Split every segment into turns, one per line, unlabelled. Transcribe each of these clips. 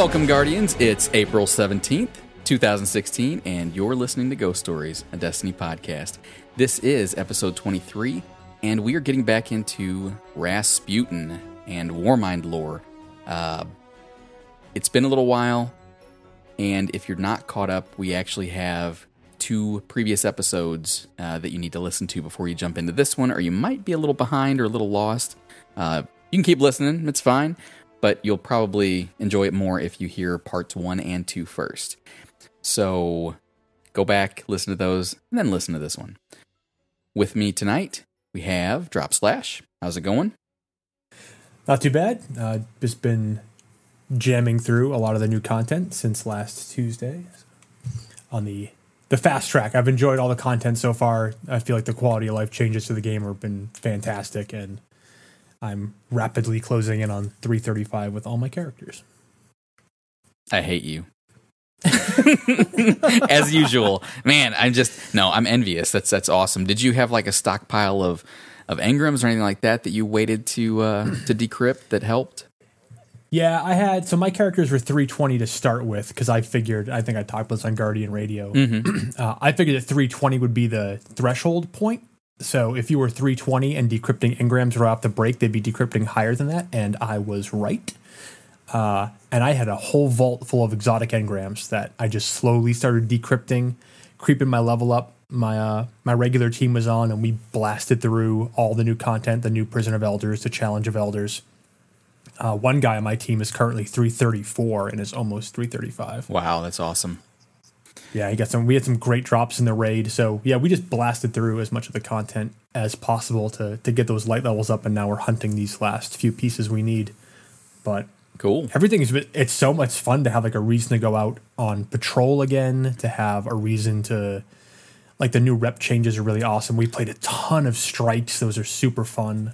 Welcome, Guardians. It's April 17th, 2016, and you're listening to Ghost Stories, a Destiny podcast. This is episode 23, and we are getting back into Rasputin and Warmind lore. Uh, it's been a little while, and if you're not caught up, we actually have two previous episodes uh, that you need to listen to before you jump into this one, or you might be a little behind or a little lost. Uh, you can keep listening, it's fine, but you'll probably enjoy it more if you hear parts one and two first. So go back, listen to those, and then listen to this one. With me tonight, we have Drop Slash. How's it going?
Not too bad. Uh, just been jamming through a lot of the new content since last Tuesday on the the fast track. I've enjoyed all the content so far. I feel like the quality of life changes to the game have been fantastic, and I'm rapidly closing in on 335 with all my characters.
I hate you. As usual. Man, I'm just no, I'm envious. That's that's awesome. Did you have like a stockpile of of engrams or anything like that that you waited to uh to decrypt that helped?
Yeah, I had so my characters were 320 to start with because I figured I think I talked about this on Guardian Radio. Uh, I figured that 320 would be the threshold point. So if you were 320 and decrypting engrams off the break, they'd be decrypting higher than that, and I was right. Uh, and I had a whole vault full of exotic engrams that I just slowly started decrypting, creeping my level up. My uh, my regular team was on, and we blasted through all the new content, the new Prison of Elders, the Challenge of Elders. Uh, one guy on my team is currently 334 and is almost 335.
Wow, that's awesome.
Yeah, he got some. We had some great drops in the raid. So yeah, we just blasted through as much of the content as possible to to get those light levels up, and now we're hunting these last few pieces we need. But
Cool.
everything's it's so much fun to have like a reason to go out on patrol again, to have a reason to like the new rep changes are really awesome. We played a ton of strikes; those are super fun.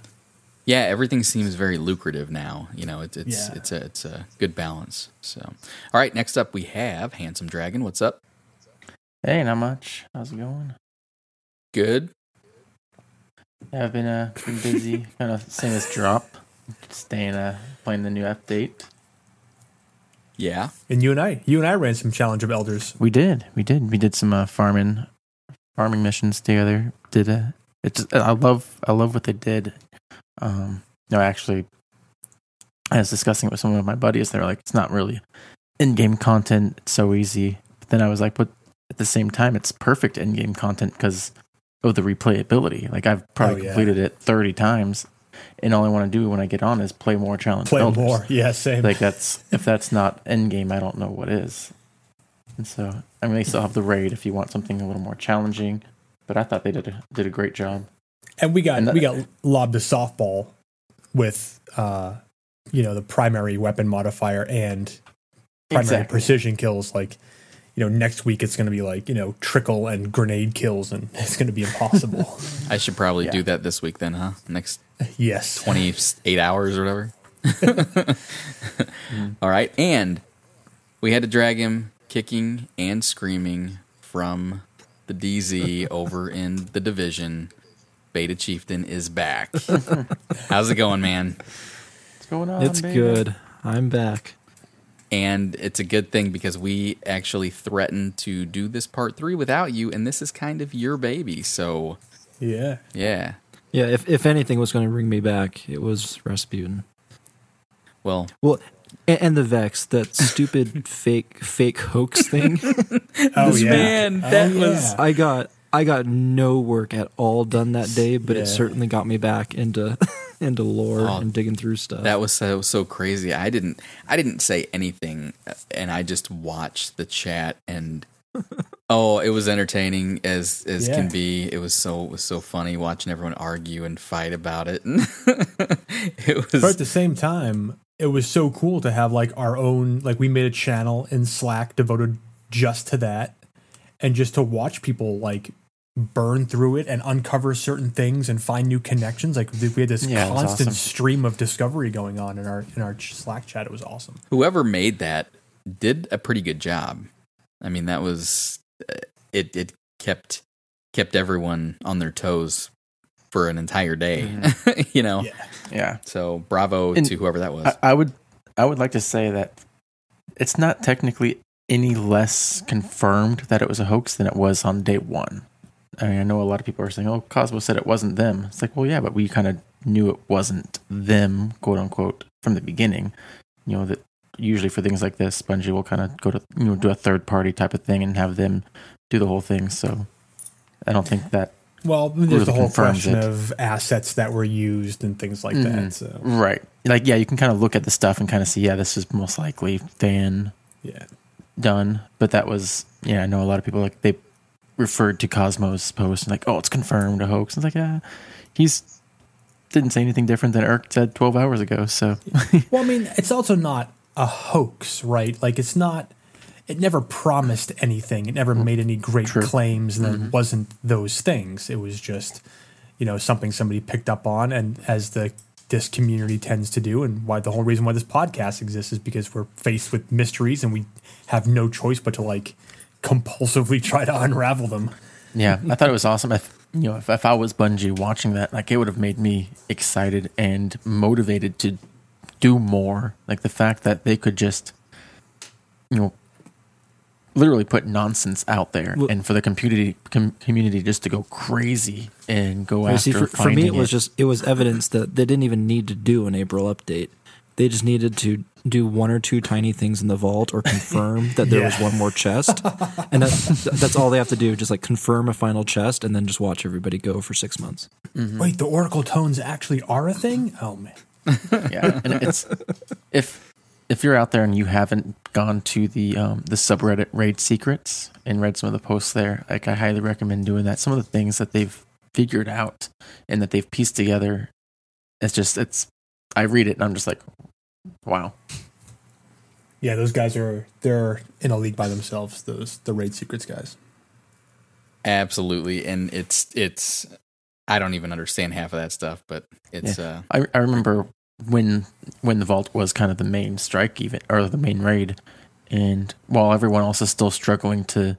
Yeah, everything seems very lucrative now. You know, it's it's
Yeah.
it's a it's a good balance. So, all right, next up we have Handsome Dragon. What's up?
Hey, not much. How's it going?
Good.
Yeah, I've been uh been busy, kind of same as drop, staying uh playing the new update.
Yeah.
And you and I, you and I ran some Challenge of Elders.
We did, we did, we did some uh, farming, farming missions together. Did a it's I love I love what they did. Um, no, actually, I was discussing it with some of my buddies. They were like, it's not really in-game content. It's so easy. But then I was like, but at the same time, it's perfect in-game content because of the replayability. Like I've probably
Oh, yeah.
completed it thirty times, and all I want to do when I get on is play more challenge.
Play
Elders.
more, yeah, same.
Like that's if that's not end game, I don't know what is. And so I mean, they still have the raid if you want something a little more challenging. But I thought they did a, did a great job.
And we got
And that-
we got lobbed a softball with uh you know the primary weapon modifier and primary
Exactly.
precision kills like you know next week it's going to be like you know trickle and grenade kills and it's going to be impossible
I should probably
Yeah.
do that this week then, huh? Next
yes
28 hours or whatever. All right. And we had to drag him kicking and screaming from the DZ over in the division. Beta Chieftain is back. How's it going, man?
What's going on?
It's
baby?
good. I'm back.
And it's a good thing because we actually threatened to do this part three without you, and this is kind of your baby. So,
yeah
yeah.
Yeah, if if anything was going to bring me back, it was Rasputin.
Well,
Well, and, and the Vex, that stupid fake fake hoax thing.
oh
this
yeah
man,
Oh,
that
yeah.
was
I got I got no work at all done that day, but
Yeah.
it certainly got me back into into lore
Oh,
and digging through stuff.
That was so so crazy. I didn't I didn't say anything, uh, and I just watched the chat, and oh, it was entertaining as as
Yeah.
can be. It was so it was so funny watching everyone argue and fight about it. it
but at the same time it was so cool to have like our own like we made a channel in slack devoted just to that and just to watch people like burn through it and uncover certain things and find new connections like we had this
Yeah,
constant
awesome.
stream of discovery going on in our in our slack chat it was awesome
whoever made that did a pretty good job. I mean, that was uh, it. It kept kept everyone on their toes for an entire day. you know,
yeah
Yeah.
so bravo
And
to whoever that was.
I, I would I would like to say that it's not technically any less confirmed that it was a hoax than it was on day one. I mean, I know a lot of people are saying, "Oh, Cozmo said it wasn't them." It's like, well, yeah, but we kind of knew it wasn't them, quote unquote, from the beginning. You know that usually for things like this, Bungie will kind of go to you know do a third party type of thing and have them do the whole thing. So I don't think that
Well, there's
Really
the whole question
it.
of assets that were used and things like
Mhm.
that. So
right. Like, yeah, you can kind of look at the stuff and kind of see, yeah, this is most likely fan
yeah,
done. But that was, yeah, I know a lot of people like they referred to Cozmo's post and like, oh, it's confirmed a hoax. And It's like, yeah, he's didn't say anything different than Irk said 12 hours ago. So
Well, I mean, it's also not a hoax, right? Like, it's not. It never promised anything. It never made any great
True.
claims, and it mm-hmm. wasn't those things. It was just, you know, something somebody picked up on, and as the this community tends to do, and why the whole reason why this podcast exists is because we're faced with mysteries, and we have no choice but to like compulsively try to unravel them.
Yeah, I thought it was awesome. If you know, if, if I was Bungie watching that, like it would have made me excited and motivated to do more. Like the fact that they could just, you know, literally put nonsense out there,
Well-
and for the community com- community just to go crazy and go
You
after
see, for, for me, it was just it was evidence that they didn't even need to do an April update. They just needed to do one or two tiny things in the vault or confirm that there was one more chest, and that, that's all they have to do. Just like confirm a final chest, and then just watch everybody go for six months.
Wait, the Oracle tones actually are a thing? Oh man.
yeah, and it's if if you're out there and you haven't gone to the um, the subreddit raid secrets and read some of the posts there, like I highly recommend doing that. Some of the things that they've figured out and that they've pieced together, it's just it's. I read it and I'm just like, wow.
Yeah, those guys are they're in a league by themselves. Those the raid secrets guys.
Absolutely, and it's it's I don't even understand half of that stuff, but it's uh
I I remember when when the vault was kind of the main strike even or the main raid, and while everyone else is still struggling to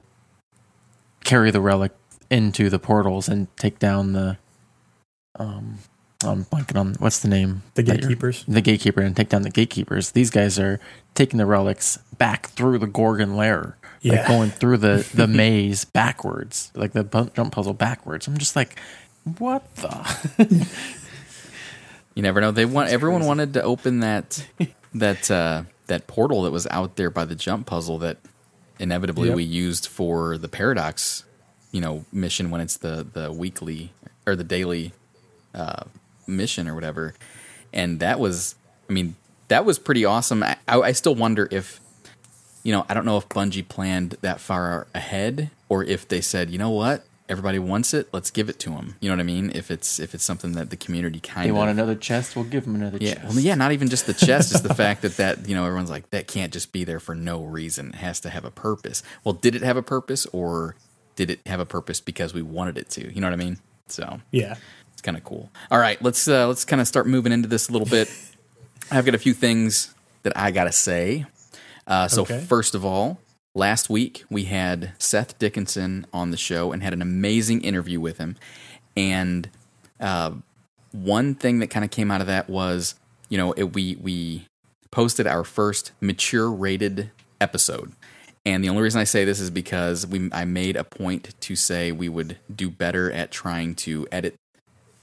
carry the relic into the portals and take down the um I'm blanking on what's the name
The gatekeepers.
the gatekeeper and take down the gatekeepers. These guys are taking the relics back through the Gorgon lair, like going through the the maze backwards, like the jump puzzle backwards. I'm just like, what the?
you never know. They want everyone wanted to open that that uh that portal that was out there by the jump puzzle that inevitably
Yep.
we used for the paradox, you know, mission when it's the the weekly or the daily uh mission or whatever. And that was I mean, that was pretty awesome. I, I, I still wonder if you know, I don't know if Bungie planned that far ahead or if they said, you know what, everybody wants it, let's give it to them. You know what I mean? If it's if it's something that the community kind
They
of
want another chest. We'll give them another
yeah,
chest.
well, yeah, not even just the chest. It's the fact that that you know everyone's like that can't just be there for no reason. It has to have a purpose. Well, did it have a purpose, or did it have a purpose because we wanted it to? You know what I mean? So
Yeah.
It's kind of cool. All right, let's uh, let's kind of start moving into this a little bit. I've got a few things that I gotta say. Uh, so
Okay.
first of all, last week we had Seth Dickinson on the show and had an amazing interview with him. And uh, one thing that kind of came out of that was, you know, it, we we posted our first mature rated episode. And the only reason I say this is because we I made a point to say we would do better at trying to edit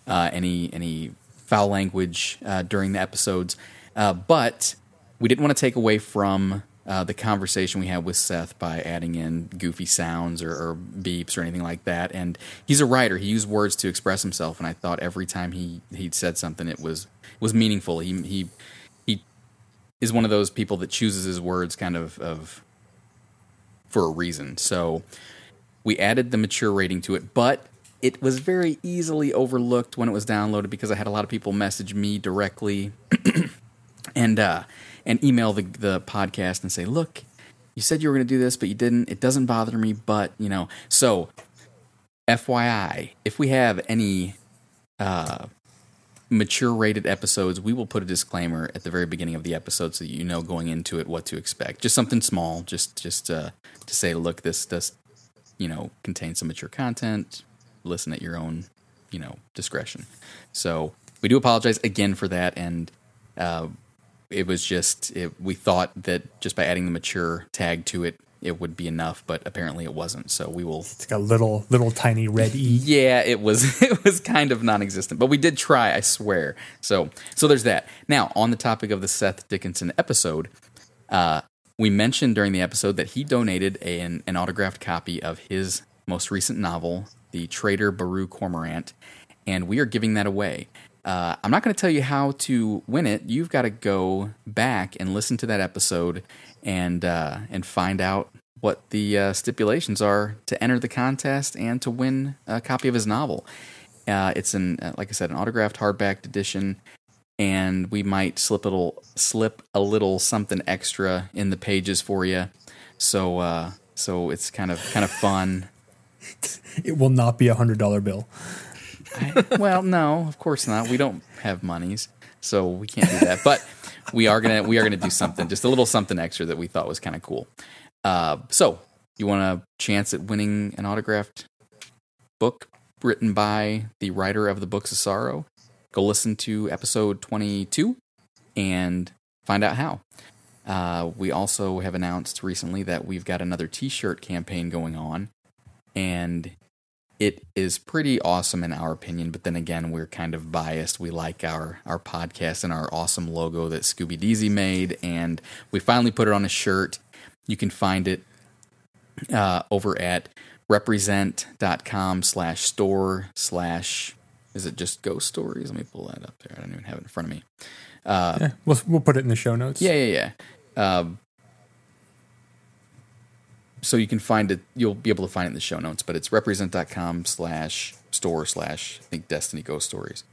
uh, any any foul language uh, during the episodes, uh, but we didn't want to take away from uh, the conversation we had with Seth by adding in goofy sounds or, or beeps or anything like that. And he's a writer; he used words to express himself, and I thought every time he he said something, it was was meaningful. He he he is one of those people that chooses his words kind of of for a reason. So we added the mature rating to it, but it was very easily overlooked when it was downloaded because I had a lot of people message me directly and uh, and email the the podcast and say, "Look, you said you were going to do this, but you didn't. It doesn't bother me, but you know." So, FYI, if we have any uh, mature rated episodes, we will put a disclaimer at the very beginning of the episode so that you know going into it what to expect. Just something small, just just uh, to say, "Look, this does." You know, contain some mature content. Listen at your own, you know, discretion. So we do apologize again for that, and uh, it was just it, we thought that just by adding the mature tag to it, it would be enough, but apparently it wasn't. So we will.
It's got a little little tiny red e.
Yeah, it was it was kind of non-existent, but we did try. I swear. So so there's that. Now on the topic of the Seth Dickinson episode, uh, we mentioned during the episode that he donated an, an autographed copy of his most recent novel, The Traitor Baru Cormorant, and we are giving that away. Uh, I'm not going to tell you how to win it. You've got to go back and listen to that episode and uh, and find out what the uh, stipulations are to enter the contest and to win a copy of his novel. Uh, it's an uh, like I said, an autographed hardback edition, and we might slip a little slip a little something extra in the pages for you. So uh, so it's kind of kind of fun.
It will not be a hundred dollar bill.
I, well, no, of course not. We don't have monies, so we can't do that. But we are gonna we are gonna do something, just a little something extra that we thought was kind of cool. Uh, so you want a chance at winning an autographed book written by the writer of the Books of Sorrow? Go listen to episode twenty two and find out how. Uh, we also have announced recently that we've got another T-shirt campaign going on, and it is pretty awesome in our opinion. But then again, we're kind of biased. We like our our podcast and our awesome logo that Scooby Deezy made, and we finally put it on a shirt. You can find it uh, over at represent.com slash store slash is it just ghost stories let me pull that up there i don't even have it in front of me uh,
Yeah, we'll we'll put it in the show notes.
yeah, yeah, yeah. Um, so you can find it. You'll be able to find it in the show notes, but it's represent.com slash store slash I think Destiny Ghost Stories.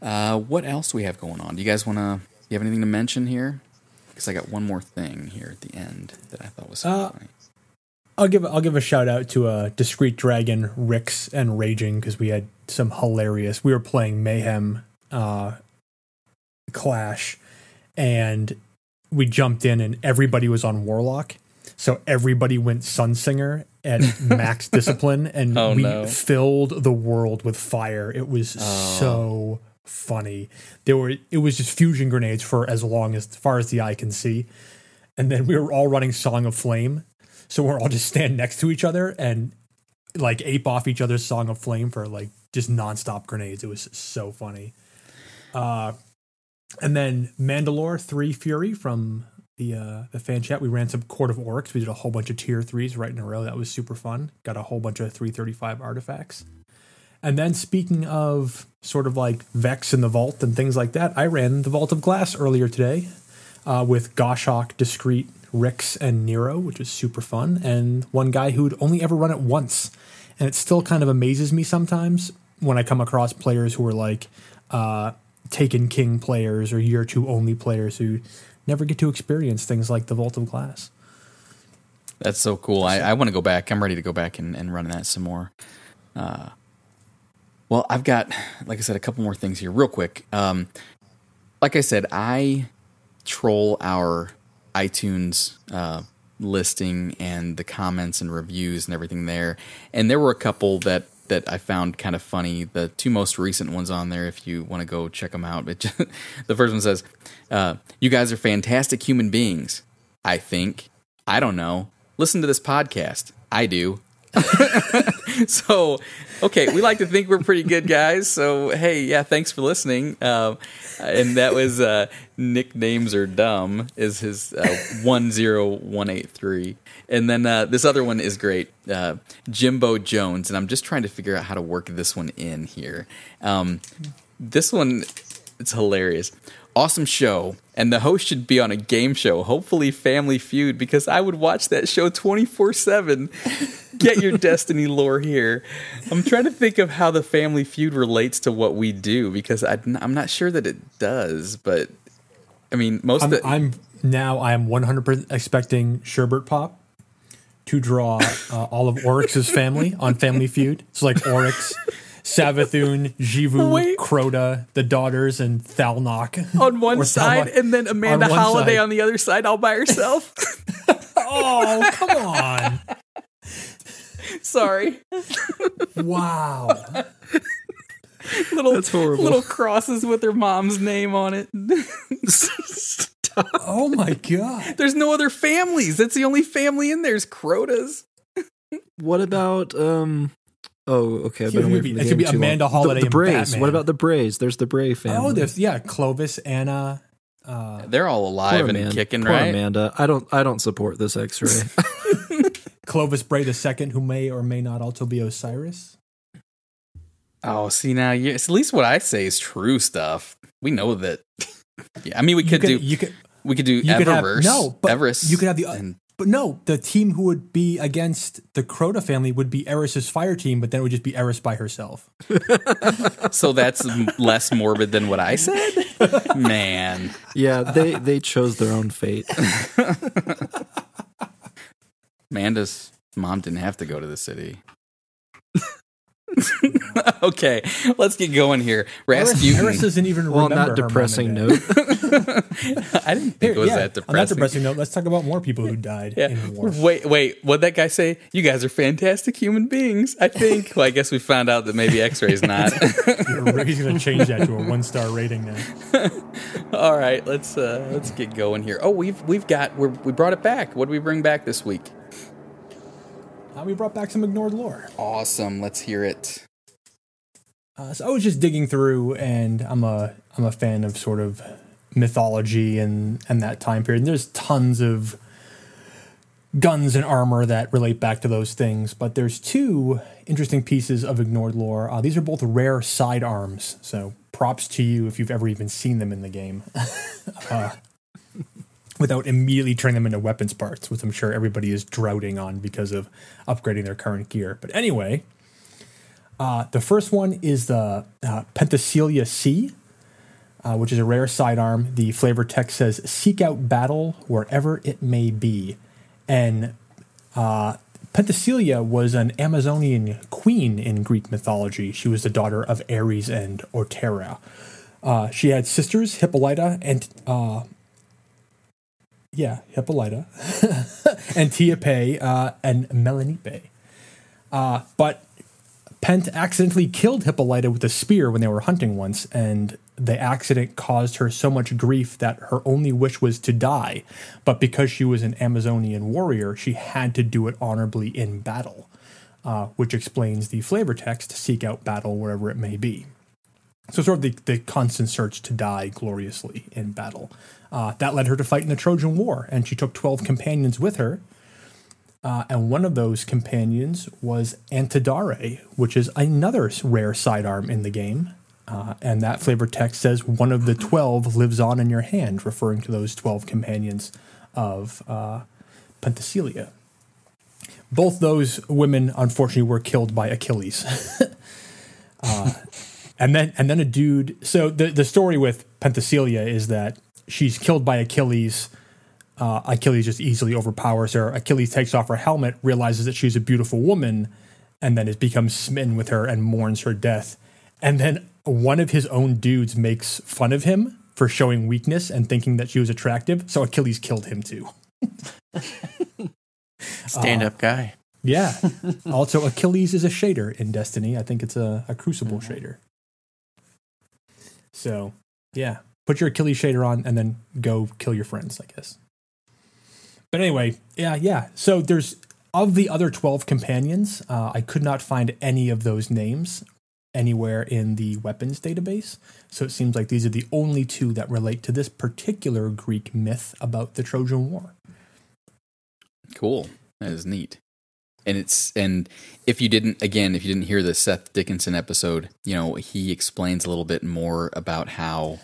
Uh, what else do we have going on? Do you guys want to? You have anything to mention here? Because I got one more thing here at the end that I thought was so
Uh,
funny.
I'll give I'll give a shout out to uh, discreet dragon Rix and Raging because we had some hilarious. We were playing Mayhem uh, Clash, and we jumped in and everybody was on Warlock, so everybody went Sunsinger at max discipline, and
Oh,
we
no.
filled the world with fire. It was
Oh.
so funny. There were it was just fusion grenades for as long as, as far as the eye can see, and then we were all running Song of Flame. So we're all just stand next to each other and like ape off each other's Song of Flame for like just nonstop grenades. It was so funny. Uh, and then Mandalore Three Fury from the uh, the fan chat. We ran some Court of Oryx. We did a whole bunch of tier threes right in a row. That was super fun. Got a whole bunch of 335 artifacts. And then speaking of sort of like Vex in the vault and things like that, I ran the Vault of Glass earlier today uh, with Goshawk, Discreet, Rix, and Nero, which was super fun. And one guy who'd only ever run it once. And it still kind of amazes me sometimes when I come across players who are like uh, Taken King players or year two only players who never get to experience things like the Vault of Glass.
That's so cool. I, I want to go back. I'm ready to go back and, and run that some more. Uh, well, I've got, like I said, a couple more things here, real quick. Um, like I said, I troll our iTunes uh, listing and the comments and reviews and everything there. And there were a couple that that I found kind of funny. The two most recent ones on there, if you want to go check them out. But just, the first one says, uh, "You guys are fantastic human beings. I think. I don't know. Listen to this podcast. I do." so, okay, we like to think we're pretty good guys. So, hey, yeah, thanks for listening. Um, and that was uh, nicknames are dumb is his uh, one zero one eight three. And then uh, this other one is great, uh, Jimbo Jones. And I'm just trying to figure out how to work this one in here. Um, this one, it's hilarious. Awesome show, and the host should be on a game show, hopefully Family Feud, because I would watch that show 24 7. Get your Destiny lore here. I'm trying to think of how the Family Feud relates to what we do, because I, am not sure that it does, but I mean, most
I'm,
of the.
I'm now I am 100% expecting Sherbert Pop to draw uh, all of Oryx's family on Family Feud. So like Oryx, Savathun, Xivu,
Wait.
Crota, the daughters, and Thalnok.
on one side, and then Amanda
on
Holliday
side.
on the other side, all by herself.
Oh, come on.
Sorry.
Wow.
little
That's horrible.
little crosses with their mom's name on it.
Oh my god.
There's no other families. That's the only family in there is Crotas.
What about um? Oh, okay. I've
It
been away
could be-
from the
it could be
too
Amanda
long.
Holliday
The, the Brays.
Batman.
What about the Brays? There's the Bray family.
Oh, there's yeah, Clovis, Anna. Uh,
They're all
Poor
alive and
Amanda-
kicking,
poor
right?
Amanda. I don't. I don't support this X-ray.
Clovis Bray II, who may or may not also be Osiris.
Oh, see now, you, at least what I say is true stuff. We know that. Yeah, I mean, we could
could,
do
you could,
we could do
you could have-
Eververse.
no, but
Everest.
you could have the-
and
but no, the team who would be against the Crota family would be Eris's fire team, but then it would just be Eris by herself.
so that's less morbid than what I said. Man,
yeah, they they chose their own fate.
Amanda's mom didn't have to go to the city. okay, let's get going here.
Eris,
Rasputin.
Eris doesn't even
Well, on
remember
that
her mom
depressing
and
note.
I didn't think
Here,
it was
yeah,
that
On that
depressing.
depressing note, let's talk about more people who died
Yeah.
in war.
Wait, wait. What that guy say? You guys are fantastic human beings. I think. well, I guess we found out that maybe X-ray's not.
You're he's going to change that to a one star rating now.
All right, let's uh let's get going here. Oh, we've we've got we're, we brought it back. What did we bring back this week?
Uh, we brought back some ignored lore.
Awesome. Let's hear it.
Uh, so I was just digging through, and I'm a I'm a fan of sort of mythology and and that time period. And there's tons of guns and armor that relate back to those things. But there's two interesting pieces of ignored lore. Uh, these are both rare sidearms, so props to you if you've ever even seen them in the game. uh, without immediately turning them into weapons parts, which I'm sure everybody is drowning on because of upgrading their current gear. But anyway, uh, the first one is the uh, C, uh, which is a rare sidearm. The flavor text says, Seek out battle wherever it may be. And uh, Penthesilea was an Amazonian queen in Greek mythology. She was the daughter of Ares and Otrera. Uh, she had sisters, Hippolyta and uh, yeah, Hippolyta, Antiope, uh, and Melanippe. Uh, but Pent accidentally killed Hippolyta with a spear when they were hunting once, and the accident caused her so much grief that her only wish was to die. But because she was an Amazonian warrior, she had to do it honorably in battle, uh, which explains the flavor text seek out battle wherever it may be. So, sort of the, the constant search to die gloriously in battle. Uh, that led her to fight in the Trojan War, and she took 12 companions with her. Uh, and one of those companions was Antidare, which is another rare sidearm in the game. Uh, and that flavor text says one of the 12 lives on in your hand, referring to those 12 companions of uh, Penthesilea. Both those women, unfortunately, were killed by Achilles. uh, and then, and then a dude. So the the story with Penthesilea is that she's killed by Achilles. Uh, Achilles just easily overpowers her. Achilles takes off her helmet, realizes that she's a beautiful woman, and then it becomes smitten with her and mourns her death. And then one of his own dudes makes fun of him for showing weakness and thinking that she was attractive. So Achilles killed him too.
Stand up guy.
Yeah. also, Achilles is a shader in Destiny. I think it's a, a Crucible shader. So, yeah. Put your Achilles shader on and then go kill your friends, I guess. But anyway, yeah, yeah. So there's of the other 12 companions, uh, I could not find any of those names anywhere in the weapons database. So it seems like these are the only two that relate to this particular Greek myth about the Trojan War.
Cool. That is neat. And it's and if you didn't again, if you didn't hear the Seth Dickinson episode, you know, he explains a little bit more about how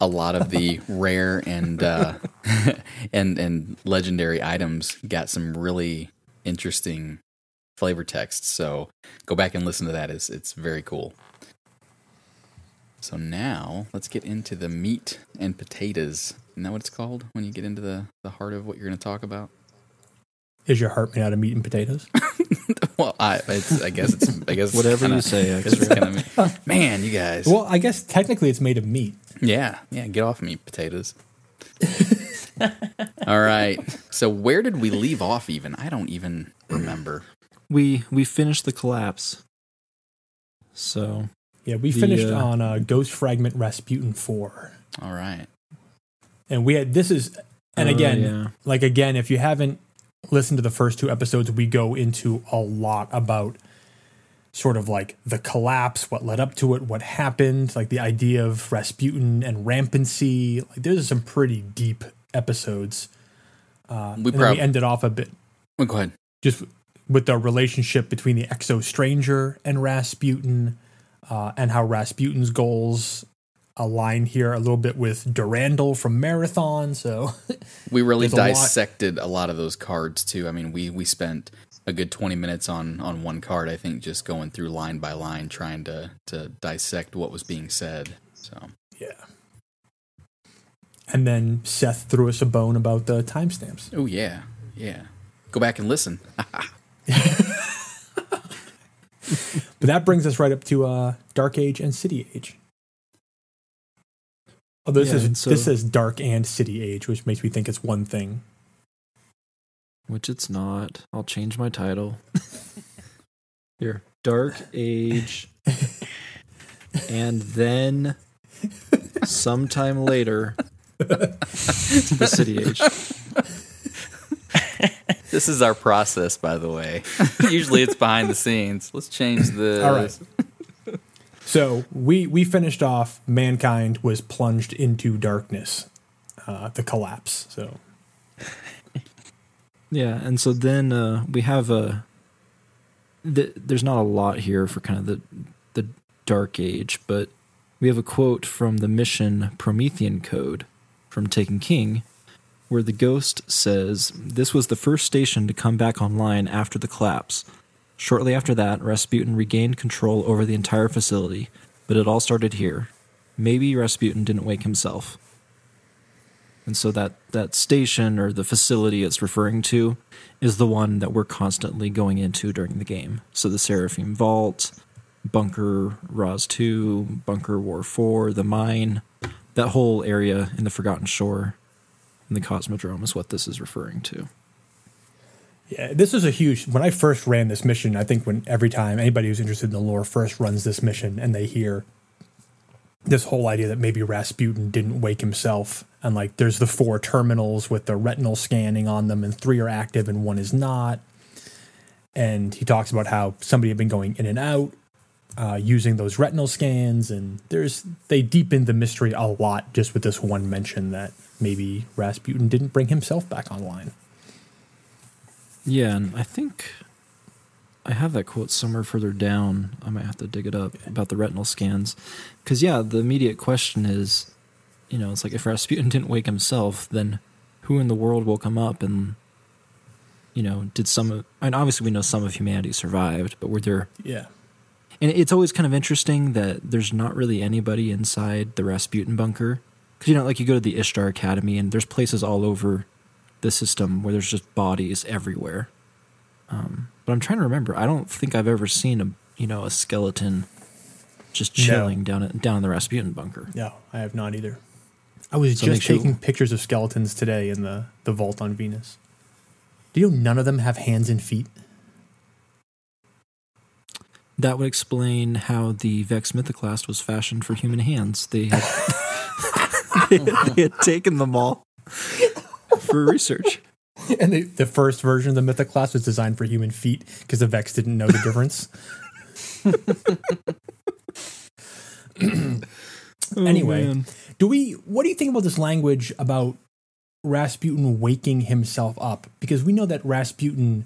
a lot of the rare and uh and and legendary items got some really interesting flavor text. So go back and listen to that. It's it's very cool. So now let's get into the meat and potatoes. Isn't that what it's called when you get into the, the heart of what you're going to talk about?
Is your heart made out of meat and potatoes?
Well, I, it's, I guess it's, I guess
Whatever
kinda,
you say,
I guess it's
X-Ray.
kinda, man, you guys.
well, I guess technically it's made of meat.
Yeah, yeah, get off me, potatoes. All right. So where did we leave off? Even I don't even remember.
we we finished the collapse. So
Yeah, we
The,
finished
uh,
on uh, Ghost Fragment Rasputin 4.
All right.
And we had this is and
Uh,
again,
yeah.
like again, if you haven't listened to the first two episodes, we go into a lot about sort of like the collapse, what led up to it, what happened, like the idea of Rasputin and rampancy. Like there's some pretty deep episodes. Uh,
We prob-
we ended off a bit
Well, go ahead.
just with the relationship between the Exo Stranger and Rasputin, uh, and how Rasputin's goals align here a little bit with Durandal from Marathon. So
We really
There's a lot-
dissected a lot of those cards too. I mean, we we spent a good 20 minutes on on one card, I think, just going through line by line trying to to dissect what was being said. So,
yeah. And then Seth threw us a bone about the timestamps.
oh yeah. Yeah. Go back and listen.
But that brings us right up to uh, Dark Age and City Age. Oh, this
Yeah,
is
so-
this says Dark and City Age, which makes me think it's one thing.
Which it's not. I'll change my title. Here. Dark Age. and then sometime later the City Age.
This is our process, by the way. Usually it's behind the scenes. Let's change the.
All right. So we we finished off. Mankind was plunged into darkness, uh, the collapse. So
Yeah, and so then uh, we have a. Th- there's not a lot here for kind of the the dark age, but we have a quote from the mission Promethean Code from Taken King, where the ghost says, "This was the first station to come back online after the collapse. Shortly after that, Rasputin regained control over the entire facility, but it all started here. Maybe Rasputin didn't wake himself." And so that, that station or the facility it's referring to is the one that we're constantly going into during the game. So the Seraphim Vault, Bunker Raz 2, Bunker War 4, the mine, that whole area in the Forgotten Shore and the Cosmodrome is what this is referring to.
Yeah, this is a huge. When I first ran this mission, I think when every time anybody who's interested in the lore first runs this mission and they hear this whole idea that maybe Rasputin didn't wake himself, and like there's the four terminals with the retinal scanning on them, and three are active and one is not. And he talks about how somebody had been going in and out uh, using those retinal scans, and there's they deepen the mystery a lot just with this one mention that maybe Rasputin didn't bring himself back online.
Yeah, and I think I have that quote somewhere further down. I might have to dig it up about the retinal scans. Because, yeah, the immediate question is you know, it's like if Rasputin didn't wake himself, then who in the world woke him up? And, you know, did some of, I mean, obviously we know some of humanity survived, but were there,
Yeah.
and it's always kind of interesting that there's not really anybody inside the Rasputin bunker. Because, you know, like you go to the Ishtar Academy and there's places all over the system where there's just bodies everywhere. Um, but I'm trying to remember. I don't think I've ever seen a, you know, a skeleton just
No.
chilling down at, down in the Rasputin bunker.
No, I have not either. I was
So
just
make sure-
taking pictures of skeletons today in the, the vault on Venus. Do you know none of them have hands and feet?
That would explain how the Vex Mythoclast was fashioned for human hands. They had, they, had- they had taken them all for research.
And the, the first version of the Mythoclast was designed for human feet because the Vex didn't know the difference. Anyway.
Oh, man.
do we? What do you think about this language about Rasputin waking himself up? Because we know that Rasputin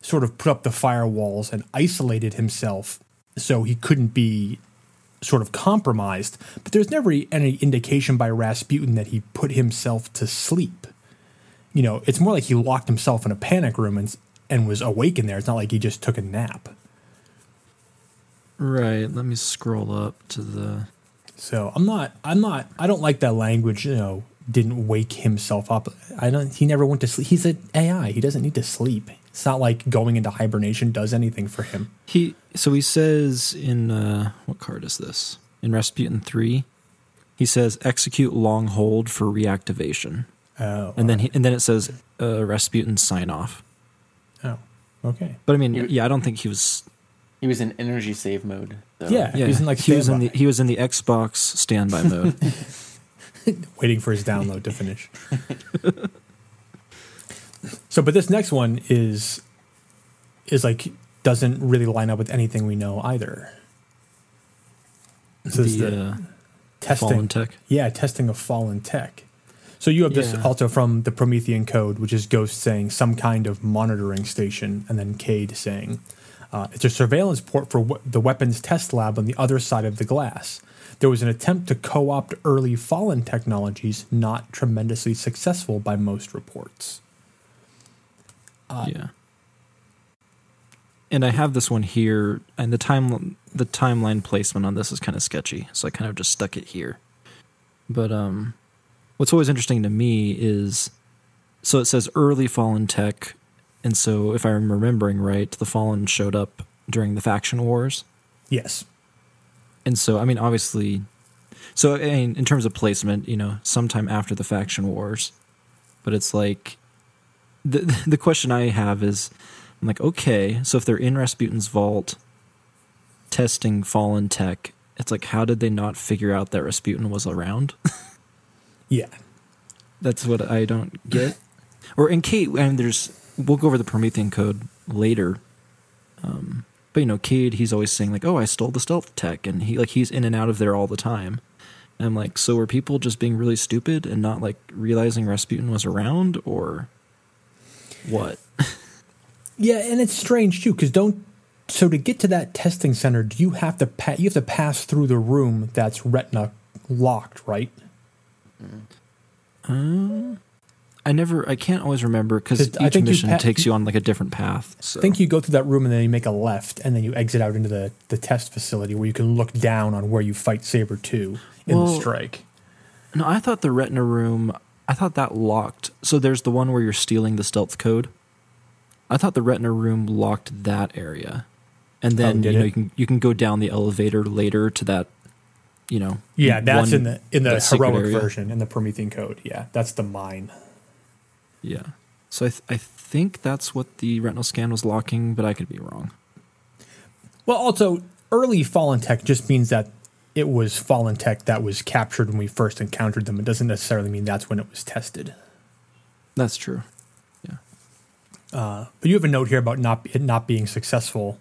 sort of put up the firewalls and isolated himself so he couldn't be sort of compromised. But there's never any indication by Rasputin that he put himself to sleep. You know, it's more like he locked himself in a panic room and and was awake in there. It's not like he just took a nap.
Right. Let me scroll up to the.
So I'm not, I'm not, I don't like that language. You know, didn't wake himself up. I don't. He never went to sleep. He's an AI. He doesn't need to sleep. It's not like going into hibernation does anything for him.
He so he says in uh, what card is this? In Rasputin three, he says execute long hold for reactivation,
Oh,
and then he, and then it says uh, Rasputin sign off.
oh, okay.
But I mean, yeah, I don't think he was
He was in energy save mode. So.
Yeah.
Yeah,
He was in, like,
he was in the he was in the Xbox standby mode.
waiting for his download to finish. so, but this next one is is like doesn't really line up with anything we know either. So this is
the
the
uh,
testing,
fallen tech.
yeah, testing of fallen tech. So you have this
Yeah.
also from the Promethean code, which is Ghost saying some kind of monitoring station, and then Cayde saying uh, it's a surveillance port for we- the weapons test lab on the other side of the glass. There was an attempt to co-opt early fallen technologies, not tremendously successful by most reports. Uh,
yeah. And I have this one here, and the time the timeline placement on this is kind of sketchy, so I kind of just stuck it here. But um, what's always interesting to me is, so it says early fallen tech, and so if I'm remembering right, the fallen showed up during the faction wars,
Yes.
and so I mean obviously, so I mean, in terms of placement, you know, sometime after the faction wars, but it's like the the question I have is I'm like, okay, so if they're in Rasputin's vault testing fallen tech, it's like how did they not figure out that Rasputin was around?
Yeah.
That's what I don't get. Or in Cayde, and there's we'll go over the Promethean code later. Um, but you know, Cayde, he's always saying like, "Oh, I stole the stealth tech," and he like he's in and out of there all the time. And I'm like, so were people just being really stupid and not like realizing Rasputin was around, or what?
Yeah, and it's strange too because don't. So to get to that testing center, do you have to pa- you have to pass through the room that's retina locked, right?
Um, I never, I can't always remember because each
think you
mission
pa-
takes you on like a different path. So
I think you go through that room and then you make a left, and then you exit out into the, the test facility where you can look down on where you fight Saber Two in the strike.
No, I thought the retina room. I thought that locked. So there's the one where you're stealing the stealth code. I thought the retina room locked that area, and then
Oh,
you know
it?
you can you can go down the elevator later to that. You know.
Yeah, that's
one-
in the in the heroic version in the Promethean code. Yeah, that's the mine.
Yeah. So I th- I think that's what the retinal scan was locking, but I could be wrong.
Well, also early fallen tech just means that it was fallen tech that was captured when we first encountered them. It doesn't necessarily mean that's when it was tested.
That's true. Yeah.
Uh, but you have a note here about not it not being successful,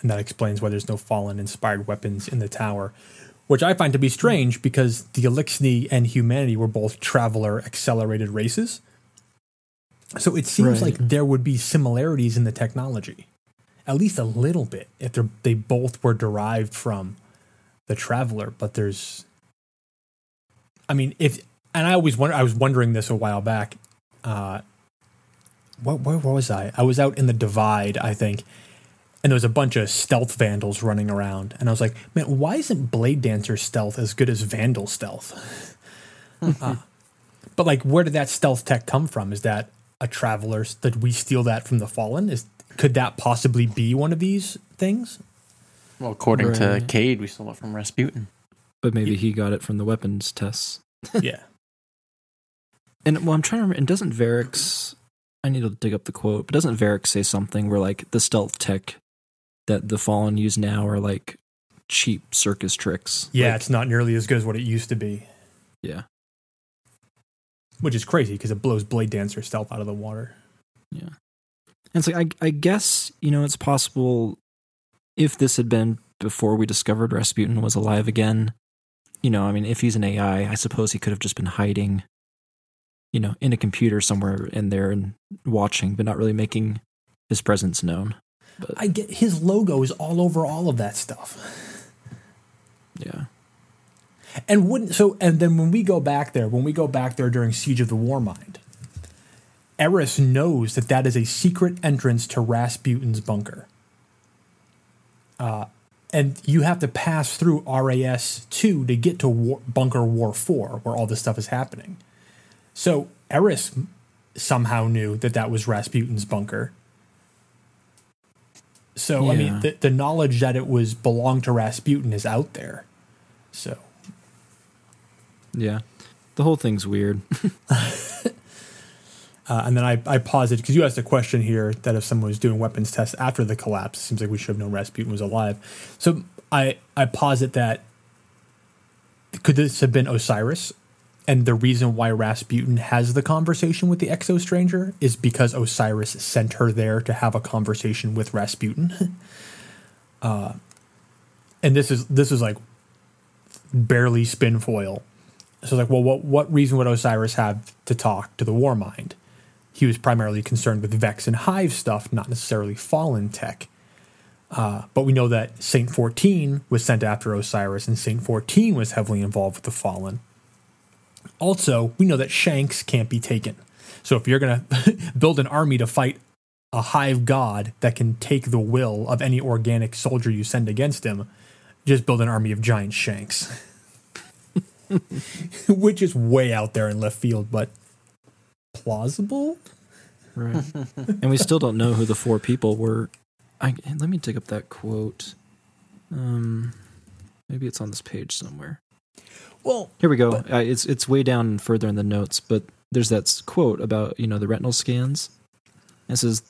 and that explains why there's no fallen inspired weapons in the tower, which I find to be strange because the Eliksni and humanity were both traveler accelerated races. So it seems
Right.
like there would be similarities in the technology, at least a little bit, if they're, they both were derived from the traveler. But there's, I mean, if and I always wonder, I was wondering this a while back. Uh, what, where was I? I was out in the divide, I think, and there was a bunch of stealth vandals running around, and I was like, man, why isn't Blade Dancer stealth as good as Vandal stealth? Uh, but like, where did that stealth tech come from? Is that a traveler? Did we steal that from the Fallen? Is could that possibly be one of these things?
Well, according to Cayde, we stole it from Rasputin.
But maybe he got it from the weapons tests.
yeah,
And well, I'm trying to remember. And doesn't Variks? I need to dig up the quote. But doesn't Variks say something where like the stealth tech that the Fallen use now are like cheap circus tricks?
yeah,
Like,
it's not nearly as good as what it used to be,
yeah,
which is crazy because it blows Blade Dancer stealth out of the water.
yeah. And it's like I, I guess you know it's possible if this had been before we discovered Rasputin was alive again. You know, I mean, if he's an AI, I suppose he could have just been hiding, you know, in a computer somewhere in there and watching, but not really making his presence known. But
I get his logo is all over all of that stuff.
yeah.
And wouldn't so and then when we go back there, when we go back there during Siege of the Warmind, Eris knows that that is a secret entrance to Rasputin's bunker. Uh, and you have to pass through RAS 2 to get to war, Bunker War 4, where all this stuff is happening. So Eris somehow knew that that was Rasputin's bunker. So, I mean, the, the knowledge that it was belonged to Rasputin is out there. So,
Yeah. The whole thing's weird.
Uh, and then I, I posited because you asked a question here that if someone was doing weapons tests after the collapse, it seems like we should have known Rasputin was alive. So I I posit that could this have been Osiris? And the reason why Rasputin has the conversation with the exo stranger is because Osiris sent her there to have a conversation with Rasputin. uh, and this is this is like barely spin foil. So like, well, what what reason would Osiris have to talk to the Warmind? He was primarily concerned with Vex and Hive stuff, not necessarily Fallen tech. Uh, but we know that Saint 14 was sent after Osiris, and Saint 14 was heavily involved with the Fallen. Also, we know that Shanks can't be taken. So if you're going to build an army to fight a hive god that can take the will of any organic soldier you send against him, just build an army of giant Shanks. Which is way out there in left field, but plausible.
Right. and we still don't know who the four people were. I, let me dig up that quote. Um, maybe it's on this page somewhere.
Well,
here we go. But, uh, it's it's way down further in the notes, but there's that quote about you know the retinal scans. It says,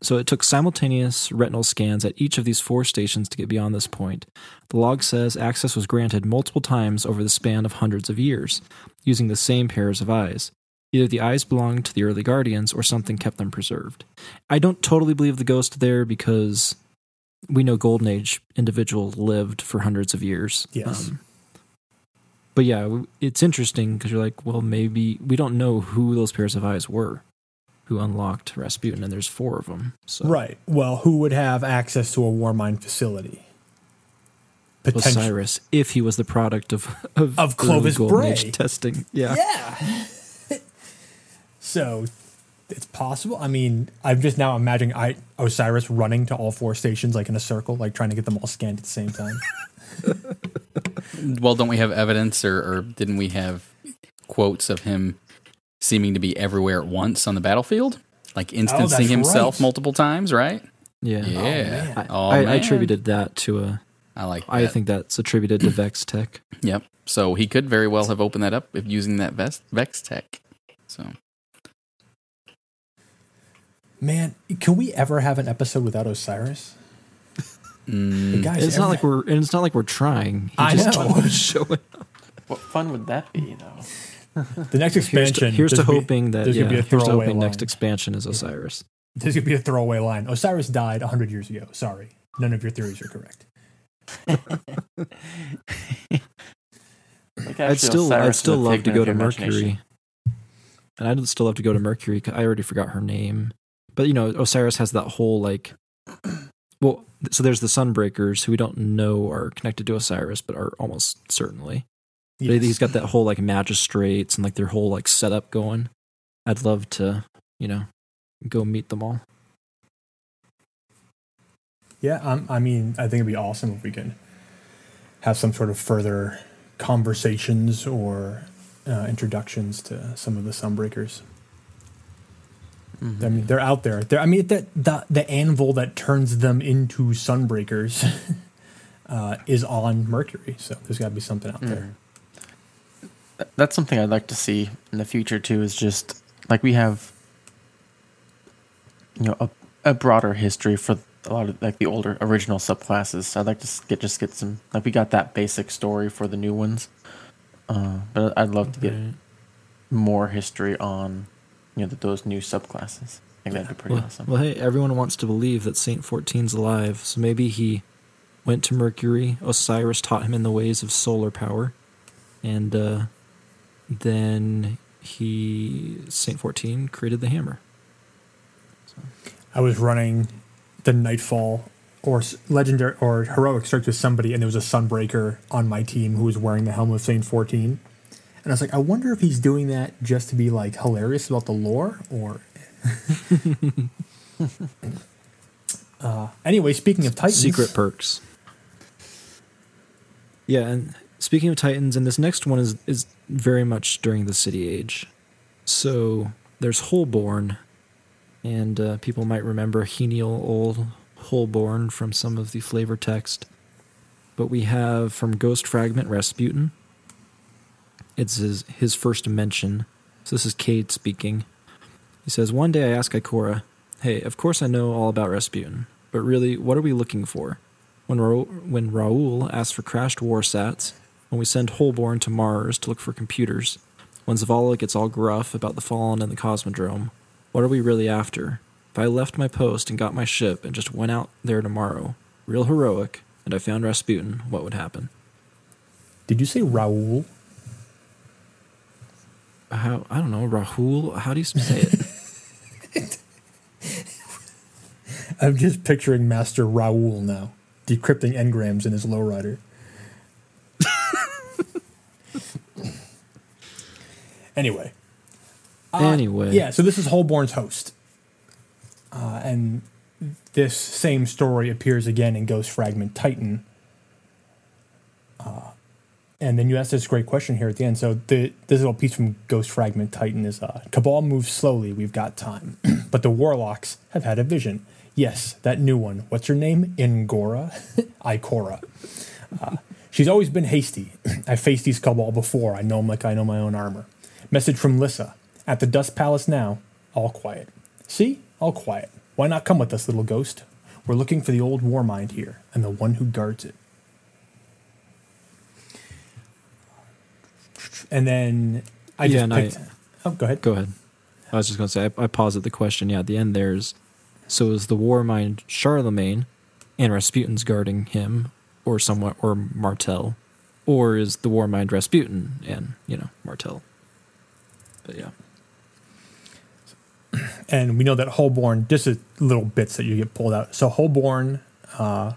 so it took simultaneous retinal scans at each of these four stations to get beyond this point. The log says access was granted multiple times over the span of hundreds of years, using the same pairs of eyes. Either the eyes belonged to the early guardians or something kept them preserved. I don't totally believe the ghost there because we know Golden Age individuals lived for hundreds of years.
Yes. Um,
but yeah, it's interesting because you're like, well, maybe we don't know who those pairs of eyes were who unlocked Rasputin, and there's four of them. So.
Right. Well, who would have access to a Warmind facility?
Osiris, if he was the product of of,
of Clovis Bray
testing. Yeah.
Yeah. so it's possible. I mean, I'm just now imagining I, Osiris running to all four stations like in a circle, like trying to get them all scanned at the same time.
well, don't we have evidence, or, or didn't we have quotes of him seeming to be everywhere at once on the battlefield, like oh, instancing oh, himself
right.
multiple times, right?
Yeah,
yeah.
Oh, I, oh, I, I, attributed that to a.
I like. That.
I think that's attributed to Vex Tech.
Yep. So he could very well have opened that up if using that vest, Vex Tech. So.
Man, can we ever have an episode without Osiris?
Mm.
Guys, it's not like we're and it's not like we're trying. He
I know.
Showing up.
What fun would that be, though?
the next expansion.
Here's to, here's to hoping be, that yeah, here's to hoping line. next expansion is Osiris.
This could be a throwaway line. Osiris died hundred years ago. Sorry, none of your theories are correct.
like I'd still, Osiris I'd still love to go to Mercury, and I'd still love to go to Mercury. I already forgot her name, but you know, Osiris has that whole like, well, so there's the Sunbreakers who we don't know are connected to Osiris, but are almost certainly. Yes. He's got that whole like magistrates and like their whole like setup going. I'd love to, you know, go meet them all.
Yeah, um, I mean, I think it'd be awesome if we can have some sort of further conversations or uh, introductions to some of the Sunbreakers. Mm-hmm. I mean, they're out there. They're, I mean, the, the the anvil that turns them into Sunbreakers uh, is on Mercury, so there's got to be something out mm. there
that's something I'd like to see in the future too. Is just like we have, you know, a, a broader history for a lot of like the older original subclasses. I'd like to get just get some like we got that basic story for the new ones, uh, but I'd love to get more history on you know those new subclasses. I think that'd be pretty
well,
awesome.
Well, hey, everyone wants to believe that Saint 14's alive, so maybe he went to Mercury. Osiris taught him in the ways of solar power, and uh, then he Saint Fourteen created the hammer.
So. I was running the Nightfall or legendary or heroic starts with somebody, and there was a Sunbreaker on my team who was wearing the helm of Saint Fourteen, and I was like, I wonder if he's doing that just to be like hilarious about the lore, or. uh, anyway, speaking of Titans,
secret perks. Yeah, and Speaking of Titans, and this next one is is very much during the City Age. So there's Holborn, and uh, people might remember Heniel old Holborn from some of the flavor text. But we have from Ghost Fragment Rasputin. It's his, his first mention. So this is Cayde speaking. He says, One day I ask Ikora, Hey, of course I know all about Rasputin, but really, what are we looking for? When, Ra- when Raoul asks for crashed war sats, when we send Holborn to Mars to look for computers, when Zavala gets all gruff about the Fallen and the Cosmodrome, what are we really after? If I left my post and got my ship and just went out there tomorrow, real heroic, and I found Rasputin, what would happen?
Did you say Raoul?
How I don't know, Rahul. How do you say it?
I'm just picturing Master Raoul now, decrypting engrams in his lowrider. anyway. Uh,
Anyway.
Yeah, so this is Holborn's host. Uh, and this same story appears again in Ghost Fragment Titan. Uh, and then you asked this great question here at the end. So the this little piece from Ghost Fragment Titan is uh, Cabal moves slowly, we've got time. but the Warlocks have had a vision. Yes, that new one. What's her name? Ingora? Ikora. Uh, she's always been hasty. I faced these Cabal before. I know them like I know my own armor. Message from Lissa. At the Dust Palace now, all quiet. See? All quiet. Why not come with us, little ghost? We're looking for the old war mind here, and the one who guards it. And then I
Yeah,
just
and I-
oh, go ahead.
Go ahead. I was just going to say, I, I paused the question. Yeah, at the end there's, so is the war mind Charlemagne and Rasputin's guarding him, or somewhat, or Martel? Or is the war mind Rasputin and, you know, Martel? But yeah.
and we know that Holborn, just a little bits that you get pulled out. So Holborn, uh,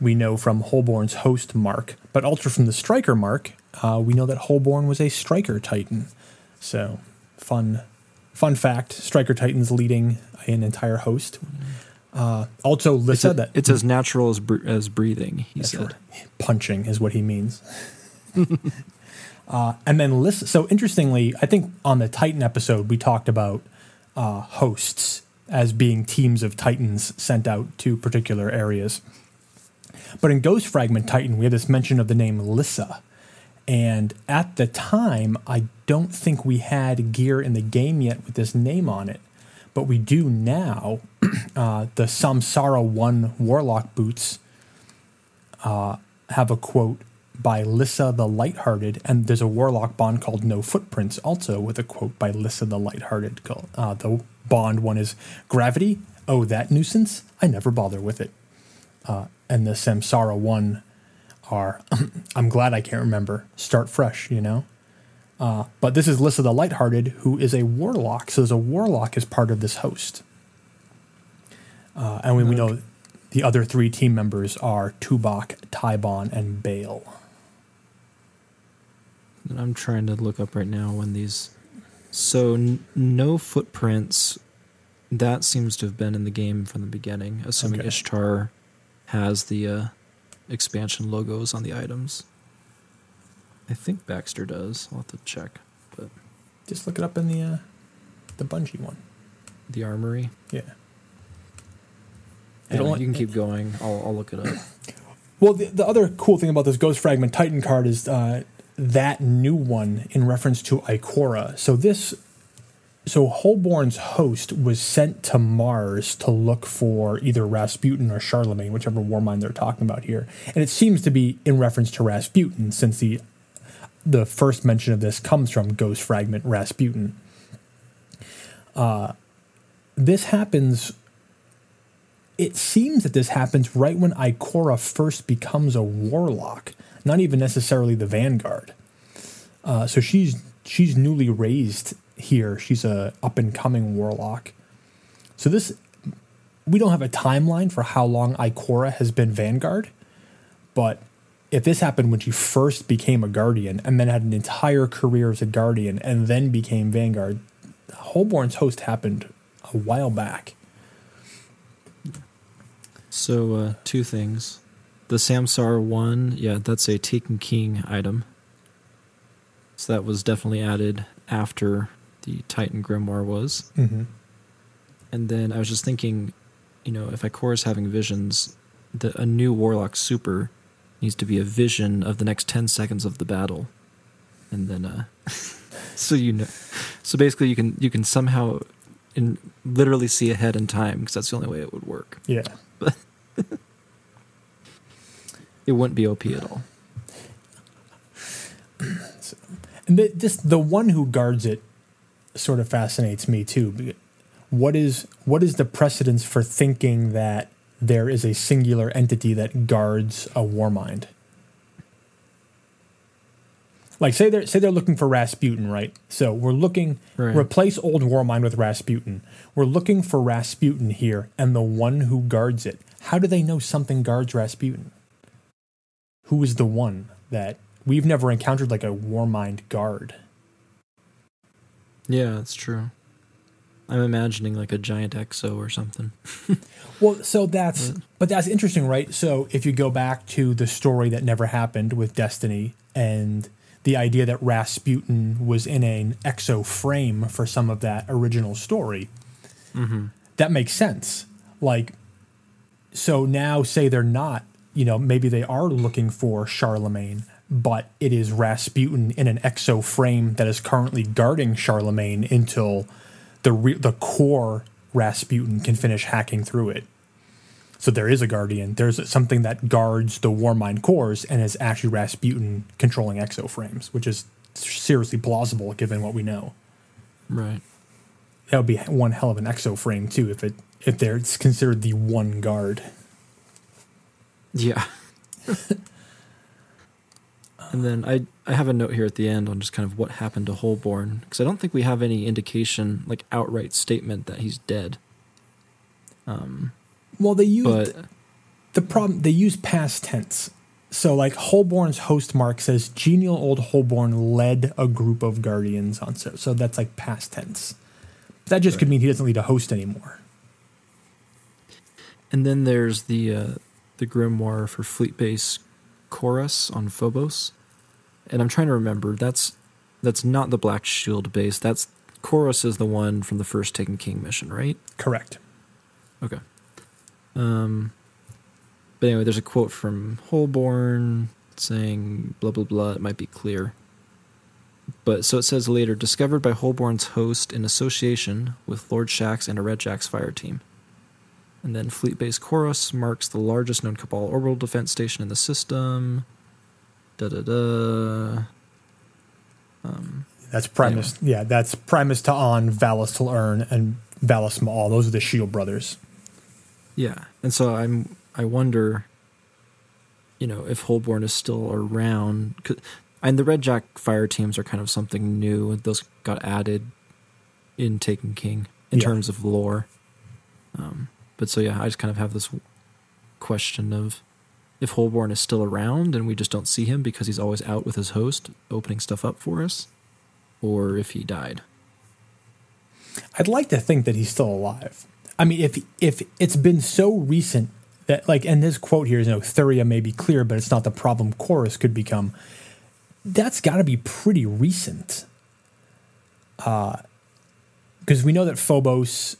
we know from Holborn's host mark, but also from the striker mark, uh, we know that Holborn was a striker titan. So fun, fun fact: striker titans leading an entire host. Uh, also,
a-
that
it's as natural as, br- as breathing, he
That's
said.
right. Punching is what he means. uh, and then list. So interestingly, I think on the Titan episode we talked about uh, hosts as being teams of Titans sent out to particular areas. But in Ghost Fragment Titan, we have this mention of the name Lissa. And at the time, I don't think we had gear in the game yet with this name on it. But we do now. uh, the Samsara 1 Warlock boots uh, have a quote by Lissa the Lighthearted, and there's a Warlock bond called No Footprints, also with a quote by Lissa the Lighthearted. Uh, the bond one is Gravity. Oh, that nuisance. I never bother with it. Uh, and the Samsara one are I'm glad I can't remember. Start fresh, you know. Uh, but this is Lissa the Lighthearted, who is a warlock. So there's a warlock as part of this host. Uh, and we, we know the other three team members are Tubok, Tybon, and Bale.
And I'm trying to look up right now when these. So n- no footprints. That seems to have been in the game from the beginning, assuming
Okay.
Ishtar has the uh, expansion logos on the items. I think Baxter does. I'll have to check. But
Just look it up in the uh, the Bungie one.
the armory.
Yeah. It
Anyway,
only-
you can keep going. I'll, I'll look it up.
Well, the, the other cool thing about this Ghost Fragment Titan card is uh, that new one in reference to Ikora. So this, so Holborn's host was sent to Mars to look for either Rasputin or Charlemagne, whichever Warmind they're talking about here, and it seems to be in reference to Rasputin, since the the first mention of this comes from Ghost Fragment Rasputin. Uh, this happens it seems that this happens right when Ikora first becomes a warlock, not even necessarily the vanguard. Uh, so she's she's newly raised here. She's a up and coming warlock. So this we don't have a timeline for how long Ikora has been vanguard, but if this happened when she first became a guardian and then had an entire career as a guardian and then became vanguard, Holborn's host happened a while back.
So uh, two things. The Samsar one, yeah, that's a Taken King item. So that was definitely added after the Titan Grimoire was.
Mm-hmm.
And then I was just thinking, you know, if Ikora's having visions, the, a new Warlock Super needs to be a vision of the next 10 seconds of the battle. And then, uh, so you know, so basically you can, you can somehow and literally see ahead in time because that's the only way it would work.
Yeah.
But It wouldn't be OP at all.
And the, this the one who guards it sort of fascinates me too. What is what is the precedence for thinking that there is a singular entity that guards a war mind? Like say they're say they're looking for Rasputin, right? So we're looking
Right.
replace old Warmind with Rasputin. We're looking for Rasputin here and the one who guards it. How do they know something guards Rasputin? Who is the one that we've never encountered like a Warmind guard?
Yeah, that's true. I'm imagining like a giant exo or something.
Well, so that's but that's interesting, right? So if you go back to the story that never happened with Destiny and the idea that Rasputin was in an exo frame for some of that original story, mm-hmm. that makes sense. Like, so now say they're not, you know, maybe they are looking for Charlemagne, but it is Rasputin in an exo frame that is currently guarding Charlemagne until the re- the core Rasputin can finish hacking through it. So there is a guardian. There's something that guards the Warmind cores and is actually Rasputin controlling exo frames, which is seriously plausible given what we know.
Right.
That would be one hell of an exo frame too if it if they're it's considered the one guard.
Yeah. and then I I have a note here at the end on just kind of what happened to Holborn because I don't think we have any indication like outright statement that he's dead. Um,
Well, they use
but
the problem they use past tense. So like Holborn's host mark says genial old Holborn led a group of guardians on so so that's like past tense. That just could mean he doesn't lead a host anymore.
and then there's the uh, the grimoire for Fleet Base Korus on Phobos, and I'm trying to remember that's that's not the Black Shield base. That's Korus is the one from the first Taken King mission, right?
Correct.
Okay. Um, but anyway, there's a quote from Holborn saying blah blah blah. It might be clear. But so it says later, discovered by Holborn's host in association with Lord Shax and a Red Jack's fire team. And then Fleet Base Korus marks the largest known Cabal orbital defense station in the system. Da da da. Um,
That's Primus. Yeah, that's Primus Ta'aun, Valus Ta'aurc, and Valus Mau'ual. Those are the Shield brothers.
Yeah, and so I'm I wonder, you know, if Holborn is still around, And the Red Jack fire teams are kind of something new. Those got added in Taken King in
Yeah.
terms of lore. Um, but so yeah, I just kind of have this question of if Holborn is still around and we just don't see him because he's always out with his host opening stuff up for us, or if he died.
I'd like to think that he's still alive. I mean, if if it's been so recent that like, and this quote here is, you know, Thuria may be clear, but it's not the problem. Korus could become. That's got to be pretty recent. Uh, because we know that Phobos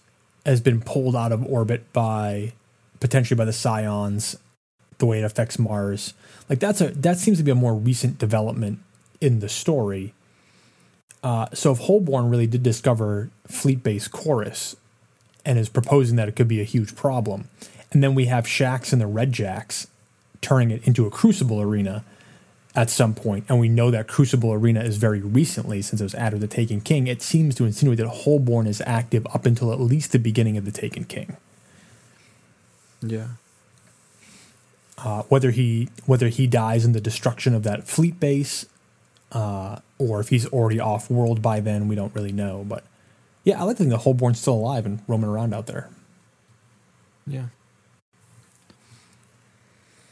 has been pulled out of orbit by potentially by the Scions, the way it affects Mars. Like that's a that seems to be a more recent development in the story. Uh, so if Holborn really did discover fleet base korus and is proposing that it could be a huge problem, and then we have Shax and the Red Jacks turning it into a Crucible arena at some point, and we know that Crucible arena is very recently since it was added to the Taken King. It seems to insinuate that Holborn is active up until at least the beginning of the Taken King.
Yeah.
uh, whether he whether he dies in the destruction of that fleet base, uh, or if he's already off world by then, we don't really know. But yeah, I like to think that Holborn's still alive and roaming around out there.
Yeah.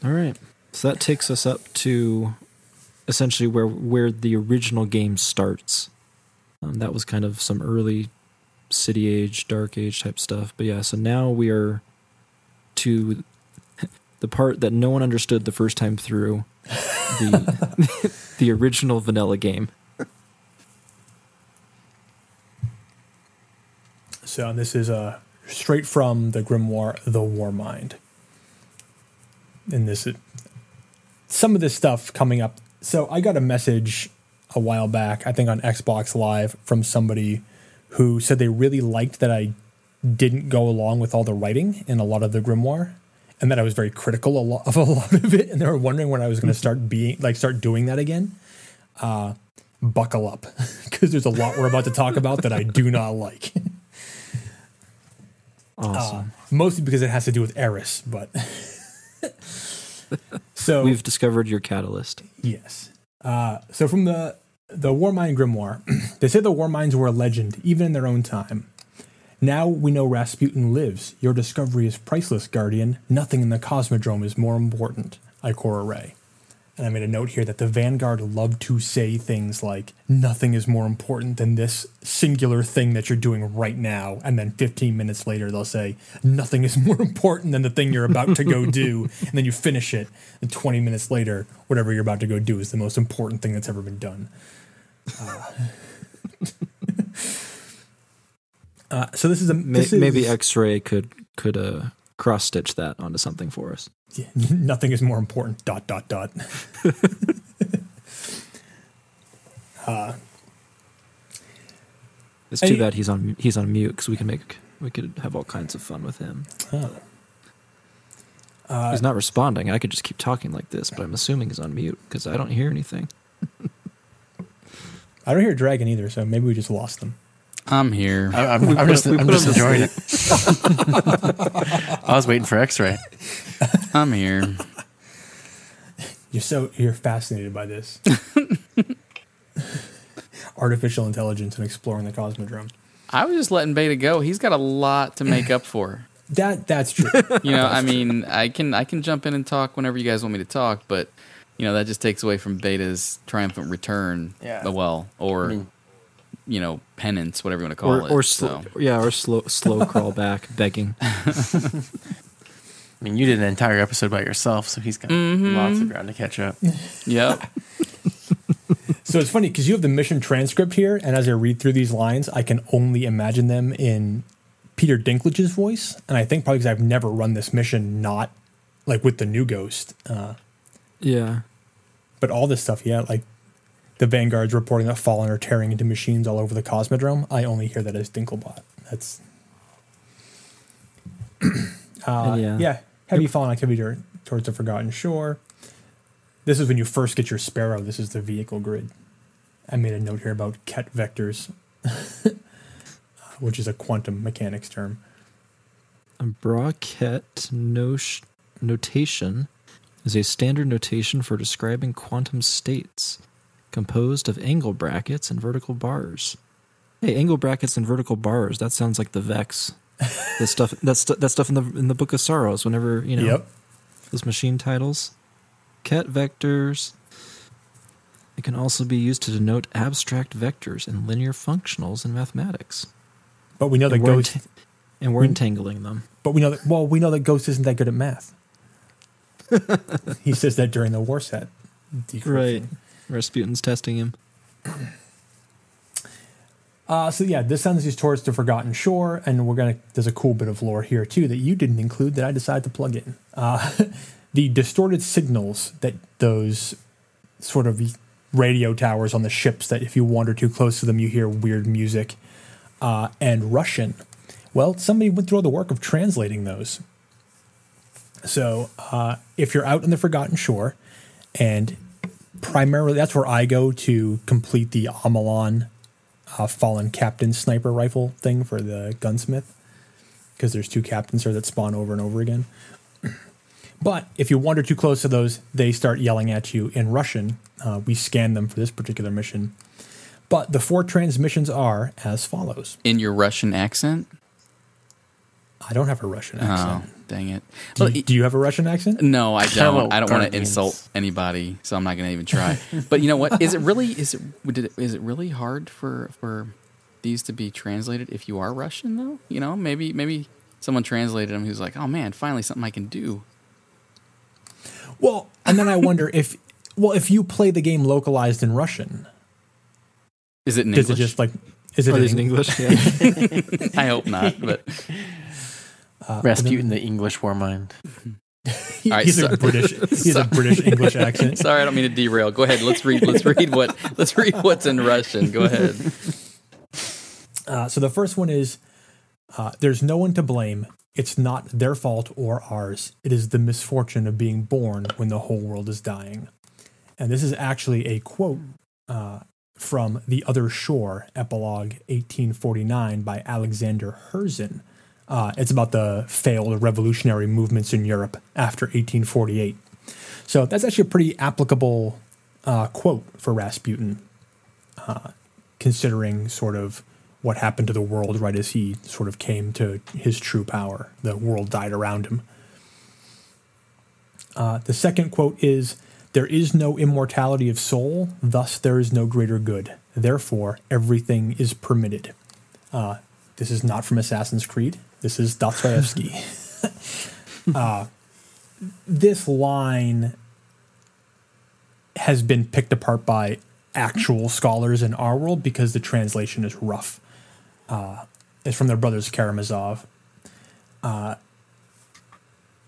All right. So that takes us up to essentially where where the original game starts. Um, that was kind of some early city age, dark age type stuff. But yeah, so now we are to the part that no one understood the first time through the the original vanilla game.
So and this is uh, straight from the grimoire, The War Mind. And this is some of this stuff coming up. So I got a message a while back, I think on Xbox Live, from somebody who said they really liked that I didn't go along with all the writing in a lot of the grimoire, and that I was very critical of a lot of it, and they were wondering when I was going to start being like start doing that again. Uh, buckle up, because there's a lot we're about to talk about that I do not like.
Awesome.
Mostly because it has to do with Eris, but so
We've discovered your catalyst.
Yes. Uh, so from the the Warmind Grimoire, they say the War Warminds were a legend even in their own time. Now we know Rasputin lives. Your discovery is priceless, Guardian. Nothing in the Cosmodrome is more important. Ikora Rey. And I made a note here that the Vanguard love to say things like, nothing is more important than this singular thing that you're doing right now. And then 15 minutes later, they'll say, nothing is more important than the thing you're about to go do. And then you finish it. And 20 minutes later, whatever you're about to go do is the most important thing that's ever been done. Uh, uh, so this is a this is-
maybe X-ray could could uh, cross stitch that onto something for us.
Yeah, nothing is more important. Dot dot dot.
It's
Hey-
too bad he's on he's on mute because we can make we could have all kinds of fun with him.
Uh,
he's not responding. I could just keep talking like this, but I'm assuming he's on mute because I don't hear anything.
I don't hear Dragon either, so maybe we just lost them.
I'm here.
I, I'm, I'm just, I'm just enjoying it. I was waiting for X-ray.
I'm here.
You're so you're fascinated by this artificial intelligence and exploring the Cosmodrome.
I was just letting Beta go. He's got a lot to make up for.
That that's true.
You know, I mean, I can I can jump in and talk whenever you guys want me to talk, but you know that just takes away from Beta's triumphant return.
Yeah.
Well, or
I mean-
you know, penance, whatever you want to call
Or
it.
or
so.
yeah, or slow slow crawl back begging.
I mean, you did an entire episode by yourself, so he's got
Mm-hmm.
lots of ground to catch up.
Yep.
so it's funny because you have the mission transcript here, and as I read through these lines, I can only imagine them in Peter Dinklage's voice, and I think probably because I've never run this mission not like with the new Ghost. Uh,
Yeah,
but all this stuff, yeah, like the Vanguard's reporting that Fallen are tearing into machines all over the Cosmodrome. I only hear that as Dinklebot. That's uh, yeah.
yeah.
heavy Fallen activity tor- towards the Forgotten Shore. This is when you first get your Sparrow. This is the vehicle grid. I made a note here about Ket vectors, which is a quantum mechanics term.
a bra-ket nosh- notation is a standard notation for describing quantum states, composed of angle brackets and vertical bars. Hey, angle brackets and vertical bars. That sounds like the Vex. the stuff that's that stuff in the in the Book of Sorrows. Whenever you know
Yep.
those machine titles, ket vectors. It can also be used to denote abstract vectors and linear functionals in mathematics.
But we know that
And we're,
Ghost.
and we're entangling them.
But we know that. Well, we know that Ghost isn't that good at math. he says that during the warsat. decryption.
Rasputin's testing him.
Uh, so yeah, this sends us towards the Forgotten Shore, and we're gonna. There's a cool bit of lore here too that you didn't include that I decided to plug in. Uh, the distorted signals that those sort of radio towers on the ships that if you wander too close to them, you hear weird music, uh, and Russian. Well, somebody went through all the work of translating those. So uh, if you're out on the Forgotten Shore, and primarily that's where I go to complete the Omolon uh, fallen captain sniper rifle thing for the gunsmith because there's two captains there that spawn over and over again. But if you wander too close to those, they start yelling at you in Russian. Uh, we scan them for this particular mission. But the four transmissions are as follows.
In your Russian accent?
I don't have a Russian
Oh,
accent.
dang it.
Do,
Well,
you, do you have a Russian accent?
No, I don't. I don't want to insult anybody, so I'm not going to even try. but you know what? Is it really is it did it, is it really hard for for these to be translated if you are Russian though? You know, maybe maybe someone translated them who's like, "Oh man, finally something I can do."
Well, and then I wonder if, well, if you play the game localized in Russian,
Is it in
does
English?
it just like, is it
Oh,
in
in
English?
English. Yeah.
I hope not. But
Uh,
Rasputin, the English war mind.
He-
All right,
he's
so-
a British. He's a British English accent.
sorry, I don't mean to derail. Go ahead. Let's read. Let's read what. Let's read what's in Russian. Go ahead.
Uh, so the first one is uh, there's no one to blame. It's not their fault or ours. It is the misfortune of being born when the whole world is dying. And this is actually a quote uh, from The Other Shore, epilogue 1849 by Alexander Herzen. Uh, it's about the failed revolutionary movements in Europe after 1848. So that's actually a pretty applicable uh, quote for Rasputin, uh, considering sort of what happened to the world right as he sort of came to his true power. The world died around him. Uh, the second quote is There is no immortality of soul, thus there is no greater good. Therefore, everything is permitted. Uh, this is not from Assassin's Creed. This is Dostoevsky. uh, this line has been picked apart by actual scholars in our world because the translation is rough. Uh, it's from their brothers Karamazov. Uh,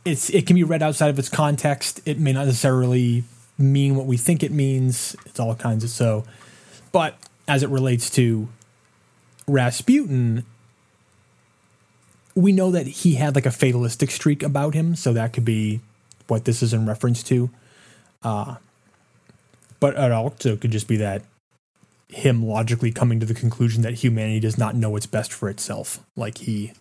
it's it can be read outside of its context. It may not necessarily mean what we think it means. It's all kinds of so, but as it relates to Rasputin, we know that he had like a fatalistic streak about him, so that could be what this is in reference to. Uh, but at all so it also could just be that him logically coming to the conclusion that humanity does not know what's best for itself. Like he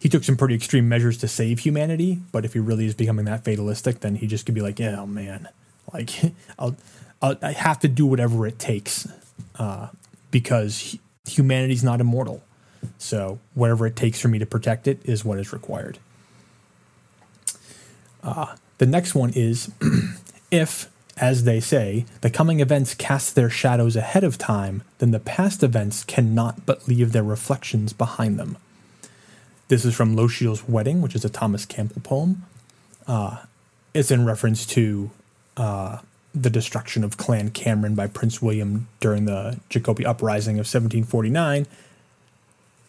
he took some pretty extreme measures to save humanity, but if he really is becoming that fatalistic, then he just could be like, yeah, oh man, like I'll, I'll I have to do whatever it takes uh, because humanity's not immortal. So whatever it takes for me to protect it is what is required. Uh, the next one is if as they say, the coming events cast their shadows ahead of time, then the past events cannot but leave their reflections behind them. This is from Lochiel's Wedding, which is a Thomas Campbell poem. Uh, it's in reference to uh, the destruction of Clan Cameron by Prince William during the Jacobi Uprising of 1749.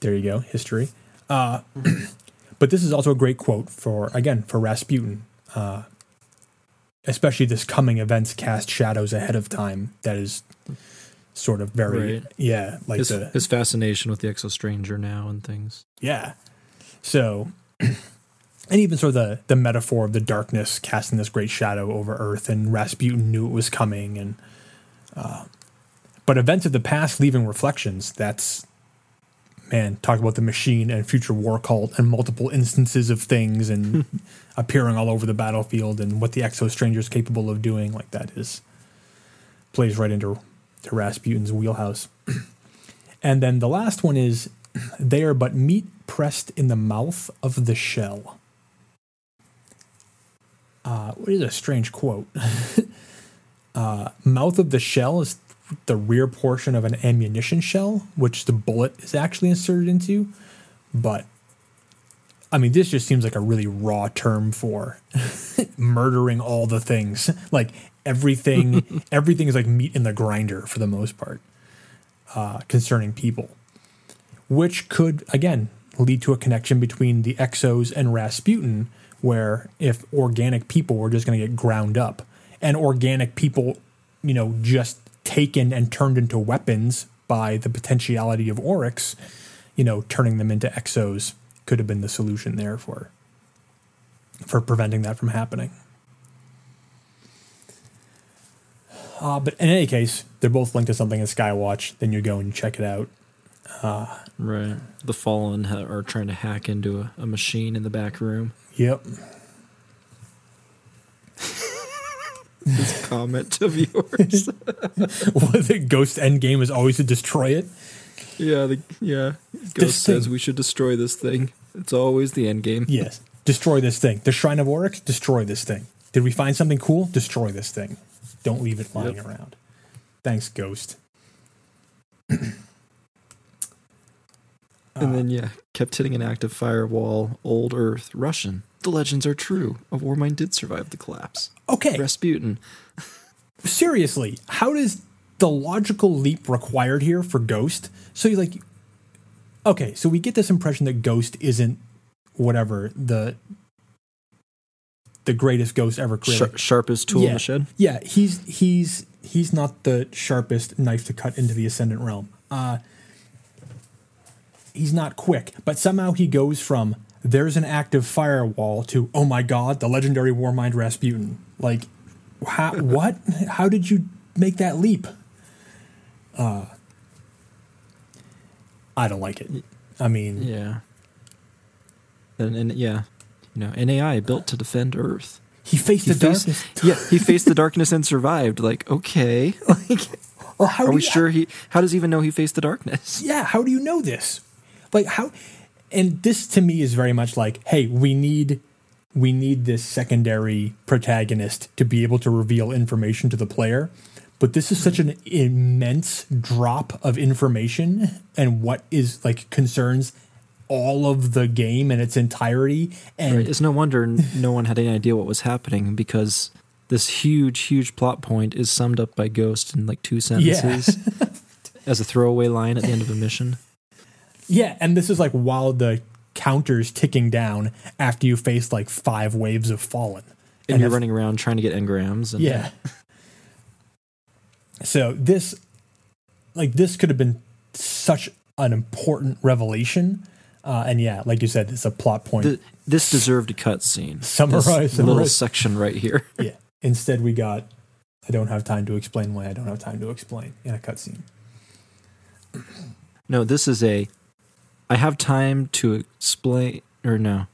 There you go, history. Uh, but this is also a great quote for, again, for Rasputin. Uh, especially this coming events cast shadows ahead of time that is sort of very right. yeah like
his,
the,
his fascination with the exo stranger now and things
yeah so and even sort of the the metaphor of the darkness casting this great shadow over earth and rasputin knew it was coming and uh, but events of the past leaving reflections that's man, talk about the machine and future war cult and multiple instances of things and appearing all over the battlefield and what the Exo Stranger is capable of doing. Like that is plays right into to Rasputin's wheelhouse. and then the last one is they are but meat pressed in the mouth of the shell. Uh, what is a strange quote? uh, mouth of the shell is the rear portion of an ammunition shell, which the bullet is actually inserted into. But I mean, this just seems like a really raw term for murdering all the things. Like everything, everything is like meat in the grinder for the most part uh, concerning people, which could again lead to a connection between the Exos and Rasputin, where if organic people were just going to get ground up, and organic people, you know, just taken and turned into weapons by the potentiality of Oryx, you know, turning them into exos could have been the solution there for for preventing that from happening. Uh, but in any case, they're both linked to something in Skywatch. Then you go and check it out. Uh,
right. The Fallen ha- are trying to hack into a, a machine in the back room.
Yep.
This comment of yours.
well, the Ghost end game is always to destroy it.
Yeah, the, yeah. Ghost this says thing. we should destroy this thing. It's always the end game.
Yes, destroy this thing. The Shrine of Oryx, destroy this thing. Did we find something cool? Destroy this thing. Don't leave it lying yep. around. Thanks, Ghost.
and then yeah, kept hitting an active firewall. Old Earth, Russian the legends are true. A Warmind did survive the collapse.
Okay.
Rasputin.
Seriously, how does the logical leap required here for Ghost? So you're like Okay, so we get this impression that Ghost isn't whatever the the greatest ghost ever created.
sharpest tool
yeah.
in the shed.
Yeah, he's he's he's not the sharpest knife to cut into the ascendant realm. Uh he's not quick, but somehow he goes from there's an active firewall to oh my god, the legendary Warmind Rasputin. Like, how, what? How did you make that leap? Uh, I don't like it. I mean,
Yeah. And, and yeah, you know, an AI built to defend Earth.
he faced
He
the
faced,
darkness.
yeah, he faced the darkness and survived. Like, okay, like,
Well, how
are we
you-
sure he? How does he even know he faced the darkness?
yeah how do you know this like how and this to me is very much like hey we need we need this secondary protagonist to be able to reveal information to the player but this is such an immense drop of information and what is like concerns all of the game in its entirety and
Right. It's no wonder no one had any idea what was happening because this huge, huge plot point is summed up by Ghost in like two sentences as a throwaway line at the end of a mission.
Yeah and this is like while the counter's ticking down after you face like five waves of fallen
And, you're
if-
running around trying to get engrams. And,
Yeah. so this, like, this could have been such an important revelation, uh, and yeah, like you said, it's a plot point.
Th- this deserved a cutscene.
Summarize,
This little section right here.
yeah. Instead, we got. I don't have time to explain why I don't have time to explain in a cutscene.
No, this is a. I have time to explain, or no.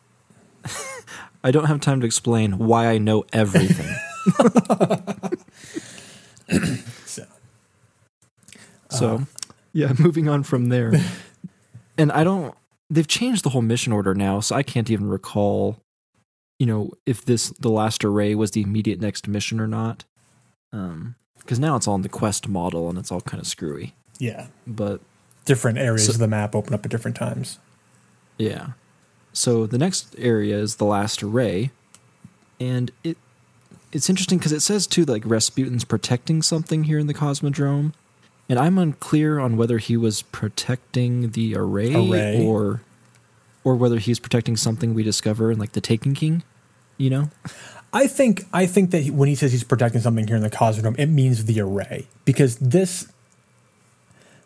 I don't have time to explain why I know everything.
So
So, yeah, moving on from there. and I don't. They've changed the whole mission order now, so I can't even recall, you know, if this the last array was the immediate next mission or not. Um, because now it's all in the quest model and it's all kind of screwy.
yeah,
But
different areas
So-
of the map open up at different times.
Yeah. So the next area is the last array, and it it's interesting because it says too like Rasputin's protecting something here in the Cosmodrome, and I'm unclear on whether he was protecting the array,
Array.
or or whether he's protecting something we discover in like the Taken King. You know,
I think I think that he, when he says he's protecting something here in the Cosmodrome, it means the array because this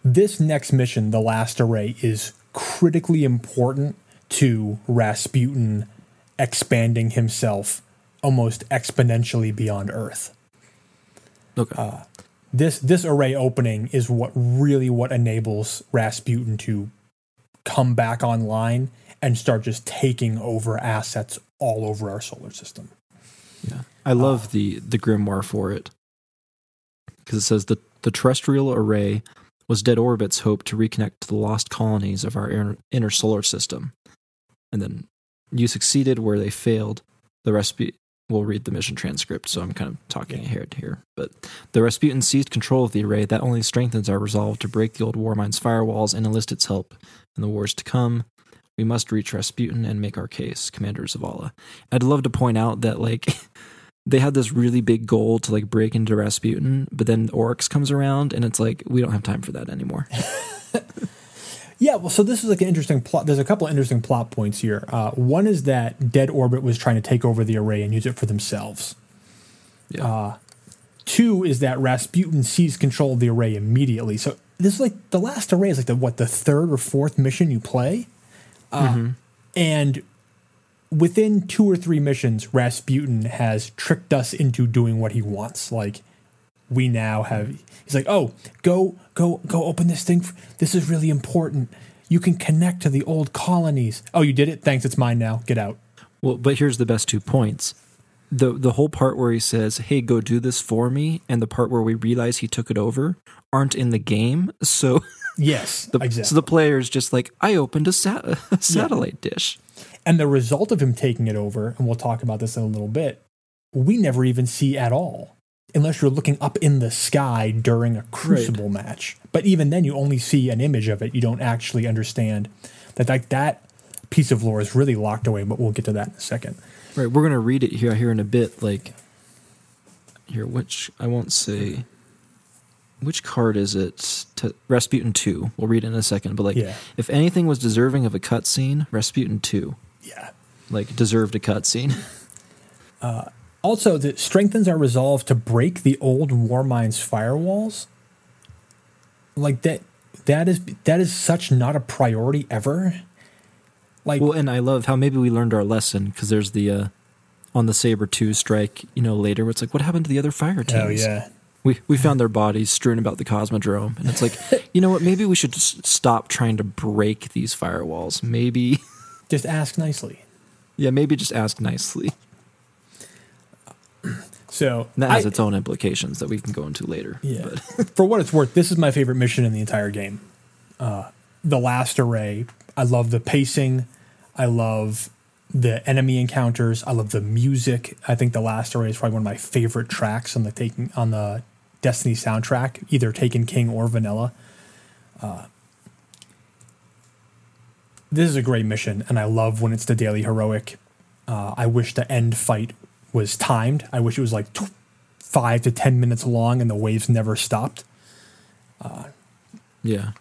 this next mission, the last array, is critically important to Rasputin expanding himself almost exponentially beyond Earth.
okay, uh,
This this array opening is what really what enables Rasputin to come back online and start just taking over assets all over our solar system.
yeah, I love uh, the the grimoire for it because it says the the terrestrial array was Dead Orbit's hope to reconnect to the lost colonies of our inner, solar system. And then you succeeded where they failed. The Rasputin, we'll read the mission transcript, so I'm kind of talking
Yeah.
ahead here. But the Rasputin seized control of the array. That only strengthens our resolve to break the old Warmind's firewalls and enlist its help in the wars to come. We must reach Rasputin and make our case, Commander Zavala. I'd love to point out that, like, they had this really big goal to like break into Rasputin, but then Oryx comes around and it's like we don't have time for that anymore.
Yeah, well, so this is like an interesting plot. There's a couple of interesting plot points here. Uh, one is that Dead Orbit was trying to take over the array and use it for themselves.
Yeah.
Two is that Rasputin seized control of the array immediately. So this is like the last array is like the what the third or fourth mission you play, uh, and within two or three missions, Rasputin has tricked us into doing what he wants. Like we now have. He's like, oh, go, go, go, open this thing. This is really important. You can connect to the old colonies. Oh, you did it. Thanks. It's mine now. Get out.
Well, but here's the best two points. The the whole part where he says, "Hey, go do this for me," and the part where we realize he took it over aren't in the game. So
Yes,
the
exactly.
so the player's just like, "I opened a, sat- a satellite dish."
And the result of him taking it over, and we'll talk about this in a little bit, we never even see at all. Unless you're looking up in the sky during a crucible match. But even then you only see an image of it. You don't actually understand that like that piece of lore is really locked away, but we'll get to that in a second.
Right, we're gonna read it here here in a bit. Like here, which I won't say. Which card is it? To Rasputin two. We'll read it in a second. But like,
Yeah.
if anything was deserving of a cutscene, Rasputin two,
Yeah.
like deserved a cutscene.
Also, that strengthens our resolve to break the old Warmind's firewalls. Like that that is that is such not a priority ever. Like
Well, and I love how maybe we learned our lesson because there's the uh, on the Saber two strike. You know, later where it's like, what happened to the other fire teams?
oh yeah.
We we found their bodies strewn about the cosmodrome, and it's like, you know what? Maybe we should just stop trying to break these firewalls. Maybe,
Just ask nicely.
yeah, maybe just ask nicely.
So
And that has
I-
its own implications that we can go into later.
Yeah.
But
For what it's worth, this is my favorite mission in the entire game. Uh, the last array. I love the pacing. I love the enemy encounters. I love the music. I think the last array is probably one of my favorite tracks on the taking on the Destiny soundtrack, either Taken King or Vanilla. Uh, this is a great mission, and I love when it's the daily heroic. Uh, I wish the end fight was timed. I wish it was like tw- five to ten minutes long, and the waves never stopped.
yeah,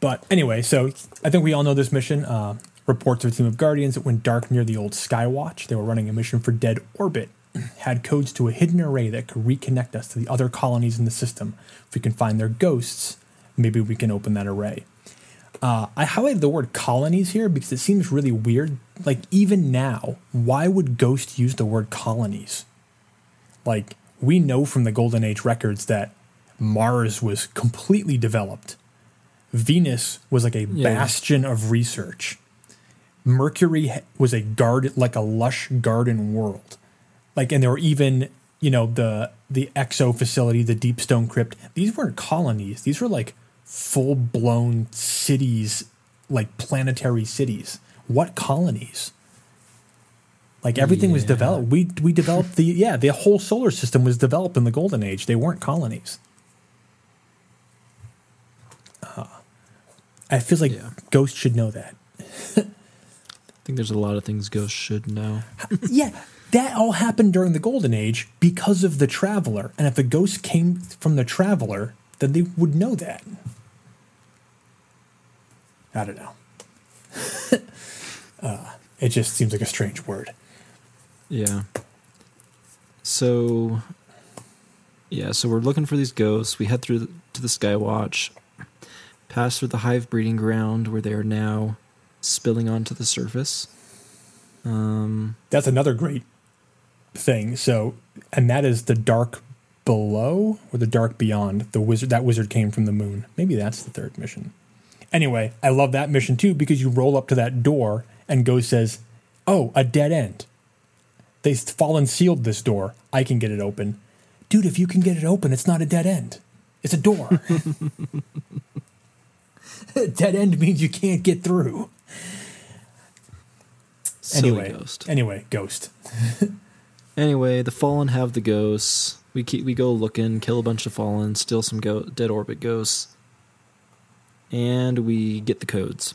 But anyway, so I think we all know this mission. Uh, reports of a team of Guardians that went dark near the old Skywatch. They were running a mission for Dead Orbit. Had codes to a hidden array that could reconnect us to the other colonies in the system. If we can find their ghosts, maybe we can open that array. Uh, I highlighted the word colonies here because it seems really weird. Like, even now, why would Ghost use the word colonies? Like, we know from the Golden Age records that Mars was completely developed. Venus was like a
Yeah.
bastion of research. Mercury was a garden, like a lush garden world. Like, and there were even, you know, the the Exo facility, the Deep Stone Crypt. These weren't colonies. These were like full blown cities, like planetary cities. What colonies? Like everything was developed. We we developed the yeah the whole solar system was developed in the golden age. They weren't colonies. Uh, I feel like
Yeah.
Ghost should know that.
I think there's a lot of things Ghost should know.
yeah, that all happened during the golden age because of the traveler. And if the ghost came from the traveler, then they would know that. I don't know. uh, it just seems like a strange word.
Yeah. So, yeah, so we're looking for these ghosts. We head through the, to the Skywatch, pass through the hive breeding ground where they are now spilling onto the surface. Um,
That's another great thing. So, and that is the dark below or the dark beyond. The wizard that wizard came from the moon. Maybe that's the third mission. Anyway, I love that mission too because you roll up to that door and Ghost says, "Oh, a dead end. They've fallen sealed this door. I can get it open." Dude, if you can get it open, it's not a dead end. It's a door. dead end means you can't get through.
silly
Anyway,
ghost.
anyway, Ghost.
Anyway, the fallen have the ghosts. We keep we go looking, kill a bunch of fallen, steal some go- dead orbit ghosts, and we get the codes.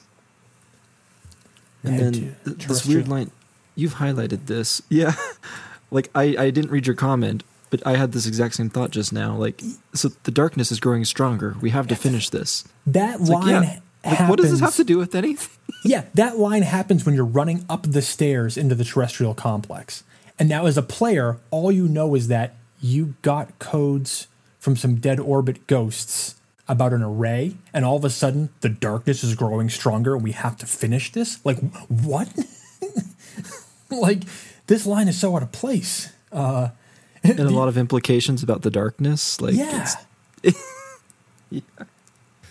And then th- this weird line, you've highlighted this, yeah. like I I didn't read your comment, but I had this exact same thought just now. Like, so the darkness is growing stronger. We have to finish this.
That
It's
line
like, yeah. Like, what does this have to do with anything?
Yeah, that line happens when you're running up the stairs into the terrestrial complex. And now, as a player, all you know is that you got codes from some dead orbit ghosts about an array, and all of a sudden the darkness is growing stronger, and we have to finish this. Like, what? like, this line is so out of place. Uh,
and a lot of implications about the darkness. Like,
yeah.
it's,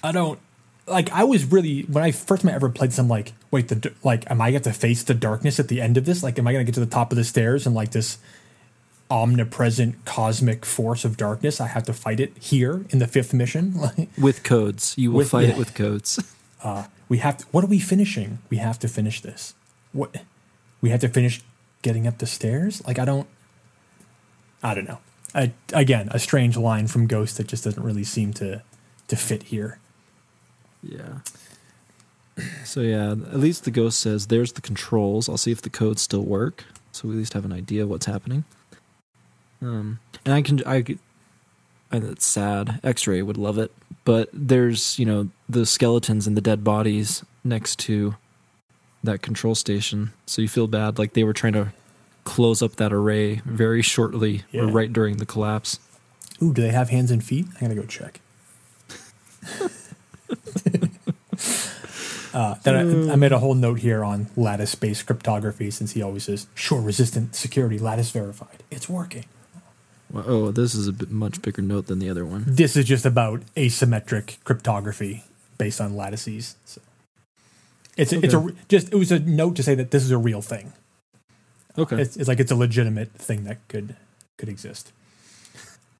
I don't like. I was really when I first time I ever played. Some like, wait, the like, am I going to face the darkness at the end of this? Like, am I going to get to the top of the stairs and like this omnipresent cosmic force of darkness? I have to fight it here in the fifth mission.
With codes, you will
With-
fight
yeah.
it with codes.
Uh, we have. To, what are we finishing? We have to finish this. What? We have to finish getting up the stairs. Like, I don't. I don't know. I, again, a strange line from Ghost that just doesn't really seem to to fit here.
Yeah. So yeah, at least the ghost says there's the controls. I'll see if the codes still work, so we at least have an idea of what's happening. Um, and I can I, could- I it's sad. X-ray would love it, but there's you know the skeletons and the dead bodies next to that control station, so you feel bad like they were trying to close up that array very shortly or right during the collapse.
Ooh, do they have hands and feet? I'm gonna go check. Uh, then I, I made a whole note here on lattice based cryptography since he always says Shor resistant security lattice verified. It's working.
Well, oh, this is a much bigger note than the other one.
This is just about asymmetric cryptography based on lattices. So it's a, it's a just it was a note to say that this is a real thing.
Okay.
It's, it's like it's a legitimate thing that could could exist.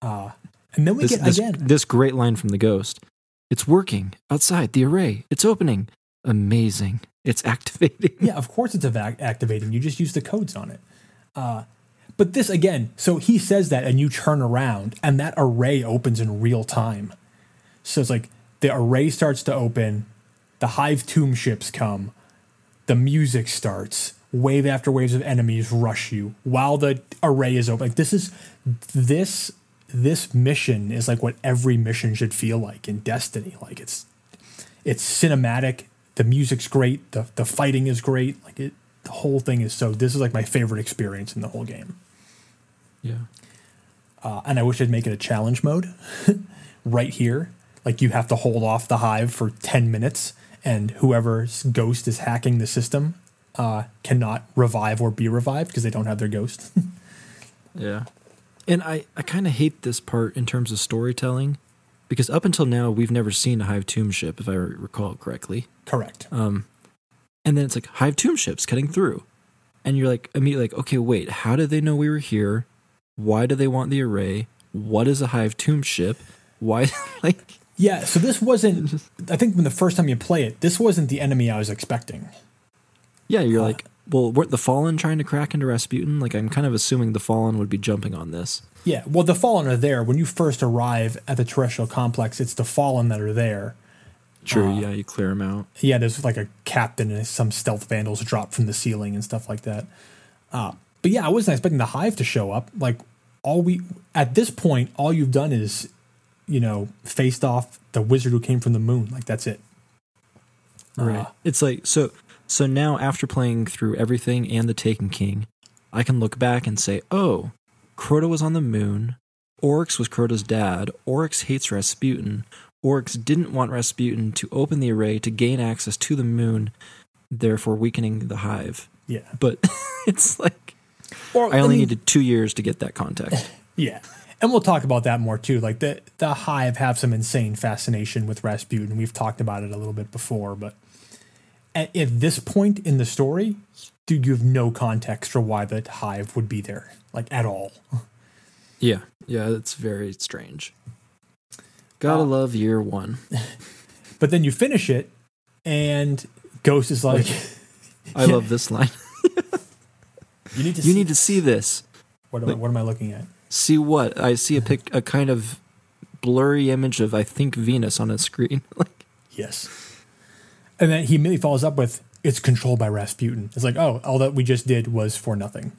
Uh, and then we
this,
get
this,
again.
this great line from the ghost. It's working outside the array. It's opening. Amazing. It's activating.
yeah, of course it's activating. You just use the codes on it. Uh, but this again, so he says that, and you turn around, and that array opens in real time. So it's like the array starts to open, the Hive tomb ships come, the music starts, wave after waves of enemies rush you while the array is open. Like this is this this mission is like what every mission should feel like in Destiny. Like it's it's cinematic. The music's great. The the fighting is great. Like it, the whole thing is so. This is like my favorite experience in the whole game.
Yeah.
Uh, and I wish I'd make it a challenge mode right here. Like you have to hold off the hive for ten minutes, and whoever's ghost is hacking the system uh, cannot revive or be revived because they don't have their ghost.
Yeah. And I, I kind of hate this part in terms of storytelling because up until now, we've never seen a Hive tomb ship, if I recall correctly.
Correct.
Um, and then it's like Hive tomb ships cutting through. And you're like, immediately like, okay, wait, how did they know we were here? Why do they want the array? What is a Hive tomb ship? Why, like,
Yeah, so this wasn't. I think when the first time you play it, this wasn't the enemy I was expecting.
yeah, you're like, well, weren't the Fallen trying to crack into Rasputin? Like, I'm kind of assuming the Fallen would be jumping on this.
Yeah, well, the Fallen are there. When you first arrive at the terrestrial complex, it's the Fallen that are there.
True, yeah, you clear them out.
Yeah, there's like a captain and some stealth vandals drop from the ceiling and stuff like that. Uh, but yeah, I wasn't expecting the hive to show up. Like all we at this point, all you've done is, you know, faced off the wizard who came from the moon. Like that's it.
Right.
Uh,
it's like so so now after playing through everything and the Taken King, I can look back and say, "Oh, Crota was on the moon. Oryx was Crota's dad. Oryx hates Rasputin. Oryx didn't want Rasputin to open the array to gain access to the moon, therefore weakening the hive."
yeah.
But it's like
Or,
I only
mean,
needed 2 years to get that context.
Yeah. And we'll talk about that more too. Like the the hive have some insane fascination with Rasputin. We've talked about it a little bit before, but at, at this point in the story, dude, you have no context for why the hive would be there, like at all.
yeah. Yeah, it's very strange. Gotta
Uh,
love year 1.
But then you finish it, and Ghost is like,
I love this line.
"You need to.
You
see
need to see this.
What am, I, what am I looking at?
See what? I see a pic, a kind of blurry image of I think Venus on a screen. like,
Yes. And then he immediately follows up with, "It's controlled by Rasputin." It's like, oh, all that we just did was for nothing.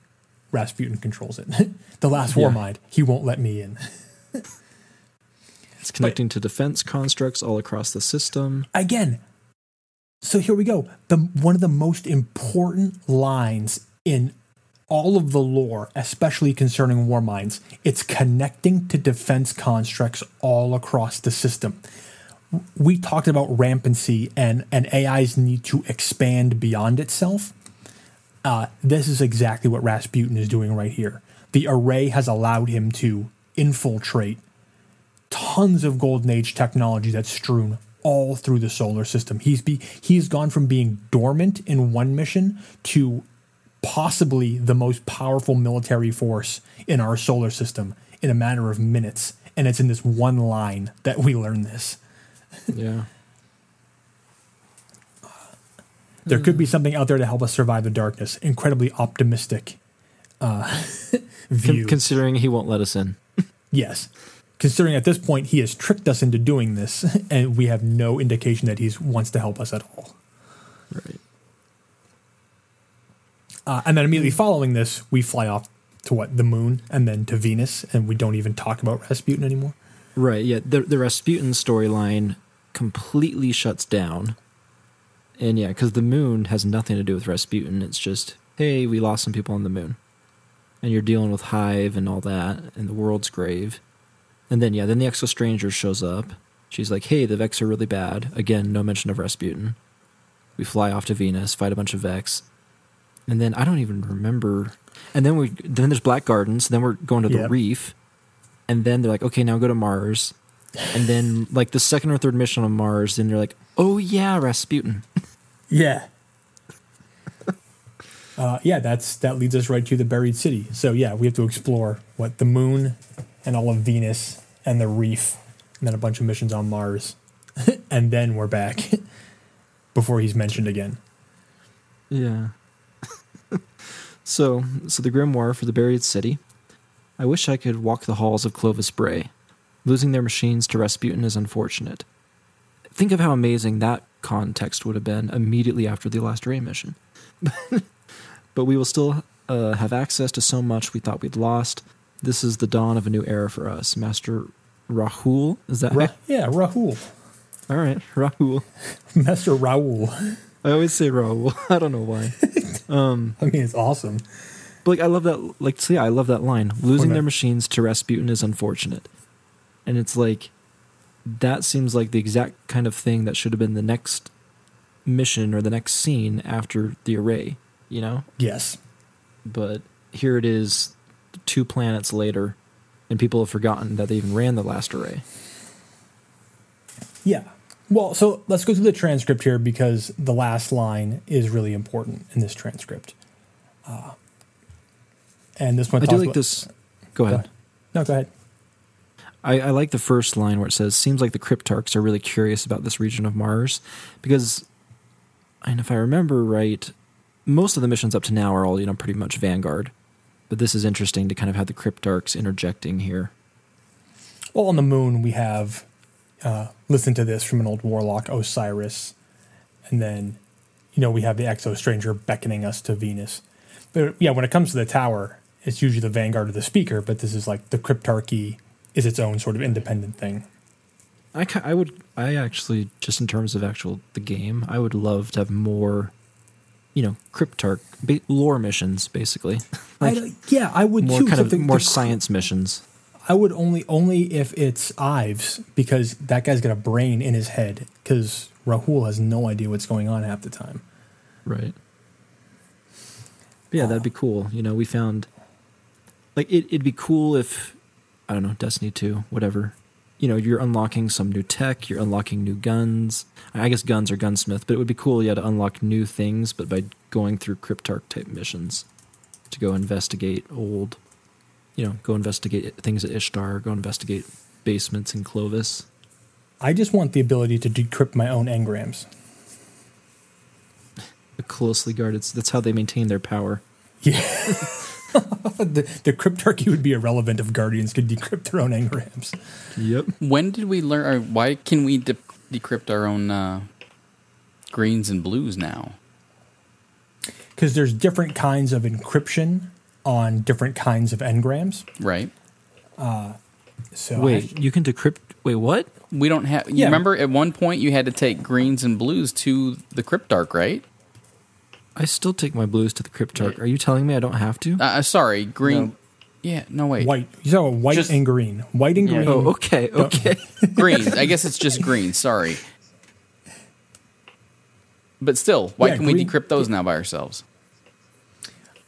Rasputin controls it. the last war
Yeah.
mind. He won't let me in.
it's connecting to defense constructs all across the system.
again so here we go the one of the most important lines in all of the lore especially concerning war minds it's connecting to defense constructs all across the system. We talked about rampancy and and ai's need to expand beyond itself. Uh, this is exactly what rasputin is doing right here. The array has allowed him to infiltrate tons of golden age technology that's strewn all through the solar system. He's be he's gone from being dormant in one mission to possibly the most powerful military force in our solar system in a matter of minutes. And it's in this one line that we learn this.
Yeah.
There could be something out there to help us survive the darkness. Incredibly optimistic uh,
Con-
view.
considering he won't let us in.
Yes. Considering at this point he has tricked us into doing this, and we have no indication that he wants to help us at all.
Right.
Uh, and then immediately following this, we fly off to what the moon, and then to Venus, and we don't even talk about Rasputin anymore.
Right. Yeah. The the Rasputin storyline completely shuts down. And yeah, because the moon has nothing to do with Rasputin. It's just, hey, we lost some people on the moon. And you're dealing with Hive and all that, and the world's grave. And then, yeah, then the Exo Stranger shows up. She's like, hey, the Vex are really bad. Again, no mention of Rasputin. We fly off to Venus, fight a bunch of Vex, and then I don't even remember. And then we then there's Black Gardens. Then we're going to the
Yep.
reef, and then they're like, okay, now go to Mars. And then like the second or third mission on Mars, then they're like, oh yeah, Rasputin.
Yeah. uh, yeah, that's that leads us right to the buried city. So yeah, we have to explore what the moon and all of Venus and the reef, and then a bunch of missions on Mars, and then we're back before he's mentioned again.
Yeah. So, so the grimoire for the buried city. I wish I could walk the halls of Clovis Bray. Losing their machines to Rasputin is unfortunate. Think of how amazing that context would have been immediately after the last Ray mission. but we will still uh, have access to so much we thought we'd lost. This is the dawn of a new era for us. Master Rahul, is that
Ra- yeah, Rahul,
all right? Rahul.
Master Raoul.
I always say Rahul. I don't know why. Um,
I mean, it's awesome.
But like I love that like so yeah, I love that line. Losing their machines to Rasputin is unfortunate. And it's like that seems like the exact kind of thing that should have been the next mission or the next scene after the array, you know?
Yes.
But here it is two planets later and people have forgotten that they even ran the last array.
Yeah. Well, so let's go through the transcript here because the last line is really important in this transcript. Uh, and this one
I do like
about-
this go ahead.
No, go ahead.
I, I like the first line where it says, "Seems like the Cryptarchs are really curious about this region of Mars," because, and if I remember right, most of the missions up to now are all you know pretty much Vanguard, but this is interesting to kind of have the Cryptarchs interjecting here.
Well, on the moon, we have uh, listen to this from an old warlock, Osiris. And then, you know, we have the Exo Stranger beckoning us to Venus. But yeah, when it comes to the tower, it's usually the Vanguard of the Speaker, but this is like the Cryptarchy is its own sort of independent thing.
I ki- I would I actually just in terms of actual the game, I would love to have more, you know, Cryptarch ba- lore missions basically, like
don't- yeah, I would
more
too.
kind of more
the-
science missions.
I would only only if it's Ives because that guy's got a brain in his head because Rahul has no idea what's going on half the time.
Right. But yeah, that'd be uh, cool. You know, we found like it, it'd be cool if I don't know, Destiny 2, whatever. You know, you're unlocking some new tech, you're unlocking new guns. I guess guns are gunsmith, but it would be cool, yeah, to unlock new things, but by going through Cryptarch type missions to go investigate old, you know, go investigate things at Ishtar, go investigate basements in Clovis.
I just want the ability to decrypt my own engrams.
A closely guarded. That's how they maintain their power.
Yeah. the, the cryptarchy would be irrelevant if guardians could decrypt their own engrams.
Yep.
When did we learn? Or why can we de- decrypt our own uh, greens and blues now?
Because there's different kinds of encryption on different kinds of engrams.
Right.
So
Wait,
I-
you can decrypt. Wait, what?
We don't have. You
Yeah.
remember at one point you had to take greens and blues to the Cryptarch, right?
I still take my blues to the Cryptarch. Are you telling me I don't have to?
Uh, sorry, green.
No.
Yeah, no wait.
white. You saw white
Just-
and green. White and
Yeah.
green.
oh, okay, okay.
Greens. I guess it's just green. Sorry. But still, why
Yeah,
can we decrypt those now by ourselves?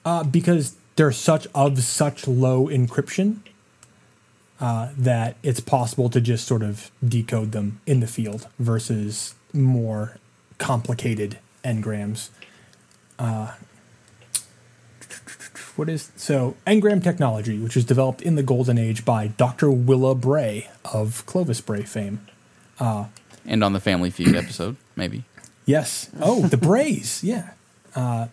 Uh, because they're such of such low encryption uh, that it's possible to just sort of decode them in the field versus more complicated engrams. Uh, what is so engram technology, which was developed in the golden age by Dr. Willa Bray of Clovis Bray fame.
And on the Family Feud episode, maybe.
Yes. Oh, the Brays. Yeah. Uh,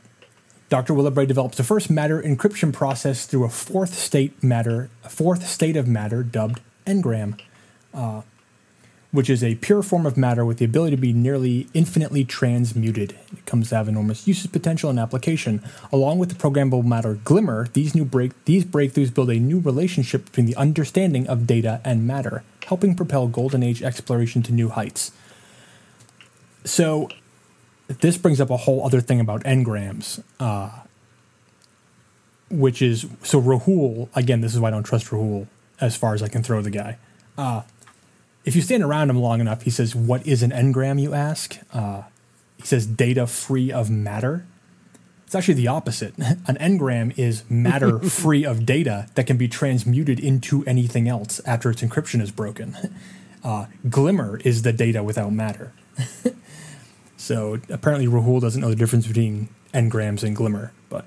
Dr. Willa Bray develops the first matter encryption process through a fourth state matter, fourth state of matter dubbed engram, uh, which is a pure form of matter with the ability to be nearly infinitely transmuted. It comes to have enormous usage potential and application. Along with the programmable matter Glimmer, these new break these breakthroughs build a new relationship between the understanding of data and matter, helping propel Golden Age exploration to new heights. So this brings up a whole other thing about engrams, uh, which is so Rahul. Again, this is why I don't trust Rahul as far as I can throw the guy. Uh, if you stand around him long enough, he says, "What is an engram?" You ask. Uh, he says data free of matter. It's actually the opposite. An engram is matter free of data that can be transmuted into anything else after its encryption is broken. Uh, Glimmer is the data without matter. So apparently, Rahul doesn't know the difference between engrams and Glimmer. But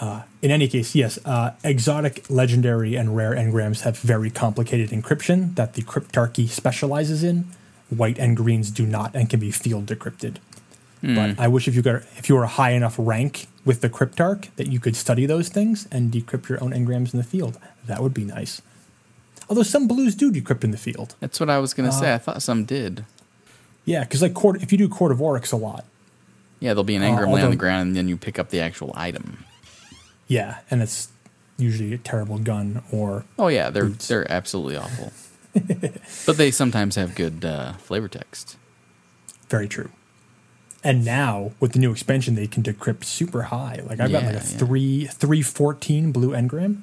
uh, in any case, yes, uh, exotic, legendary, and rare engrams have very complicated encryption that the cryptarchy specializes in. White and greens do not and can be field decrypted. But I wish if you got if you were a high enough rank with the cryptarch that you could study those things and decrypt your own engrams in the field. That would be nice. Although some blues do decrypt in the field.
That's what I was gonna say. I thought some did.
Yeah, because like court, if you do court of oryx a lot,
Yeah, there'll be an
Uh,
engram lay on the ground, and then you pick up the actual item.
yeah, and it's usually a terrible gun or
Oh yeah, they're
Boots.
they're absolutely awful. but they sometimes have good uh, flavor text.
very true. And now with the new expansion, they can decrypt super high. Like I've got like a
Yeah, yeah.
three three fourteen blue engram.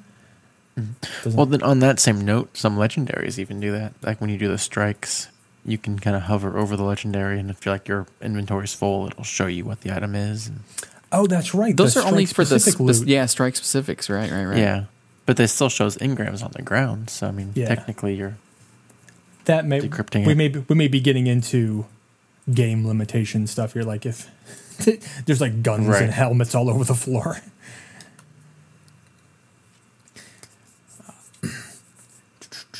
Doesn't-
Well, then on that same note, some legendaries even do that. Like when you do the strikes, you can kind of hover over the legendary, and if you're like your inventory's full, it'll show you what the item is. And,
oh, that's right.
Those
the
are only for the
strike-specific
spe- yeah strike specifics, right? Right? Right.
Yeah, but they still shows engrams on the ground. So I mean,
Yeah.
technically, you're
that may
decrypting
we
it.
may be, we may be getting into game limitation stuff here. Like if there's like guns
Right.
and helmets all over the floor.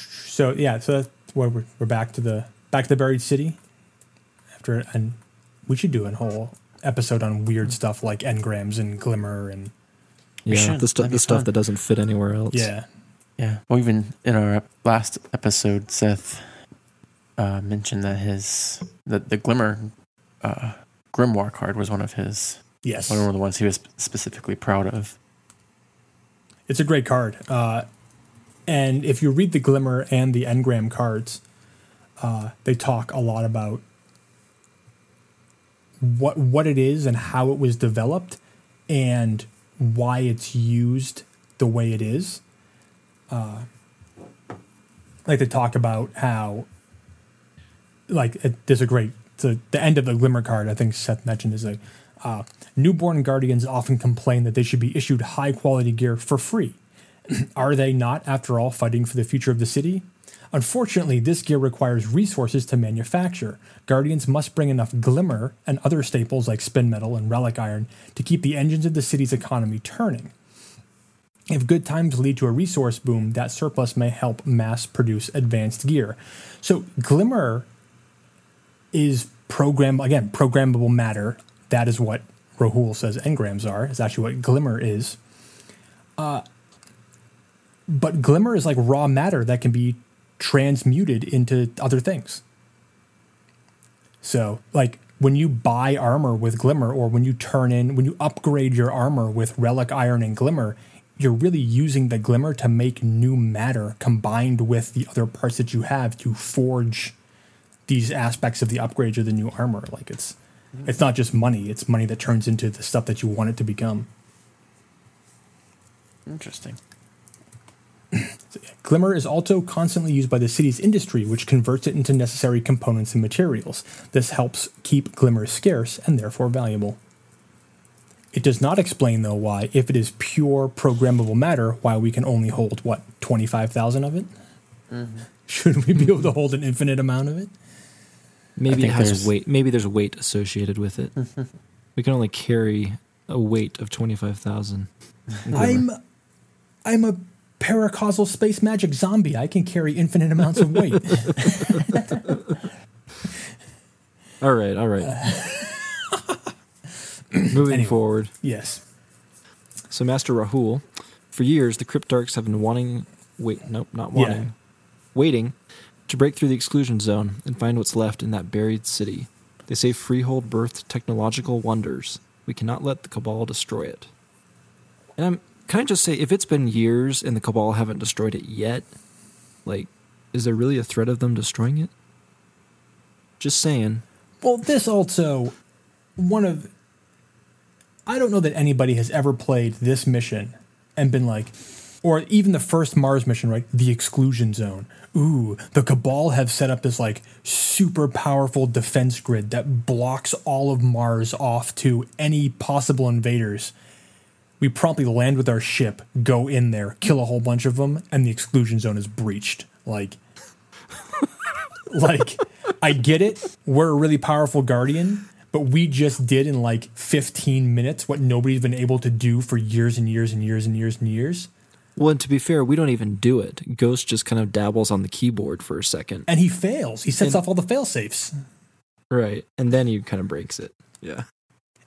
So yeah, so that's where we're, we're back to the back to the buried city. After and we should do a whole episode on weird stuff like engrams and glimmer and
Yeah,
should.
the, stu- the stuff
fun.
that doesn't fit anywhere else.
yeah.
yeah. Well, even in our last episode, Seth uh, mentioned that his that the glimmer uh, grimoire card was one of his
Yes.
one of the ones he was specifically proud of.
It's a great card. Uh, and if you read the Glimmer and the Engram cards, uh, they talk a lot about what what it is and how it was developed and why it's used the way it is. Uh, like they talk about how, like it, there's a great the the end of the Glimmer card. I think Seth mentioned is a uh, newborn guardians often complain that they should be issued high quality gear for free. Are they not, after all, fighting for the future of the city? Unfortunately, this gear requires resources to manufacture. Guardians must bring enough glimmer and other staples like spin metal and relic iron to keep the engines of the city's economy turning. If good times lead to a resource boom, that surplus may help mass produce advanced gear. So, glimmer is program again programmable matter. That is what Rahul says engrams are. Is actually what glimmer is. Uh, but glimmer is like raw matter that can be transmuted into other things. So, like when you buy armor with glimmer, or when you turn in, when you upgrade your armor with relic iron and glimmer, you're really using the glimmer to make new matter combined with the other parts that you have to forge these aspects of the upgrades or the new armor. Like it's mm-hmm. it's not just money; it's money that turns into the stuff that you want it to become.
Interesting.
Glimmer is also constantly used by the city's industry, which converts it into necessary components and materials. This helps keep Glimmer scarce and therefore valuable. It does not explain, though, why, if it is pure programmable matter, why we can only hold, what, 25,000 of it? Mm-hmm. Shouldn't we be able to mm-hmm. hold an infinite amount of it?
Maybe it has
there's-
weight. Maybe there's weight associated with it. we can only carry a weight of twenty five thousand.
I'm, I'm a paracausal space magic zombie. I can carry infinite amounts of weight.
All right, all right. Moving
Anyway.
forward.
yes.
So, Master Rahul, for years the Cryptarchs have been wanting, wait, nope, not
Yeah.
wanting, waiting to break through the exclusion zone and find what's left in that buried city. They say Freehold birthed technological wonders. We cannot let the Cabal destroy it. And I'm, can I just say, if it's been years and the Cabal haven't destroyed it yet, like, is there really a threat of them destroying it? Just saying.
Well, this also one of I don't know that anybody has ever played this mission and been like, or even the first Mars mission, right? The exclusion zone. Ooh, the Cabal have set up this like super powerful defense grid that blocks all of Mars off to any possible invaders. We promptly land with our ship, go in there, kill a whole bunch of them, and the exclusion zone is breached. Like, like I get it. We're a really powerful guardian, but we just did in like 15 minutes what nobody's been able to do for years and years and years and years and years.
Well, and to be fair, we don't even do it. Ghost just kind of dabbles on the keyboard for a second.
And he fails. He sets
And-
off all the fail safes.
Right. And then he kind of breaks it. Yeah.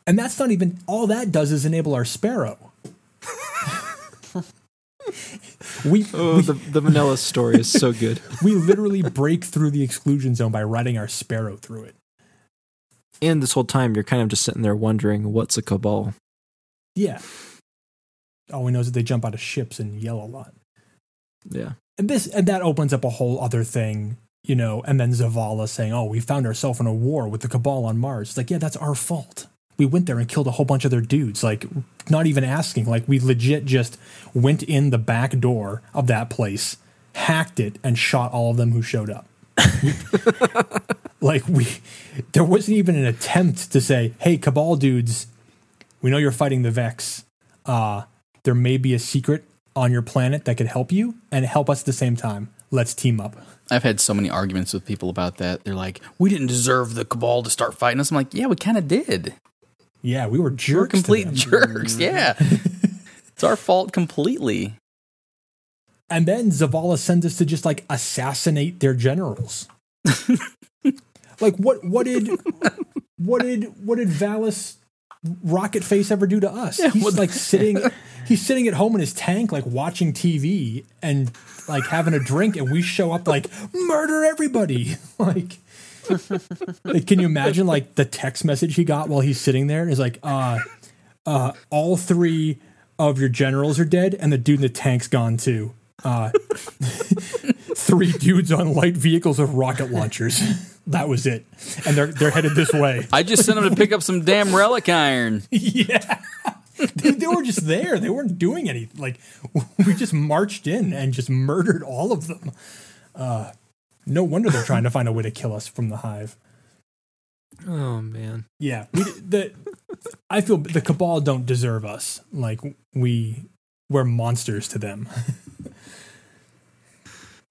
And that's not even all that does is enable our sparrow. we,
Oh,
we
the, the vanilla story is so good.
we literally break through the exclusion zone by riding our sparrow through it.
And this whole time, you're kind of just sitting there wondering, what's a cabal?
Yeah. All we know is that they jump out of ships and yell a lot.
Yeah.
And this and that opens up a whole other thing, you know, and then Zavala saying, Oh, we found ourselves in a war with the Cabal on Mars. It's like, yeah, that's our fault. We went there and killed a whole bunch of their dudes, like not even asking. Like we legit just went in the back door of that place, hacked it, and shot all of them who showed up. like we there wasn't even an attempt to say, Hey, Cabal dudes, we know you're fighting the Vex. Uh, there may be a secret on your planet that could help you and help us at the same time. Let's team up.
I've had so many arguments with people about that. They're like, "We didn't deserve the cabal to start fighting us." I'm like, "Yeah, we kind of did.
Yeah, we were jerks. We're
complete jerks. Yeah, it's our fault completely."
And then Zavala sends us to just like assassinate their generals. like what what did what did what did Valus Rocket Face ever do to us? he's like sitting he's sitting at home in his tank like watching TV and like having a drink and we show up like murder everybody. like, can you imagine like the text message he got while he's sitting there is like uh uh all three of your generals are dead and the dude in the tank's gone too. Uh three dudes on light vehicles with rocket launchers. That was it. And they're they're headed this way.
I just sent them to pick up some damn relic iron.
yeah. They, they were just there. They weren't doing anything. Like we just marched in and just murdered all of them. Uh no wonder they're trying to find a way to kill us from the hive.
Oh, man.
Yeah, we, the I feel the cabal don't deserve us. Like we we're monsters to them.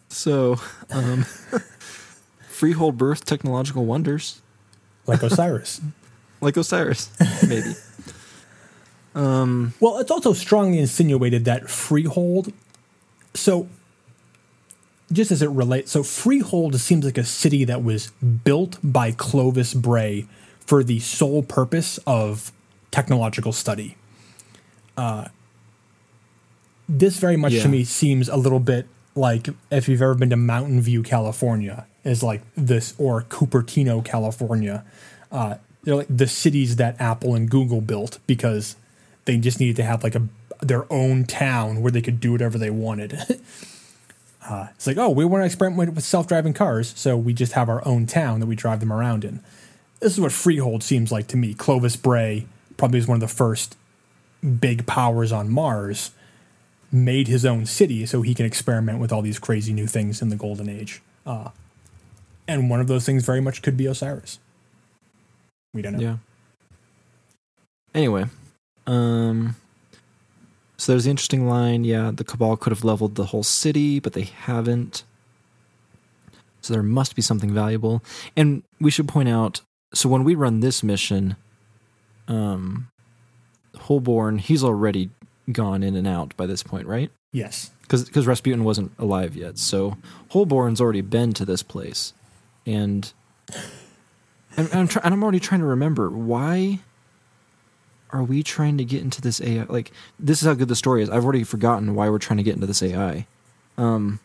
So, um, freehold birth technological wonders,
Like Osiris.
like Osiris, maybe. um,
Well, it's also strongly insinuated that Freehold. So, just as it relates, so Freehold seems like a city that was built by Clovis Bray for the sole purpose of technological study. Uh, this very much
Yeah.
to me seems a little bit like if you've ever been to Mountain View, California, is like this, or Cupertino, California. Uh, they're like the cities that Apple and Google built because they just needed to have like a their own town where they could do whatever they wanted. uh, it's like, oh, we want to experiment with self-driving cars, so we just have our own town that we drive them around in. This is what Freehold seems like to me. Clovis Bray probably is one of the first big powers on Mars. Made his own city so he can experiment with all these crazy new things in the Golden Age. Uh, and one of those things very much could be Osiris. We don't know.
yeah. Anyway, um, so there's the interesting line. Yeah, the Cabal could have leveled the whole city, but they haven't. So there must be something valuable. And we should point out so when we run this mission, um, Holborn, he's already gone in and out by this point, right?
Yes.
because Rasputin wasn't alive yet. So Holborn's already been to this place, and and I'm try- and I'm already trying to remember why are we trying to get into this AI? Like this is how good the story is. I've already forgotten why we're trying to get into this AI. Um,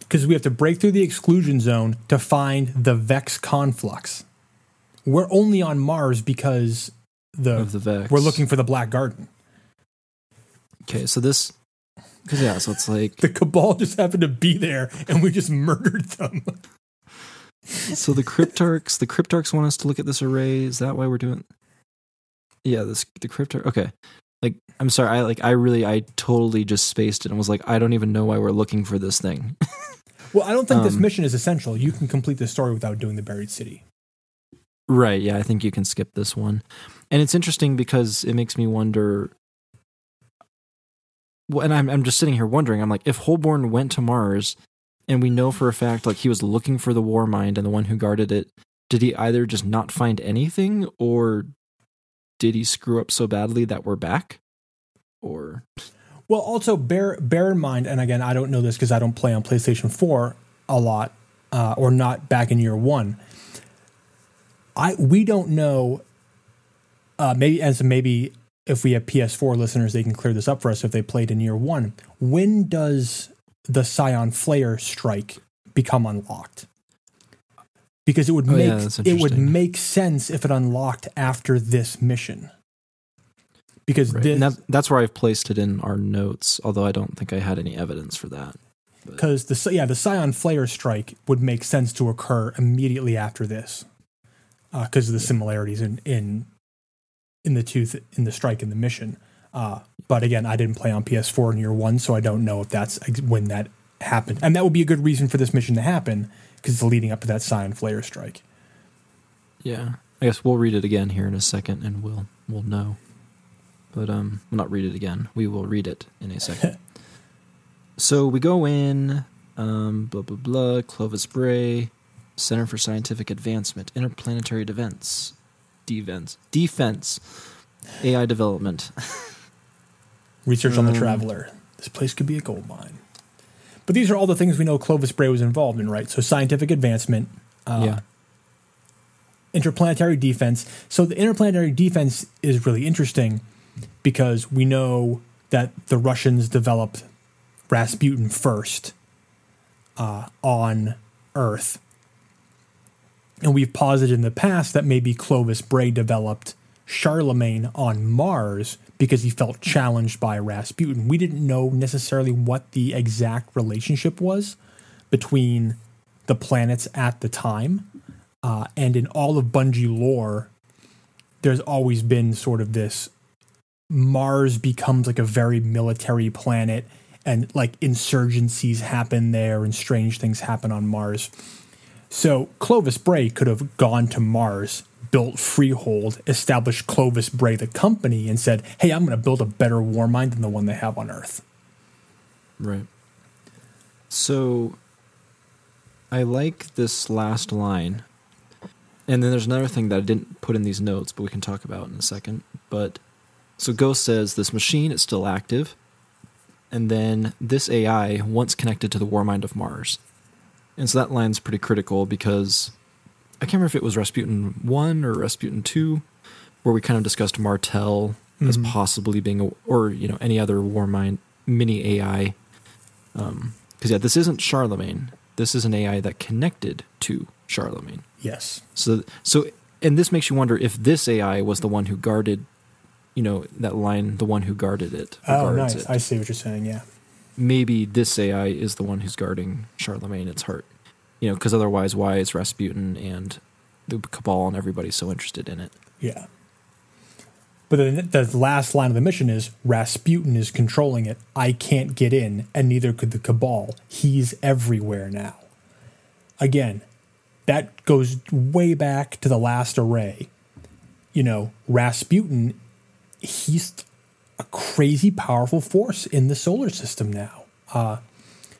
because we have to break through the exclusion zone to find the Vex conflux. We're only on Mars because the,
of the Vex.
we're looking for the Black Garden.
Okay, so this because yeah, so it's like
The Cabal just happened to be there, and we just murdered them.
so the cryptarchs the cryptarchs want us to look at this array is that why we're doing yeah this the cryptarch okay like I'm sorry, I like I really I totally just spaced it and was like, I don't even know why we're looking for this thing.
Well, I don't think this
Um,
mission is essential. You can complete the story without doing the buried city.
right, yeah, I think you can skip this one. And it's interesting because it makes me wonder well, and I'm I'm just sitting here wondering, I'm like, if Holborn went to Mars and we know for a fact like he was looking for the war mind and the one who guarded it, did he either just not find anything or did he screw up so badly that we're back? Or
Well, also bear bear in mind, and again, I don't know this because I don't play on PlayStation Four a lot, uh, or not back in year one. I we don't know. Uh, maybe as maybe if we have PS4 listeners, they can clear this up for us if they played in year one. When does the Scion Flare strike become unlocked? Because it would
Oh,
make
yeah,
it would make sense if it unlocked after this mission. Because
Right.
this,
that, that's where I've placed it in our notes, although I don't think I had any evidence for that.
because the yeah the Scion Flare strike would make sense to occur immediately after this, because of the similarities in in in the tooth in the strike in the mission. Uh, but again, I didn't play on PS4 in year one, so I don't know if that's when that happened, and that would be a good reason for this mission to happen because it's leading up to that Scion Flare strike.
Yeah. I guess we'll read it again here in a second and we'll we'll know. But um we'll not read it again. We will read it in a second. so we go in, um, blah blah blah, Clovis Bray, Center for Scientific Advancement, Interplanetary Defense, Defense, Defense, AI Development.
Research on the
Um,
Traveler. This place could be a gold mine. But these are all the things we know Clovis Bray was involved in, right? So scientific advancement, uh,
yeah,
interplanetary defense. So the interplanetary defense is really interesting because we know that the Russians developed Rasputin first uh, on Earth. And we've posited in the past that maybe Clovis Bray developed Charlemagne on Mars because he felt challenged by Rasputin. We didn't know necessarily what the exact relationship was between the planets at the time. Uh, and in all of Bungie lore, there's always been sort of this Mars becomes like a very military planet, and like insurgencies happen there, and strange things happen on Mars. So Clovis Bray could have gone to Mars, built Freehold, established Clovis Bray the company, and said, "Hey, I'm going to build a better war mind than the one they have on Earth."
right. So I like this last line. And then there's another thing that I didn't put in these notes, but we can talk about in a second. But so Ghost says this machine is still active, and then this AI once connected to the Warmind of Mars. And so that line's pretty critical because I can't remember if it was Rasputin 1 or Rasputin 2, where we kind of discussed Martel as
Mhm.
possibly being, a, or, you know, any other Warmind mini AI. Because, yeah, this isn't Charlemagne. This is an AI that connected to Charlemagne.
Yes.
So, so, and this makes you wonder if this AI was the one who guarded, you know, that line, the one who guarded it. who
Oh, nice.
it.
I see what you're saying. Yeah.
Maybe this AI is the one who's guarding Charlemagne. Its heart, you know, because otherwise, why is Rasputin and the Cabal and everybody so interested in it?
Yeah. But then the last line of the mission is Rasputin is controlling it. I can't get in, and neither could the Cabal. He's everywhere now. Again, that goes way back to the last array. You know, Rasputin, he's a crazy powerful force in the solar system now. Uh,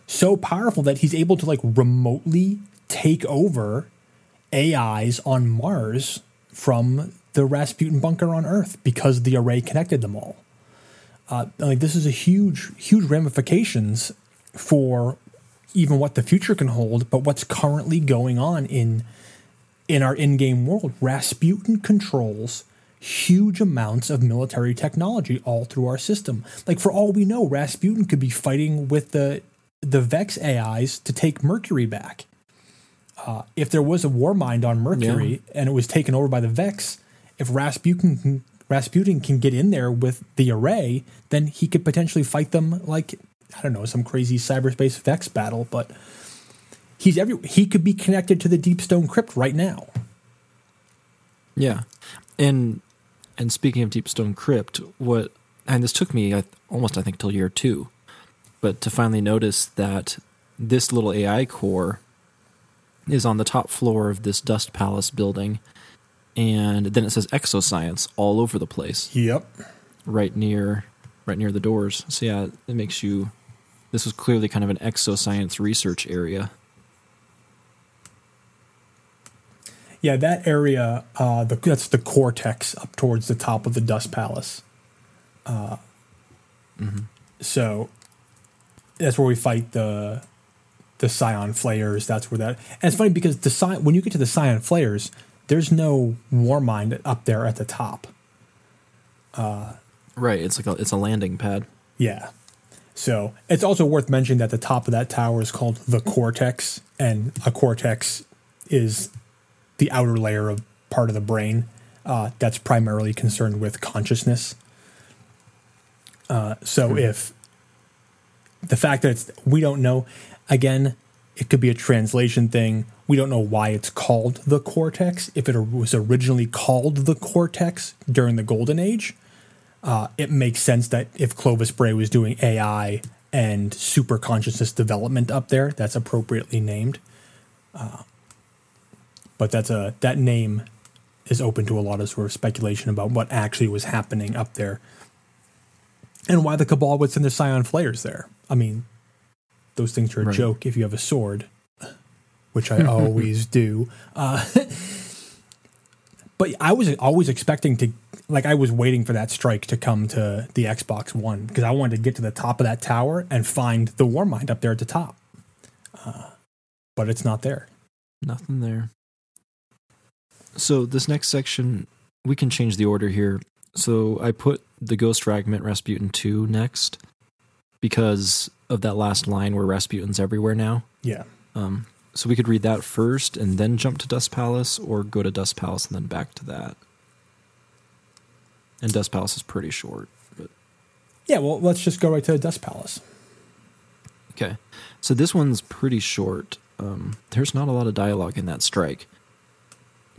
so powerful that he's able to like remotely take over AIs on Mars from the Rasputin bunker on Earth because the array connected them all. Uh, like this is a huge, huge ramifications for even what the future can hold, but what's currently going on in in our in-game world. Rasputin controls huge amounts of military technology all through our system. Like for all we know, Rasputin could be fighting with the the Vex AIs to take Mercury back. Uh, if there was a war mind on Mercury and it was taken over by the Vex, if Rasputin can, Rasputin can get in there with the array, then he could potentially fight them like I don't know some crazy cyberspace Vex battle. But he's every he could be connected to the Deep Stone Crypt right now.
Yeah, and and speaking of Deep Stone Crypt, what and this took me I- almost I think till year two, but to finally notice that this little AI core is on the top floor of this Dust Palace building, and then it says exoscience all over the place,
Yep.
right near right near the doors. So yeah, it makes you. This was clearly kind of an exoscience research area.
Yeah, that area, uh, the, that's the cortex up towards the top of the Dust Palace. Uh, mm-hmm. So that's where we fight the the Psion Flayers. That's where that. And it's funny because the Psion, when you get to the Psion Flayers, there's no Warmind up there at the top.
Right, it's like a, it's a landing pad.
Yeah. So it's also worth mentioning that the top of that tower is called the cortex, and a cortex is the outer layer of part of the brain uh, that's primarily concerned with consciousness. Uh, so if the fact that we don't know, again, it could be a translation thing. We don't know why it's called the cortex. If it was originally called the cortex during the golden age, uh, it makes sense that if Clovis Bray was doing AI and super consciousness development up there, that's appropriately named. Uh, but that's a that name is open to a lot of sort of speculation about what actually was happening up there, and why the Cabal would send their Psion Flayers there. I mean, those things are a
Right.
joke if you have a sword, which I always do. Uh, but I was always expecting to, like, I was waiting for that strike to come to the Xbox One because I wanted to get to the top of that tower and find the Warmind up there at the top. Uh, but it's not there.
Nothing there. So this next section, we can change the order here. So I put the Ghost Fragment Rasputin 2 next because of that last line where Rasputin's everywhere now.
Yeah.
Um, so we could read that first and then jump to Dust Palace, or go to Dust Palace and then back to that. And Dust Palace is pretty short, but
Yeah, well, let's just go right to Dust Palace.
okay. So this one's pretty short. Um, there's not a lot of dialogue in that strike.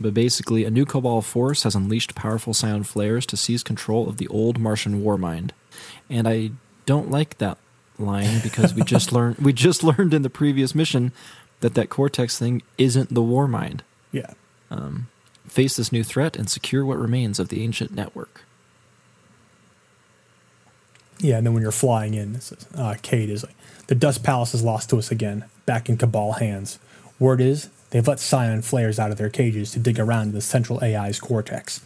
But basically, a new Cabal force has unleashed powerful Psion Flayers to seize control of the old Martian war mind. And I don't like that line because we just learned we just learned in the previous mission that that Cortex thing isn't the war mind.
Yeah.
Face this new threat and secure what remains of the ancient network.
Yeah, and then when you're flying in, uh, Cayde is like, the Dust Palace is lost to us again, back in Cabal hands. Word is, they've let Psion Flayers out of their cages to dig around in the central AI's cortex.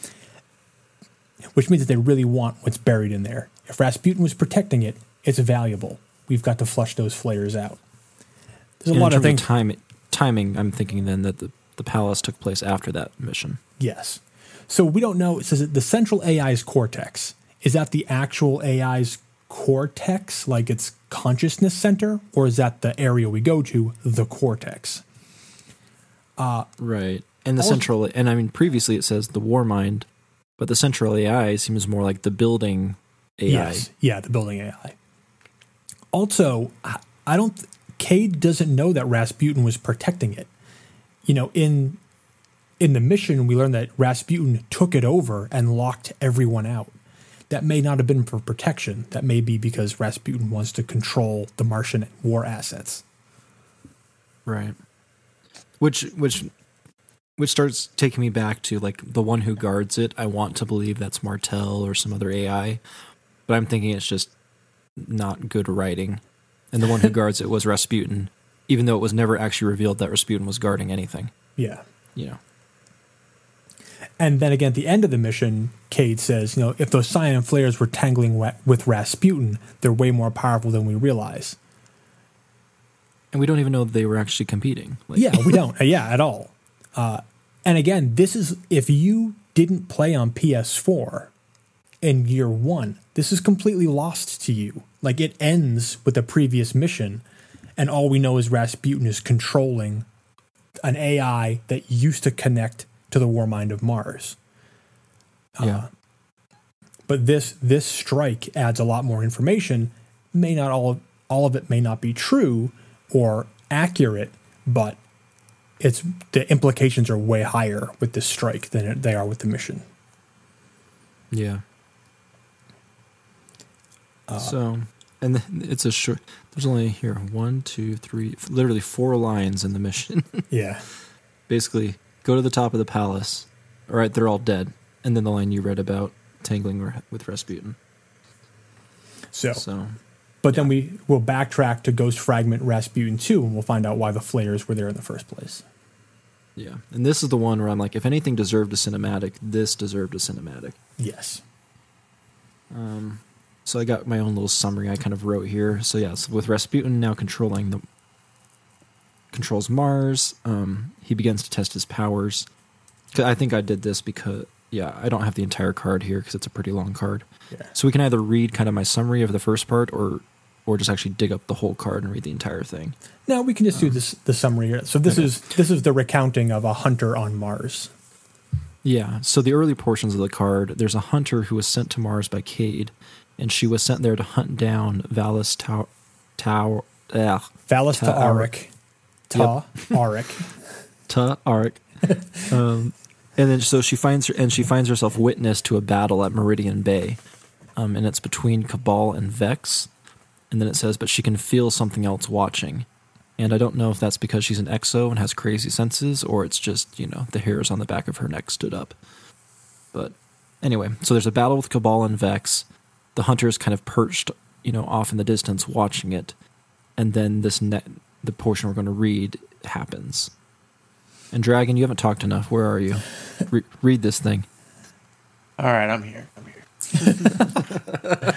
Which means that they really want what's buried in there. If Rasputin was protecting it, it's valuable. We've got to flush those flares out. There's a lot of things.
time, timing, I'm thinking then that the, the palace took place after that mission.
Yes. So we don't know. It says that the central AI's cortex. Is that the actual AI's cortex, like its consciousness center, or is that the area we go to, the cortex?
Uh, right. And the
Also-
central, and I mean, previously it says the war mind, but the central AI seems more like the building AI.
Yes. Yeah, the building AI. Also, I- don't. Cayde doesn't know that Rasputin was protecting it. You know, in in the mission, we learned that Rasputin took it over and locked everyone out. That may not have been for protection. That may be because Rasputin wants to control the Martian war assets.
Right. Which, which, which starts taking me back to like the one who guards it. I want to believe that's Martel or some other AI, but I'm thinking it's just not good writing. And the one who guards it was Rasputin, even though it was never actually revealed that Rasputin was guarding anything.
Yeah.
You know.
And then again, at the end of the mission, Cayde says, you know, if those Psion Flayers were tangling with Rasputin, they're way more powerful than we realize.
And we don't even know that they were actually competing. Like,
Yeah, we don't. Uh, yeah, at all. Uh, and again, this is if you didn't play on PS4 in year one, this is completely lost to you. Like it ends with the previous mission, and all we know is Rasputin is controlling an AI that used to connect to the war mind of Mars.
Yeah.
Uh, but this this strike adds a lot more information. May not all all of it may not be true or accurate, but it's the implications are way higher with this strike than they are with the mission.
Yeah. So, and it's a short. There's only here one, two, three, literally four lines in the mission.
Yeah.
Basically, go to the top of the palace. All right, they're all dead, and then the line you read about tangling with Rasputin.
So,
So,
but then we will backtrack to Ghost Fragment Rasputin 2 and we'll find out why the flares were there in the first place.
yeah, and this is the one where I'm like, if anything deserved a cinematic, this deserved a cinematic.
Yes.
Um, so I got my own little summary I kind of wrote here. So yeah, so with Rasputin now controlling the controls Mars, um, he begins to test his powers. I think I did this because yeah, I don't have the entire card here because it's a pretty long card.
Yeah.
So we can either read kind of my summary of the first part or or just actually dig up the whole card and read the entire thing.
Now we can just do this the summary here. So this
Okay.
is this is the recounting of a hunter on Mars.
Yeah. So the early portions of the card, there's a hunter who was sent to Mars by Cayde, and she was sent there to hunt down Valus Tau Tau ugh,
Valus to
Ta-
Arik. Ta Arik.
Ta Arik. um, and then so she finds her, and she finds herself witness to a battle at Meridian Bay, um, and it's between Cabal and Vex. And then it says, but she can feel something else watching. And I don't know if that's because she's an exo and has crazy senses, or it's just you know the hairs on the back of her neck stood up. But anyway, so there's a battle with Cabal and Vex. The hunter is kind of perched, you know, off in the distance watching it, and then this net, the portion we're going to read happens. And Dragon, you haven't talked enough. Where are you? Re- read this thing.
All right, I'm here. I'm here.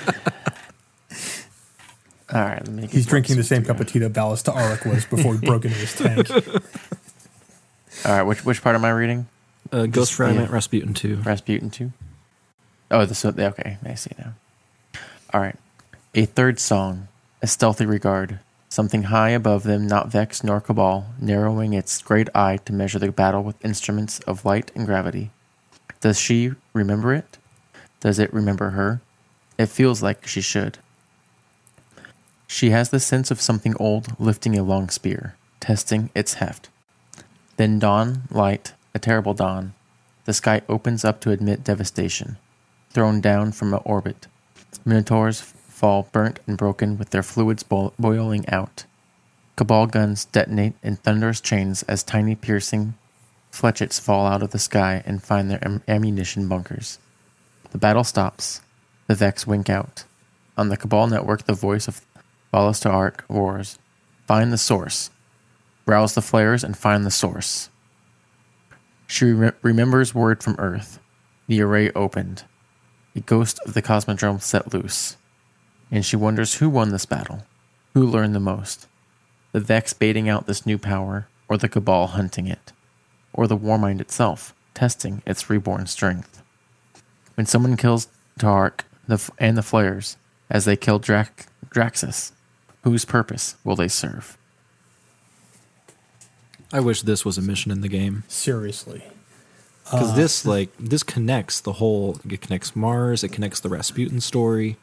All right, let me. get
He's drinking the same cup of tea that Valus Ta'aurc was before he broke into his tank.
All right, which which part am I reading?
Uh, Ghost
Just-
Fragment,
yeah.
Rasputin 2.
Rasputin two. Oh, the so okay, I see now. All right, a third song, a stealthy regard, something high above them, not vexed nor cabal, narrowing its great eye to measure the battle with instruments of light and gravity. Does she remember it? Does it remember her? It feels like she should. She has the sense of something old lifting a long spear, testing its heft. Then dawn, light, a terrible dawn. The sky opens up to admit devastation. Thrown down from an orbit, minotaurs fall burnt and broken with their fluids bo- boiling out. Cabal guns detonate in thunderous chains as tiny piercing flechettes fall out of the sky and find their am- ammunition bunkers. The battle stops. The Vex wink out. On the Cabal network, the voice of Valus Ta'aurc roars, Find the source. Rouse the flares and find the source. She rem- remembers word from Earth. The array opened. A ghost of the Cosmodrome set loose. And she wonders who won this battle. Who learned the most. The Vex baiting out this new power, or the Cabal hunting it. Or the Warmind itself, testing its reborn strength. When someone kills Ta'aurc the, and the Flares, as they kill Drac- Draksis, whose purpose will they serve?
I wish this was a mission in the game.
Seriously.
Because this, like, this connects the whole. It connects Mars. It connects the Rasputin story.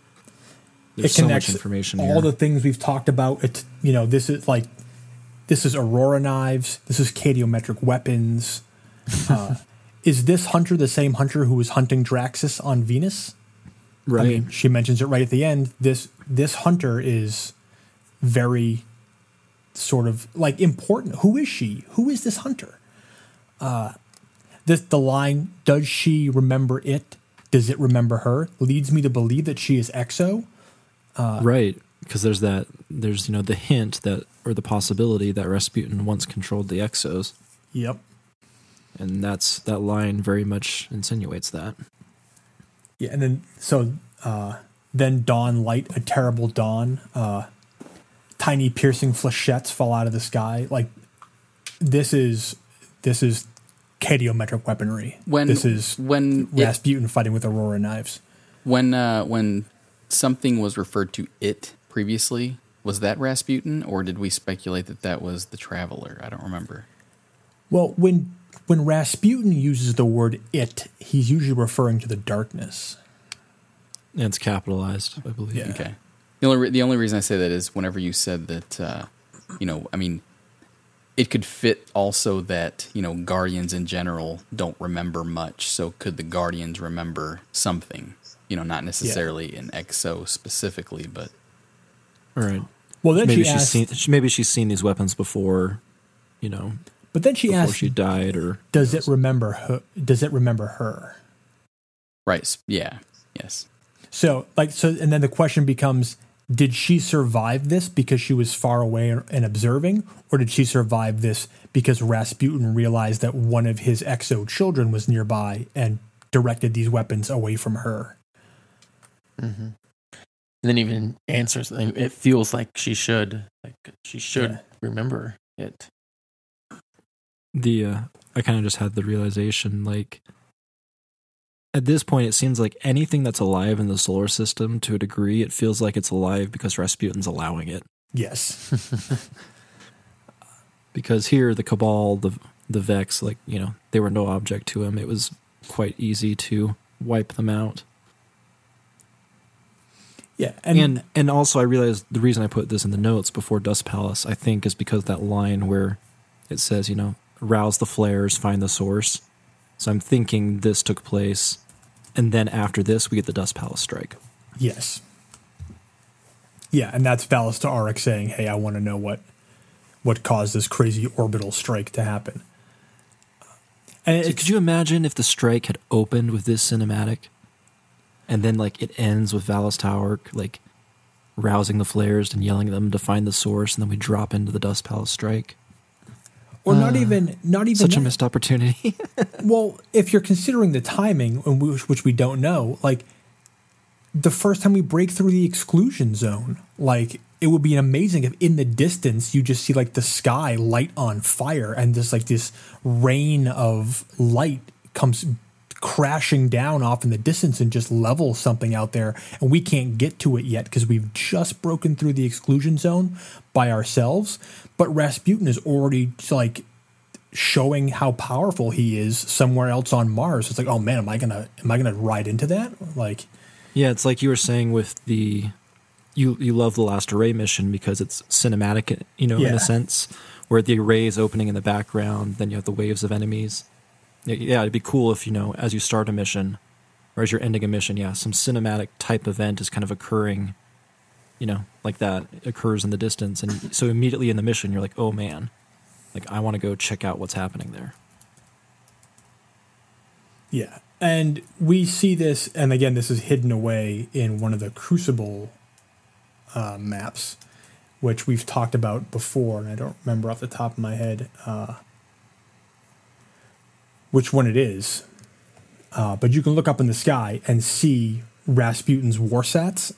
There's
it
so
connects
much information
all
here.
the things we've talked about. It you know this is like this is Aurora knives. This is cadiometric weapons. Uh, is this hunter the same hunter who was hunting Draksis on Venus?
right.
I mean, she mentions it right at the end. This this hunter is very sort of like important. Who is she? Who is this hunter? Uh, this the line. Does she remember it? Does it remember her? Leads me to believe that she is Exo.
right. Because there's that. There's you know the hint that or the possibility that Rasputin once controlled the Exos,
Yep.
and that's that line very much insinuates that.
Yeah, and then so uh, then dawn light, a terrible dawn. Uh, tiny piercing flechettes fall out of the sky. Like this is this is cadiometric weaponry.
When
this is
when it,
Rasputin fighting with Aurora knives.
when uh, when something was referred to it previously, was that Rasputin, or did we speculate that that was the Traveler? I don't remember.
Well, when when Rasputin uses the word it, he's usually referring to the darkness.
And it's capitalized, I believe.
Yeah.
Okay. The only re- the only reason I say that is whenever you said that, uh, you know, I mean, it could fit also that you know Guardians in general don't remember much. So could the Guardians remember something? You know, not necessarily an exo specifically, but
All right.
Well, then
maybe
she
she's
asked,
seen maybe she's seen these weapons before, you know,
but then she
before
asked,
she died or
"Does it remember her? Does it remember her?"
right. Yeah. Yes.
So, like, so, and then the question becomes: Did she survive this because she was far away and observing, or did she survive this because Rasputin realized that one of his exo children was nearby and directed these weapons away from her?
Mm-hmm. And then even answers. like, It feels like she should. Like she should
Yeah.
remember it.
the uh, I kind of just had the realization like at this point it seems like anything that's alive in the solar system to a degree it feels like it's alive because Rasputin's allowing it.
Yes.
because here the cabal the the vex like you know they were no object to him. It was quite easy to wipe them out.
Yeah,
and
and,
and, also I realized the reason I put this in the notes before Dust Palace I think is because that line where it says you know rouse the flares find the source so I'm thinking this took place and then after this we get the Dust Palace strike
yes, yeah, and that's Valus Ta'aurc saying, "Hey, I want to know what what caused this crazy orbital strike to happen." Uh, and
So could you imagine if the strike had opened with this cinematic, and then like it ends with Valus Ta'aurc like rousing the flares and yelling at them to find the source, and then we drop into the Dust Palace strike?
Or not
Uh,
even not even
Such a missed opportunity.
Well, if you're considering the timing, which, which we don't know, like the first time we break through the exclusion zone, like it would be amazing if in the distance you just see like the sky light on fire and just like this rain of light comes crashing down off in the distance and just levels something out there and we can't get to it yet because we've just broken through the exclusion zone by ourselves but Rasputin is already like showing how powerful he is somewhere else on Mars. It's like, oh man, am I gonna am I gonna ride into that? Like,
yeah, it's like you were saying with the you you love the last array mission because it's cinematic, you know, in a sense, where the array is opening in the background, then you have the waves of enemies. Yeah, Yeah, it'd be cool if you know as you start a mission or as you're ending a mission, yeah, some cinematic type event is kind of occurring, you know, like that occurs in the distance, and so immediately in the mission you're like, oh man, like I want to go check out what's happening there.
yeah. And we see this, and again, this is hidden away in one of the Crucible uh, maps, which we've talked about before, and I don't remember off the top of my head uh, which one it is. Uh, but you can look up in the sky and see Rasputin's warsats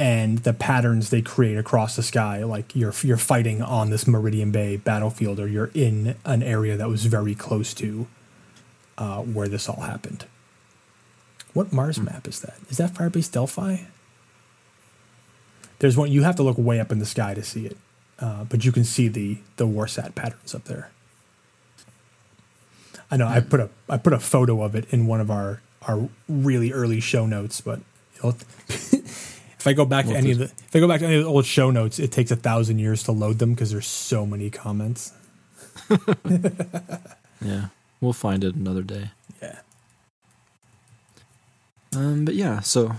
and the patterns they create across the sky. Like you're you're fighting on this Meridian Bay battlefield, or you're in an area that was very close to uh, where this all happened. What Mars map is that? Is that Firebase Delphi? There's one you have to look way up in the sky to see it, uh, but you can see the the warsat patterns up there. I know I put a I put a photo of it in one of our our really early show notes, but if I go back to
Well,
any of the if I go back to any of the old show notes, it takes a thousand years to load them because there's so many comments.
Yeah, we'll find it another day.
Yeah.
Um, but yeah, so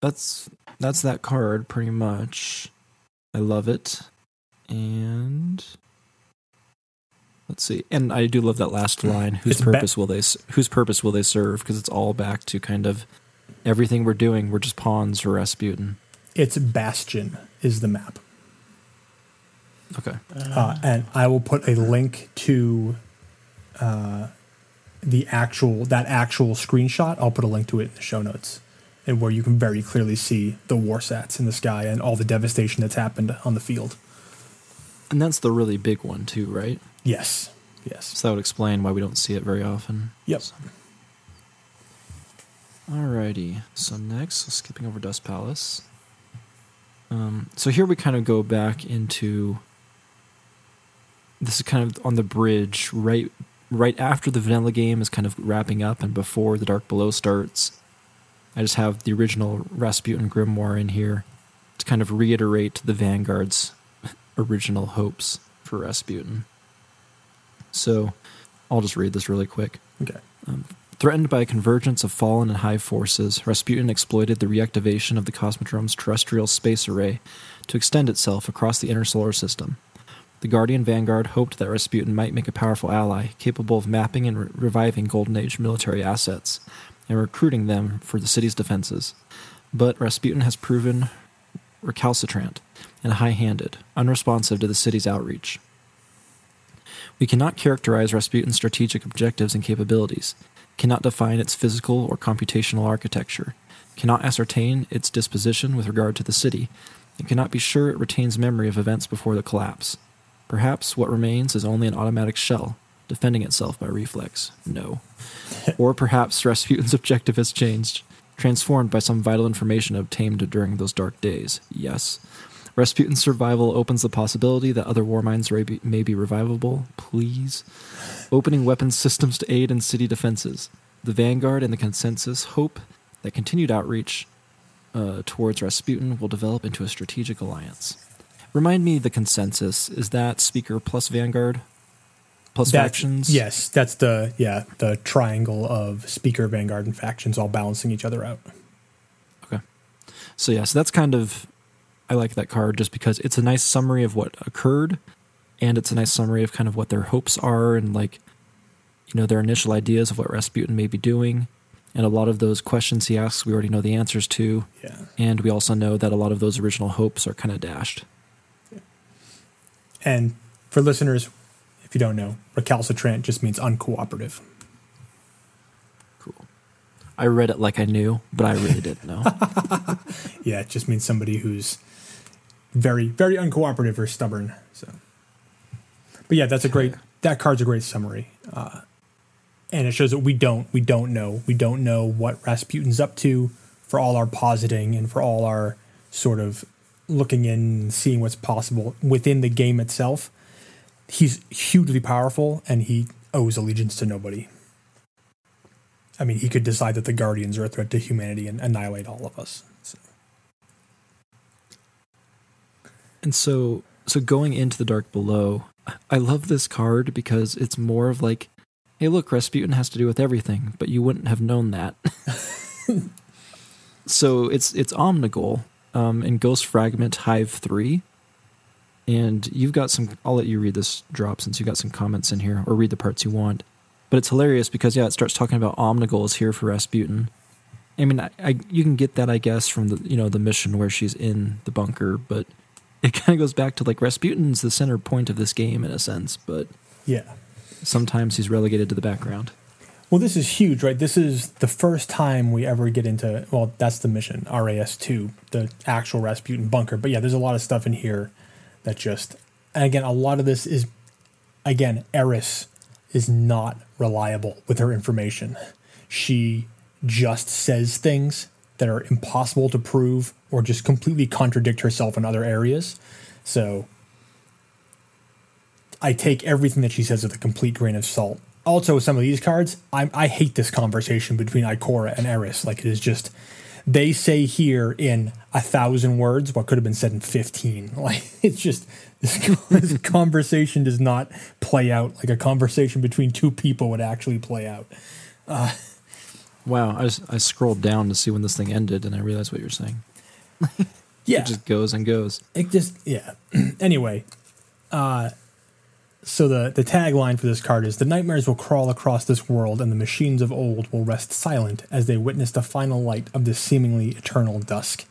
that's that's that card pretty much. I love it, and let's see. And I do love that last line. Whose
It's ba-
purpose will they? Whose purpose will they serve? Because it's all back to kind of everything we're doing. We're just pawns for Rasputin.
It's Bastion is the map.
Okay.
uh, and I will put a link to uh, the actual that actual screenshot. I'll put a link to it in the show notes, and where you can very clearly see the warsats in the sky and all the devastation that's happened on the field.
And that's the really big one too, right?
Yes, yes,
So that would explain why we don't see it very often.
yep.
Alrighty. So next, skipping over Dust Palace. Um, so here we kind of go back into. This is kind of on the bridge, right, right after the vanilla game is kind of wrapping up, and before the Dark Below starts. I just have the original Rasputin Grimoire in here to kind of reiterate the Vanguard's original hopes for Rasputin. So, I'll just read this really quick.
Okay.
Threatened by a convergence of fallen and high forces, Rasputin exploited the reactivation of the Cosmodrome's terrestrial space array to extend itself across the inner solar system. The Guardian Vanguard hoped that Rasputin might make a powerful ally capable of mapping and re- reviving Golden Age military assets and recruiting them for the city's defenses. But Rasputin has proven recalcitrant and high handed, unresponsive to the city's outreach. We cannot characterize Rasputin's strategic objectives and capabilities, cannot define its physical or computational architecture, cannot ascertain its disposition with regard to the city, and cannot be sure it retains memory of events before the collapse. Perhaps what remains is only an automatic shell, defending itself by reflex. No. or perhaps Rasputin's objective has changed, transformed by some vital information obtained during those dark days. Yes. Rasputin's survival opens the possibility that other war minds may be, may be revivable. Please. Opening weapons systems to aid in city defenses. The Vanguard and the Consensus hope that continued outreach uh, towards Rasputin will develop into a strategic alliance. Remind me, the Consensus is that Speaker plus Vanguard plus
That's-
factions?
Yes, that's the yeah the triangle of speaker, vanguard, and factions all balancing each other out.
Okay, so yeah, so that's kind of I like that card just because it's a nice summary of what occurred and it's a nice summary of kind of what their hopes are and like you know their initial ideas of what Rasputin may be doing. And a lot of those questions he asks we already know the answers to.
Yeah,
And we also know that a lot of those original hopes are kind of dashed.
and for listeners, if you don't know, recalcitrant just means uncooperative.
Cool. I read it like I knew, but I really didn't know.
Yeah, it just means somebody who's very, very uncooperative or stubborn. So, but yeah, that's a great. That card's a great summary, uh, and it shows that we don't, we don't know, we don't know what Rasputin's up to for all our positing and for all our sort of looking in, and seeing what's possible within the game itself. He's hugely powerful, and he owes allegiance to nobody. I mean, he could decide that the Guardians are a threat to humanity and annihilate all of us. So.
And so so going into the dark below, I love this card because it's more of like, hey look, Rasputin has to do with everything, but you wouldn't have known that. so it's it's Omnigul um, in Ghost Fragment Hive 3. And you've got some I'll let you read this drop since you got some comments in here, or read the parts you want. But it's hilarious because yeah, it starts talking about Omnigul is here for Rasputin. I mean, I, I you can get that I guess from the you know the mission where she's in the bunker, but it kind of goes back to like Rasputin's the center point of this game in a sense, but
Yeah.
sometimes he's relegated to the background.
Well, this is huge, right? This is the first time we ever get into, well, that's the mission, RAS 2, the actual Rasputin bunker. But yeah, there's a lot of stuff in here that just, and again, a lot of this is, again, Eris is not reliable with her information. She just says things that are impossible to prove or just completely contradict herself in other areas. So I take everything that she says with a complete grain of salt. Also, some of these cards, I, I hate this conversation between Ikora and Eris. Like, it is just, they say here in a thousand words what could have been said in 15. Like, it's just, this, this conversation does not play out like a conversation between two people would actually play out.
Uh, Wow, I I scrolled down to see when this thing ended, and I realized what you're saying.
Yeah.
It just goes and goes.
it just yeah anyway uh so the the tagline for this card is the nightmares will crawl across this world and the machines of old will rest silent as they witness the final light of this seemingly eternal dusk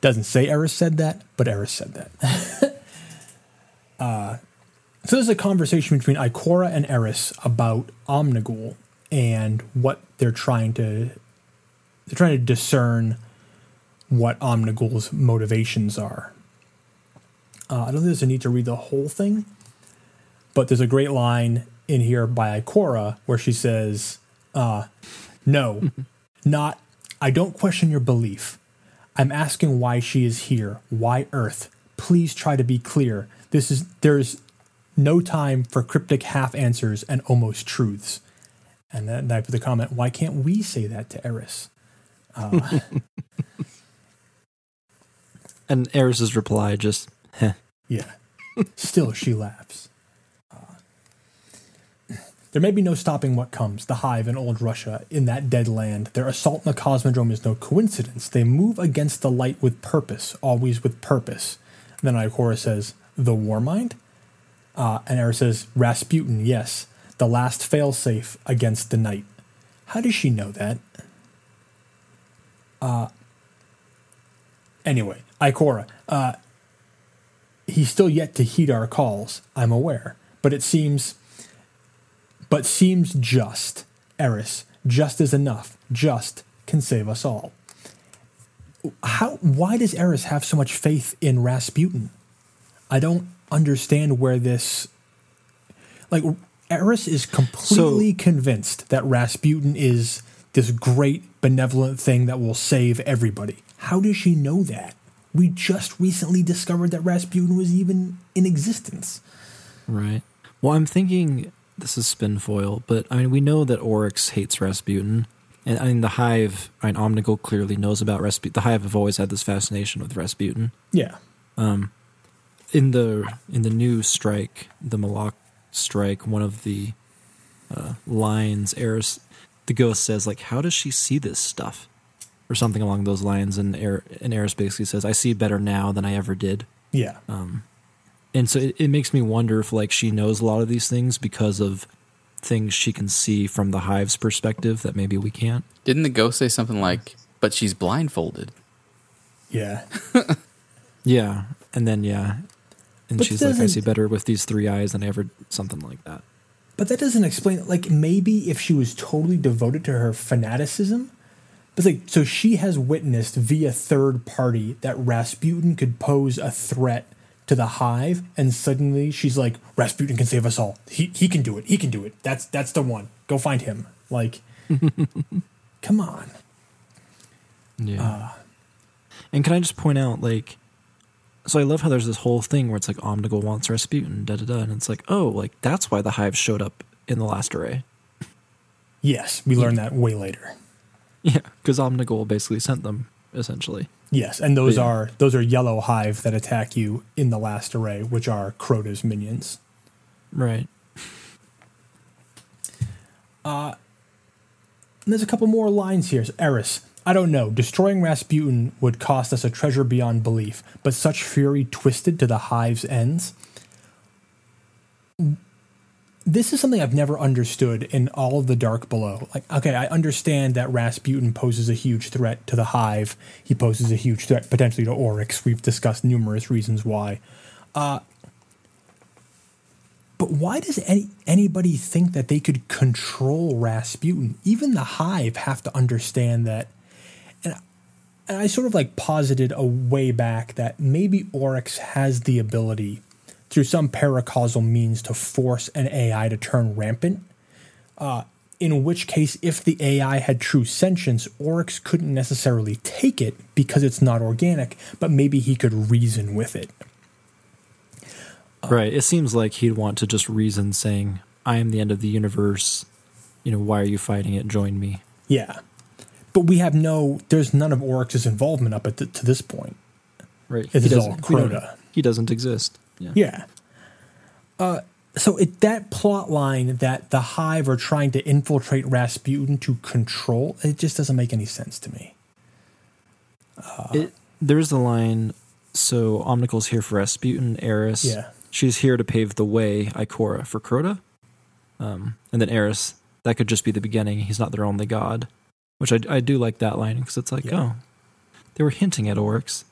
doesn't say eris said that but eris said that uh so there's a conversation between ikora and eris about omnigul and what they're trying to they're trying to discern what Omnigul's motivations are. Uh, I don't think there's a need to read the whole thing, but there's a great line in here by Ikora where she says, uh, No, not, I don't question your belief. I'm asking why she is here. Why Earth? Please try to be clear. This is, there's no time for cryptic half answers and almost truths. And then I put the comment, why can't we say that to Eris? Uh,
And Eris's reply just, heh.
Yeah. Still, she laughs. Uh, There may be no stopping what comes. The Hive in old Russia, in that dead land. Their assault in the Cosmodrome is no coincidence. They move against the light with purpose, always with purpose. And then Ikora says, The Warmind? Uh, and Eris says, Rasputin, yes. The last failsafe against the night. How does she know that? Uh, anyway, Ikora, uh, he's still yet to heed our calls, I'm aware. But it seems but seems just. Eris, just is enough. Just can save us all. How? Why does Eris have so much faith in Rasputin? I don't understand where this. Like, Eris is completely
So-
convinced that Rasputin is this great benevolent thing that will save everybody. How does she know that? We just recently discovered that Rasputin was even in existence.
Right. Well, I'm thinking this is spin foil, but I mean, we know that Oryx hates Rasputin. And I mean, the Hive, I mean, Omnigul clearly knows about Rasputin. The Hive have always had this fascination with Rasputin.
Yeah.
Um In the in the new strike, the Malok strike, one of the uh, lines, Eris, the ghost says, like, how does she see this stuff? Or something along those lines. And, er- and Eris basically says, I see better now than I ever did.
Yeah.
and so it, it makes me wonder if like she knows a lot of these things because of things she can see from the hive's perspective that maybe we can't
Didn't the ghost say something like, but she's blindfolded?
yeah.
yeah and then yeah and
But
she's like i see better with these three eyes than i ever something like that
But that doesn't explain like maybe if she was totally devoted to her fanaticism. But like so she has witnessed via third party that Rasputin could pose a threat to the hive and suddenly she's like Rasputin can save us all. He he can do it. He can do it. That's that's the one. Go find him. Like come on.
yeah uh, and can i just point out like so i love how there's this whole thing where it's like omnigul wants rasputin da da da and it's like oh like that's why the hive showed up in the last array
Yes, we learned that way later.
yeah because omnigul basically sent them essentially
Yes, and those
Yeah.
are those are yellow hive that attack you in the last array, which are Crota's minions.
right uh,
And there's a couple more lines here. Eris, I don't know. Destroying Rasputin would cost us a treasure beyond belief, but such fury twisted to the hive's ends. This is something I've never understood in all of the dark below. Like, okay, I understand that Rasputin poses a huge threat to the hive. He poses a huge threat potentially to Oryx. We've discussed numerous reasons why. Uh, but why does any anybody think that they could control Rasputin? Even the Hive have to understand that. And, I sort of like posited a way back that maybe Oryx has the ability through some paracausal means to force an AI to turn rampant. Uh, in which case, if the AI had true sentience, Oryx couldn't necessarily take it because it's not organic, but maybe he could reason with it.
Right. It seems like he'd want to just reason saying, I am the end of the universe. You know, why are you fighting it? Join me.
Yeah. But we have no, there's none of Oryx's involvement up at the, to this point.
Right.
This
he
is all
doesn't-
Crota.
He doesn't exist. Yeah.
Yeah. Uh, so it, that plot line that the Hive are trying to infiltrate Rasputin to control, it just doesn't make any sense to me.
It, there's the line, so Omnigul's here for Rasputin, Eris.
Yeah.
She's here to pave the way, Ikora, for Crota. Um, and then Eris, that could just be the beginning. He's not their only god. Which I, I do like that line because it's like,
Yeah.
oh, they were hinting at Oryx.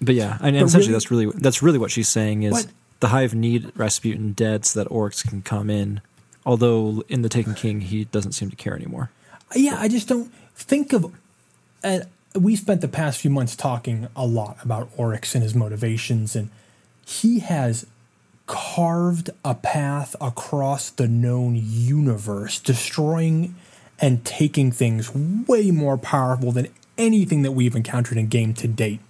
But yeah, and
But
essentially
really-
that's really that's really what she's saying is
What?
the Hive need Rasputin dead so that Oryx can come in. Although in the Taken King, he doesn't seem to care anymore.
Yeah, I just don't think of. And we spent the past few months talking a lot about Oryx and his motivations, and he has carved a path across the known universe, destroying and taking things way more powerful than anything that we've encountered in game to date.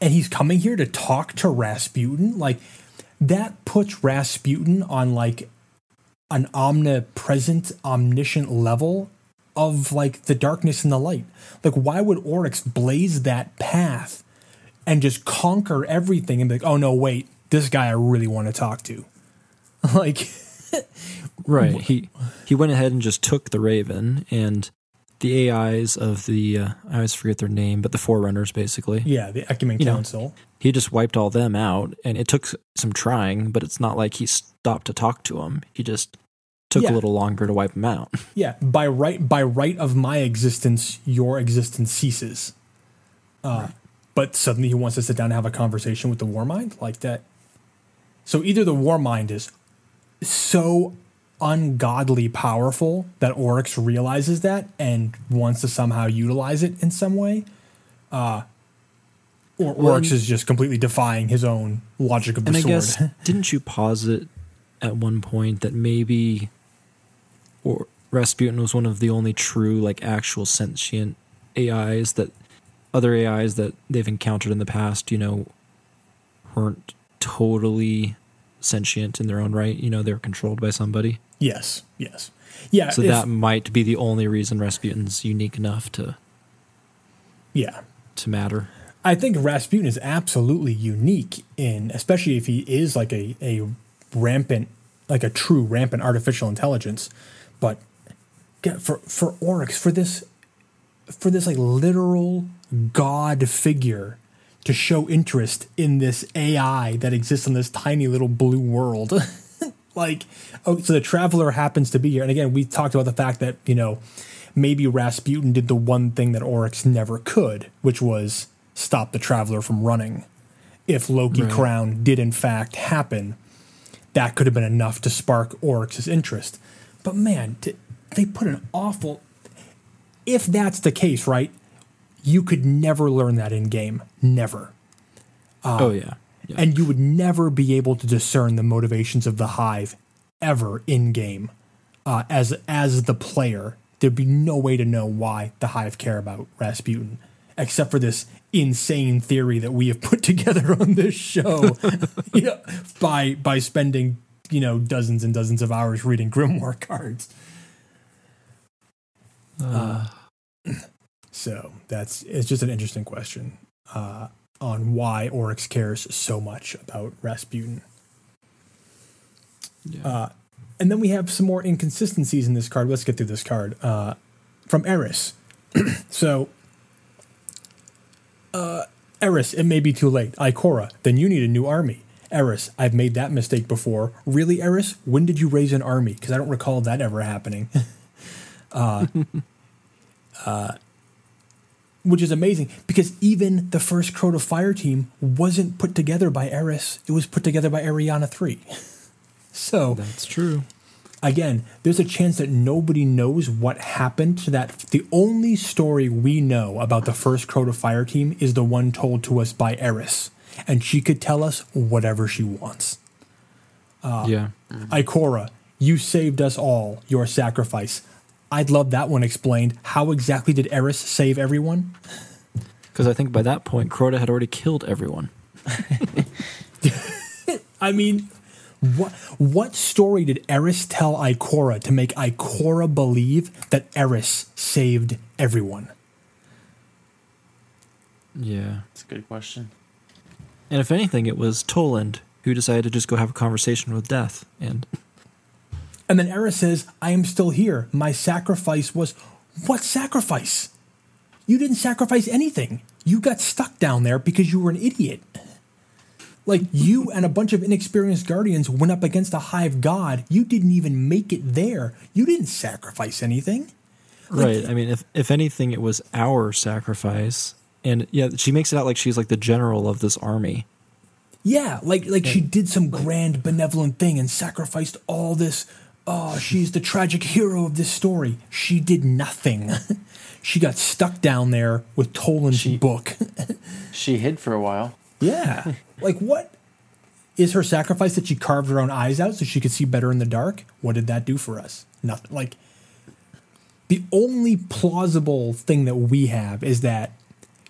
And he's coming here to talk to Rasputin? Like, that puts Rasputin on like an omnipresent, omniscient level of like the darkness and the light. Like, why would Oryx blaze that path and just conquer everything and be like, oh no, wait, this guy I really want to talk to? Like,
Right. He he went ahead and just took the Raven and the AIs of the uh, I always forget their name, but the Forerunners basically.
Yeah, the Ecumene
You know,
Council.
He just wiped all them out, and it took some trying, but it's not like he stopped to talk to them. He just took
Yeah.
a little longer to wipe them out.
Yeah, by right by right of my existence, your existence ceases. Uh, But suddenly he wants to sit down and have a conversation with the Warmind like that. So either the Warmind is so ungodly powerful that Oryx realizes that and wants to somehow utilize it in some way, uh, or Oryx is just completely defying his own logic of the
and I
sword.
guess didn't you posit at one point that maybe or Rasputin was one of the only true like actual sentient AIs that other AIs that they've encountered in the past, you know, weren't totally sentient in their own right. You know, they were controlled by somebody.
yes, yes, yeah.
So
if-
that might be the only reason Rasputin's unique enough to
yeah.
to matter.
I think Rasputin is absolutely unique in, especially if he is like a, a rampant, like a true rampant artificial intelligence. But for for Oryx, for this, for this like literal god figure to show interest in this AI that exists in this tiny little blue world. like, oh, so the traveler happens to be here. And again, we talked about the fact that, you know, maybe Rasputin did the one thing that Oryx never could, which was stop the traveler from running. If Loki
Right.
Crown did in fact happen, that could have been enough to spark Oryx's interest. But man, t- they put an awful. If that's the case, right? You could never learn that in game. Never.
oh yeah. yeah.
And you would never be able to discern the motivations of the hive ever in game. Uh, as as the player, there'd be no way to know why the hive care about Rasputin, except for this insane theory that we have put together on this show, you know, by by spending you know dozens and dozens of hours reading grimoire cards.
Uh,
So that's it's just an interesting question uh, on why Oryx cares so much about Rasputin.
yeah.
Uh, and then we have some more inconsistencies in this card. Let's get through this card uh, from Eris. so, uh, Eris, it may be too late. Ikora, then you need a new army. Eris, I've made that mistake before. Really, Eris? When did you raise an army? Because I don't recall that ever happening. uh, uh, which is amazing because even the first Crota Fire team wasn't put together by Eris. It was put together by Ariana 3. So
That's true.
again, there's a chance that nobody knows what happened to that. The only story we know about the first Crota Fire team is the one told to us by Eris, and she could tell us whatever she wants.
Uh, yeah.
Ikora, you saved us all, your sacrifice. I'd love that one explained. How exactly did Eris save everyone?
Because I think by that point, Crota had already killed everyone.
I mean, what what story did Eris tell Ikora to make Ikora believe that Eris saved everyone?
Yeah.
That's a good question.
And if anything, it was Toland who decided to just go have a conversation with Death. And
And then Eris says, I am still here. My sacrifice was. What sacrifice? You didn't sacrifice anything. You got stuck down there because you were an idiot. Like, you and a bunch of inexperienced guardians went up against a hive god. You didn't even make it there. You didn't sacrifice anything. Like-
right, I mean, if if anything, it was our sacrifice. And yeah, she makes it out like she's like the general of this army.
Yeah, like like she did some grand benevolent thing and sacrificed all this. Oh, she's the tragic hero of this story. She did nothing. she got stuck down there with Toland's
She-
book.
She hid for a while.
yeah, like what is her sacrifice that she carved her own eyes out so she could see better in the dark? What did that do for us? Nothing. Like the only plausible thing that we have is that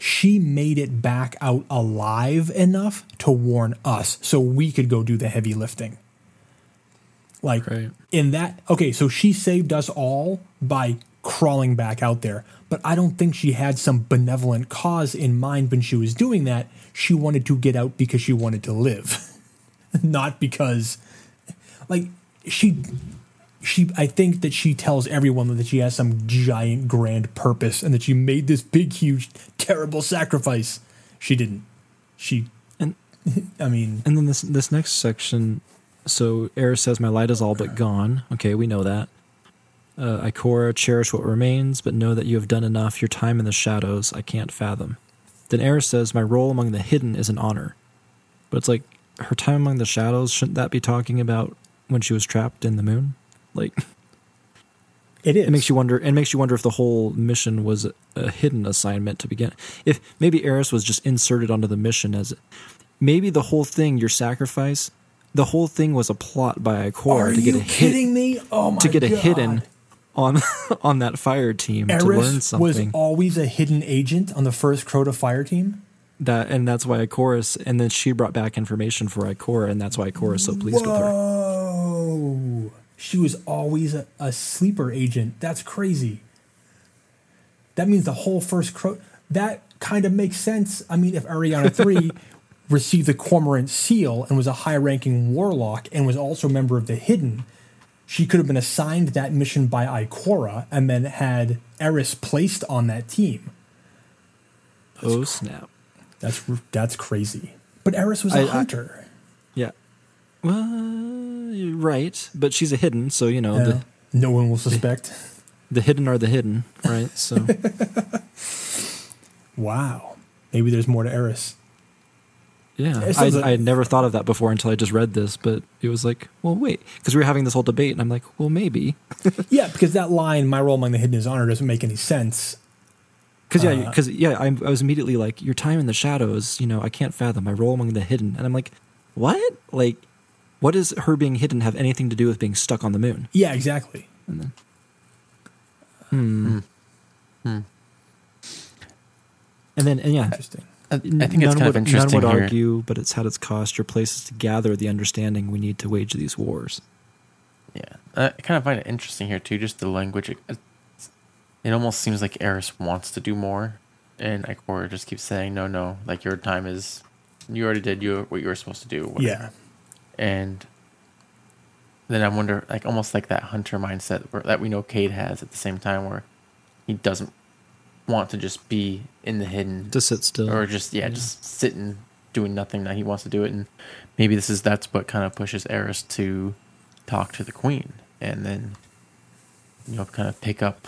she made it back out alive enough to warn us so we could go do the heavy lifting. Like
Right.
in that okay, so she saved us all by crawling back out there. But I don't think she had some benevolent cause in mind when she was doing that. She wanted to get out because she wanted to live. Not because like she she I think that she tells everyone that she has some giant grand purpose and that she made this big huge terrible sacrifice. She didn't. She
And-
I mean
And then this this next section, so Eris says, "My light is all but gone." Okay, we know that. Uh, Ikora, cherish what remains, but know that you have done enough. Your time in the shadows, I can't fathom. Then Eris says, "My role among the hidden is an honor," but it's like her time among the shadows. Shouldn't that be talking about when she was trapped in the moon? Like
it is.
it makes you wonder. It makes you wonder if the whole mission was a, a hidden assignment to begin. If maybe Eris was just inserted onto the mission as maybe the whole thing, your sacrifice, the whole thing was a plot by Ikora
Rey
to get
you
a hit
me? Oh my
to get a hidden on on that fire team to learn
Eris was
something.
always a hidden agent on the first Crota fire team.
that and that's why Ikora and then she brought back information for Ikora and that's why Ikora is so pleased with her.
Whoa! She was always a, a sleeper agent. That's crazy. That means the whole first Crota. That kind of makes sense. I mean, if Eriana three received the Cormorant seal and was a high-ranking warlock and was also a member of the Hidden, she could have been assigned that mission by Ikora and then had Eris placed on that team.
Oh snap!
That's that's crazy. But Eris was a
I- I-
hunter.
Yeah. Well, you're right, but she's a hidden, so you know
Yeah.
the
no one will suspect.
the hidden are the hidden, right? So
Wow. Maybe there's more to Eris.
Yeah, I,
like-
I had never thought of that before until I just read this, but it was like, well, wait, because we were having this whole debate, and I'm like, well, maybe,
Yeah, because that line, "My role among the hidden is honor," doesn't make any sense.
because yeah,
Uh,
because yeah, I, I was immediately like, your time in the shadows, you know, I can't fathom my role among the hidden, and I'm like, what? Like, what does her being hidden have anything to do with being stuck on the moon?
Yeah, exactly.
And then, hmm.
Hmm.
And then, and yeah,
Interesting.
I, I think
None
it's kind
would,
of interesting
None would
here.
argue, but it's had its cost. Your place is to gather the understanding we need to wage these wars.
Yeah, uh, I kind of find it interesting here too. Just the language. It, it almost seems like Eris wants to do more, and Ikora just keeps saying, "No, no, like your time is, you already did you what you were supposed to do." whatever."
Yeah.
and then I wonder, like almost like that hunter mindset where, that we know Cayde has at the same time, where he doesn't want to just be in the hidden
To sit still.
or just yeah, just sitting doing nothing. That he wants to do it, and maybe this is that's what kind of pushes Eris to talk to the queen, and then you know kind of pick up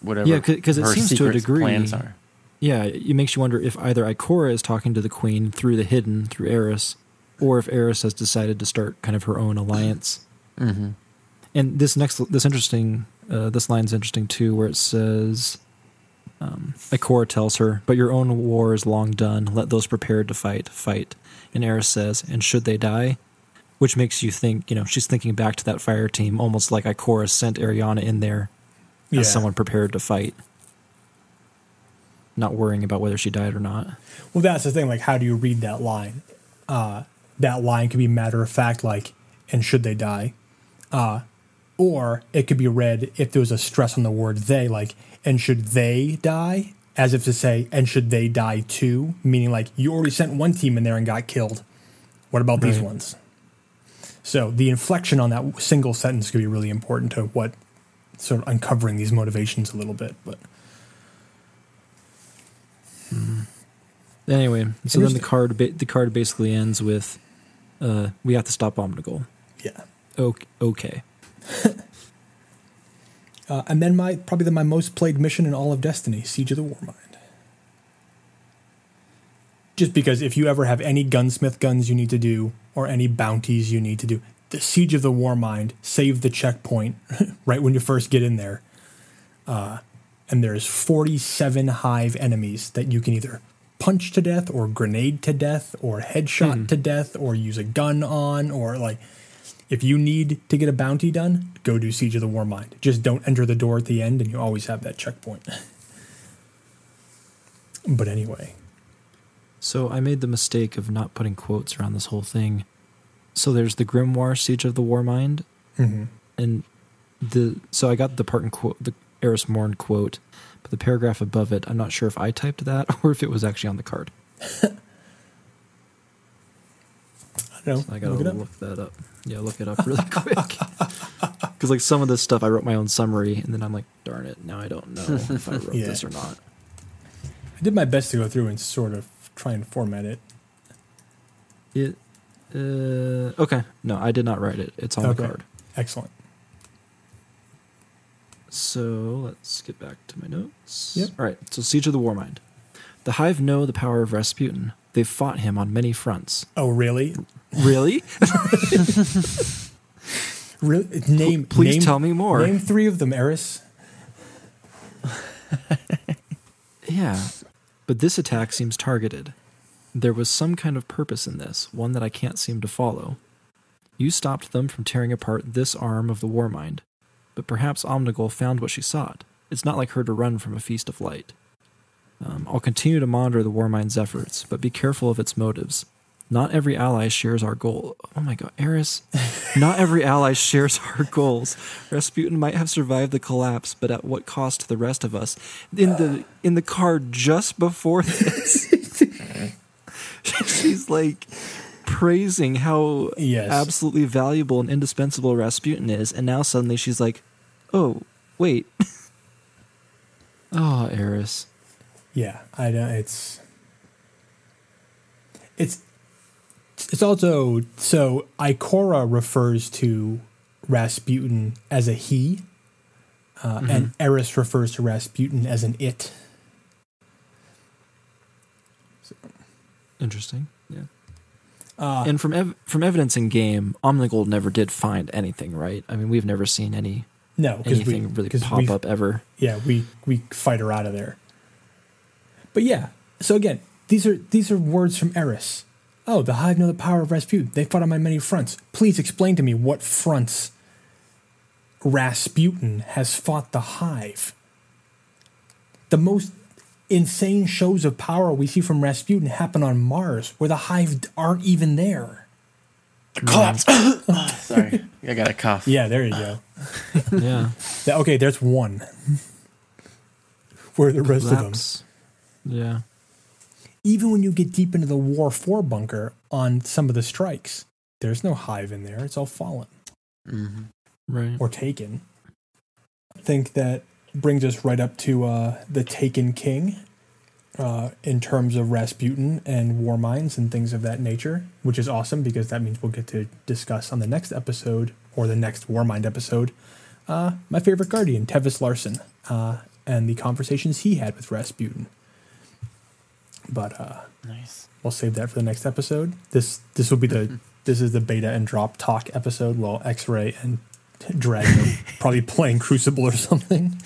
whatever.
yeah 'cause it seems to a degree-
plans are.
yeah, it makes you wonder if either Ikora is talking to the queen through the hidden, through Eris, or if Eris has decided to start kind of her own alliance.
Mm-hmm.
And this next, this interesting, uh, this line's interesting too, where it says, um, Ikora tells her, "But your own war is long done. Let those prepared to fight fight." And Eris says, "And should they die?" Which makes you think, you know, she's thinking back to that fire team, almost like Ikora sent Eriana in there
Yeah.
as someone prepared to fight, not worrying about whether she died or not.
Well, that's the thing. Like, how do you read that line? Uh, that line could be matter of fact, like, and should they die? Uh, or it could be read if there was a stress on the word they, like, and should they die? As if to say, and should they die too? Meaning, like, you already sent one team in there and got killed. What about these ones? So the inflection on that single sentence could be really important to what sort of uncovering these motivations a little bit. But
Anyway, so then the card the card basically ends with, uh, "We have to stop Omnigul."
yeah.
Okay. okay.
Uh, and then my probably the, my most played mission in all of Destiny, Siege of the Warmind. Just because if you ever have any gunsmith guns you need to do or any bounties you need to do, the Siege of the Warmind save the checkpoint right when you first get in there. Uh, and there's 47 hive enemies that you can either punch to death or grenade to death or headshot to death or use a gun on or like if you need to get a bounty done, go do Siege of the Warmind. Just don't enter the door at the end, and you always have that checkpoint. but anyway,
So I made the mistake of not putting quotes around this whole thing. So there's the Grimoire Siege of the Warmind,
Mhm.
and the so I got the part in quote the Eris Morn quote, but the paragraph above it, I'm not sure if I typed that or if it was actually on the card.
I
gotta
Look
look that up. Yeah, look it up really quick. Because like some of this stuff, I wrote my own summary, and then I'm like, darn it, now I don't know if I wrote
Yeah.
this or not.
I did my best to go through and sort of try and format it.
It. Uh, okay, no, I did not write it. It's on
Okay.
the card.
Excellent.
So let's get back to my notes.
Yep.
All right. So Siege of the Warmind. The Hive know the power of Rasputin. They've fought him on many fronts.
Oh, really?
Really?
Really? Name.
Please
name,
tell me more.
Name three of them, Eris.
Yeah, but this attack seems targeted. There was some kind of purpose in this, one that I can't seem to follow. You stopped them from tearing apart this arm of the Warmind, but perhaps Omnigul found what she sought. It's not like her to run from a feast of light. Um, I'll continue to monitor the Warmind's efforts, but be careful of its motives. Not every ally shares our goal. Oh my god, Eris. Not every ally shares our goals. Rasputin might have survived the collapse, but at what cost to the rest of us? In the in the card just before this, she's like praising how
Yes.
absolutely valuable and indispensable Rasputin is, and now suddenly she's like, "Oh, wait." oh, Eris.
Yeah, I don't. It's it's it's also so Ikora refers to Rasputin as a he, uh, and Eris refers to Rasputin as an it.
Interesting. Yeah.
Uh,
And from ev- from evidence in game, Omnigul never did find anything, right? I mean, we've never seen any
no, because we
anything really pop up ever.
Yeah, we we fight her out of there. But yeah, so again, these are these are words from Eris. Oh, the Hive know the power of Rasputin. They fought on my many fronts. Please explain to me what fronts Rasputin has fought the Hive. The most insane shows of power we see from Rasputin happen on Mars, where the Hive aren't even there.
Collapse. Mm. Ah, sorry, I got a cough.
Yeah, there you go.
Yeah.
Okay, there's one. Where are the rest of them?
Lapse. Yeah.
even when you get deep into the War 4 bunker on some of the strikes, there's no hive in there. It's all fallen
Mhm.
Right.
or taken. I think that brings us right up to uh, the Taken King uh, in terms of Rasputin and Warminds and things of that nature, which is awesome because that means we'll get to discuss on the next episode or the next Warmind episode uh, my favorite guardian, Tevis Larsen, uh, and the conversations he had with Rasputin. But uh,
Nice.
We'll save that for the next episode. This this will be the this is the beta and drop talk episode. While X Ray and Dragon are probably playing Crucible or something.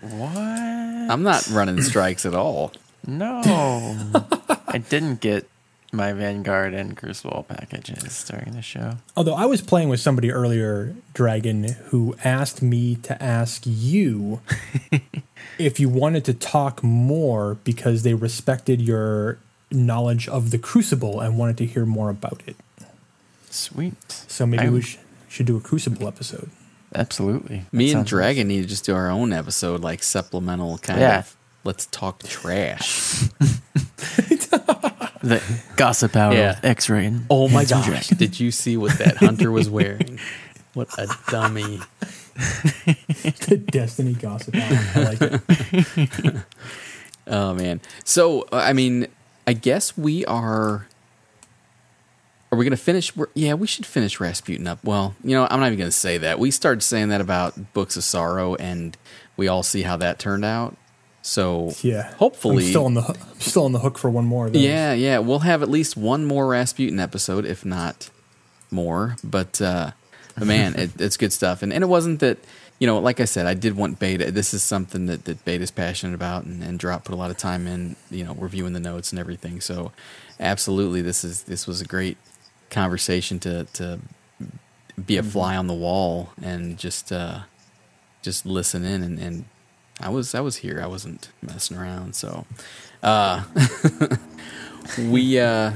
What?
I'm not running strikes at all.
No, I didn't get my Vanguard and Crucible packages during the show.
Although I was playing with somebody earlier, Dragon, who asked me to ask you if you wanted to talk more because they respected your knowledge of the Crucible and wanted to hear more about it.
Sweet.
So maybe
I-
we sh- should do a Crucible episode.
Absolutely.
Me and
sounds
Dragon need to just do our own episode, like supplemental kind
Yeah.
of. Let's talk trash.
nice. The gossip hour
Yeah.
with X-ray. and
Oh my gosh!
Dragon.
Did you see what that hunter was wearing? What a dummy!
the Destiny Gossip Hour. I like it.
Oh man. So I mean, I guess we are. Are we gonna finish? we're- Yeah, we should finish Rasputin up. Well, you know, I'm not even gonna say that. We started saying that about Books of Sorrow, and we all see how that turned out. So
Yeah.
hopefully,
I'm still on the I'm still on the hook for one more. Of those.
Yeah, yeah. We'll have at least one more Rasputin episode, if not more. But, uh, but man, it, it's good stuff. And, and it wasn't that, you know, like I said, I did want Beta. This is something that, that Beta's passionate about and, and Drop put a lot of time in, you know, reviewing the notes and everything. So absolutely, this is this was a great conversation to, to be a fly on the wall and just uh, just listen in and, and I was I was here. I wasn't messing around. So uh we uh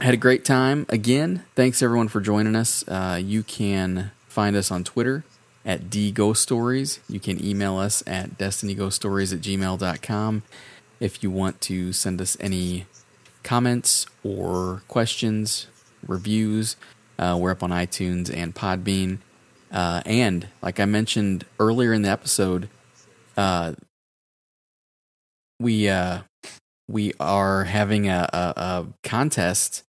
had a great time again thanks everyone for joining us uh, you can find us on twitter at dghoststories you can email us at destinyghoststories at gmail.com if you want to send us any comments or questions reviews uh, we're up on itunes and podbean Uh, and like I mentioned earlier in the episode, uh, we uh, we are having a, a, a contest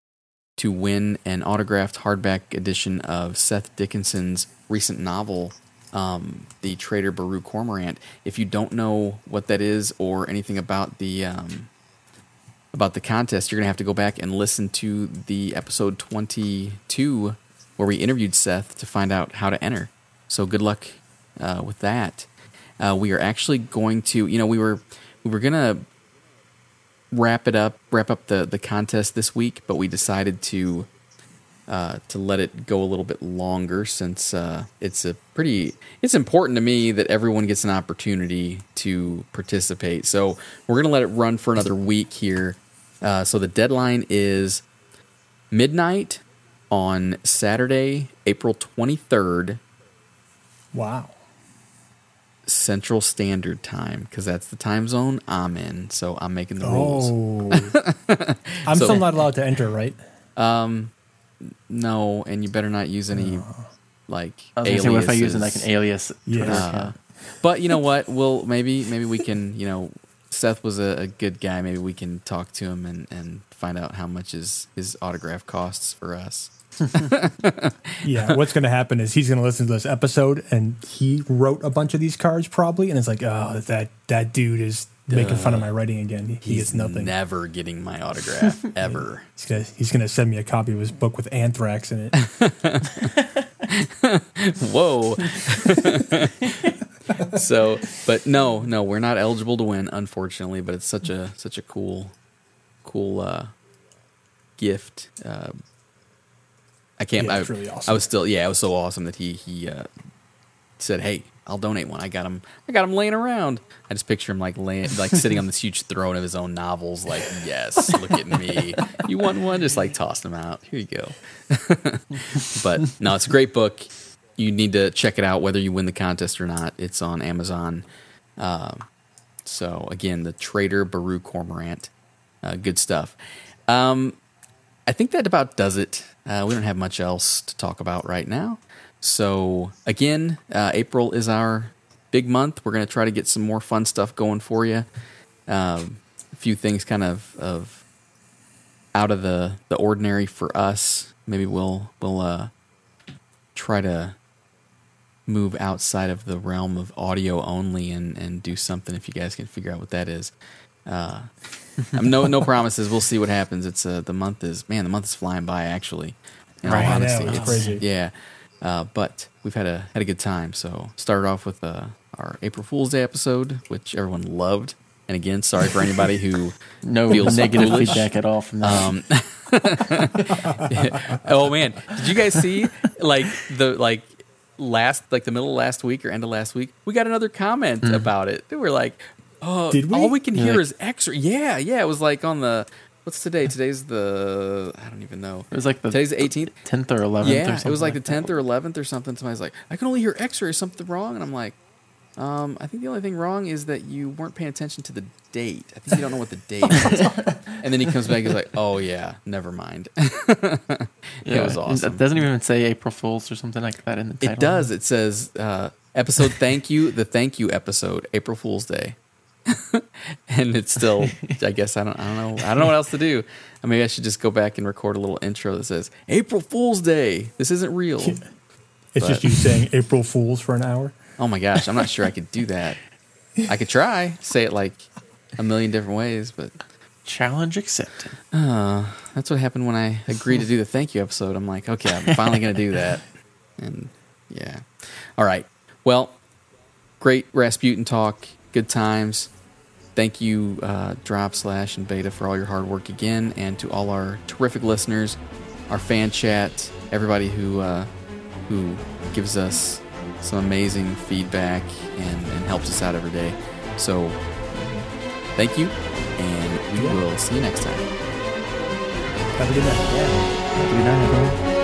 to win an autographed hardback edition of Seth Dickinson's recent novel, um, The Traitor Baru Cormorant. If you don't know what that is or anything about the um, about the contest, you're gonna have to go back and listen to the episode 22 where we interviewed Seth to find out how to enter. So good luck uh, with that. Uh, we are actually going to, you know, we were we were gonna wrap it up, wrap up the the contest this week, but we decided to uh, to let it go a little bit longer since uh, it's a pretty it's important to me that everyone gets an opportunity to participate. So we're gonna let it run for another week here. Uh, so the deadline is midnight on Saturday, April twenty third,
Wow.
Central Standard Time, because that's the time zone I'm in. So I'm making the rules.
Oh. I'm
So-
still not allowed to enter, right?
Um, no, and you better not use any like
I was gonna say, what if I use like an alias?
Yeah.
Uh. But you know what? We'll maybe maybe we can you know Seth was a, a good guy. Maybe we can talk to him and, and find out how much his his autograph costs for us.
Yeah. What's going to happen is he's going to listen to this episode and he wrote a bunch of these cards probably, and it's like, oh, that that dude is making fun of my writing again. He gets nothing.
never getting my autograph ever.
He's gonna he's gonna send me a copy of his book with anthrax in it.
Whoa. so, but no, no, we're not eligible to win, unfortunately. But it's such a such a cool, cool uh, gift. Uh, I can't.
Yeah,
I,
really
I was still, yeah, it was so awesome that he he uh, said, "Hey, I'll donate one." I got him. I got him laying around. I just picture him like laying, like sitting on this huge throne of his own novels. Like, yes, look at me. You want one? Just like toss them out. Here you go. but no, it's a great book. You need to check it out, whether you win the contest or not. It's on Amazon. Um, so again, the Traitor Baru Cormorant, uh, good stuff. Um, I think that about does it. Uh, we don't have much else to talk about right now. So again, uh, April is our big month. We're going to try to get some more fun stuff going for you. Um, a few things kind of of out of the the ordinary for us. Maybe we'll we'll uh, try to move outside of the realm of audio only and and do something. If you guys can figure out what that is. Uh, I'm no no promises. We'll see what happens. It's uh, the month is man, the month is flying by. Actually, in all
Right. I know,
it's
honesty, it's-
crazy.
Yeah, uh, but we've had a had a good time. So started off with uh, our April Fool's Day episode, which everyone loved. And again, sorry for anybody who
No
feels
negative
foolish.
feedback at all from that.
um, oh man, did you guys see like the like last like the middle of last week or end of last week? We got another comment about it. They were like, "Oh,
Did we?
all we can hear
like-
is X-ray." Yeah, yeah. It was like on the what's today? Today's the I don't even know.
it was like the
Today's the 18th.
10th or 11th or
Yeah,
something.
it was like the 10th or 11th or something. Somebody's like, I can only hear X-ray. Is something wrong? And I'm like, um, I think the only thing wrong is that you weren't paying attention to the date. I think you don't know what the date is. and then he comes back. And he's like, Oh yeah, never mind. it
Yeah,
was awesome.
It doesn't even say April Fools or something like that in the title.
It does. It says uh, episode thank you, the thank you episode, April Fool's Day. and it's still I guess I don't I don't know I don't know what else to do. I maybe I should just go back and record a little intro that says April Fool's Day. This isn't real.
It's
But-
just you saying April Fools for an hour.
Oh my gosh, I'm not sure I could do that. I could try, say it like a million different ways, but
Challenge accepted.
uh, that's what happened when I agreed to do the thank you episode. I'm like, okay, I'm finally going to do that. And yeah. All right. Well, great Rasputin talk. Good times. Thank you, uh, Drop, Slash, and Beta, for all your hard work again. And to all our terrific listeners, our fan chat, everybody who, uh, who gives us some amazing feedback and, and helps us out every day. So thank you. And we
Yeah.
will see you next time.
Have a good night.
Yeah, Good night, everyone.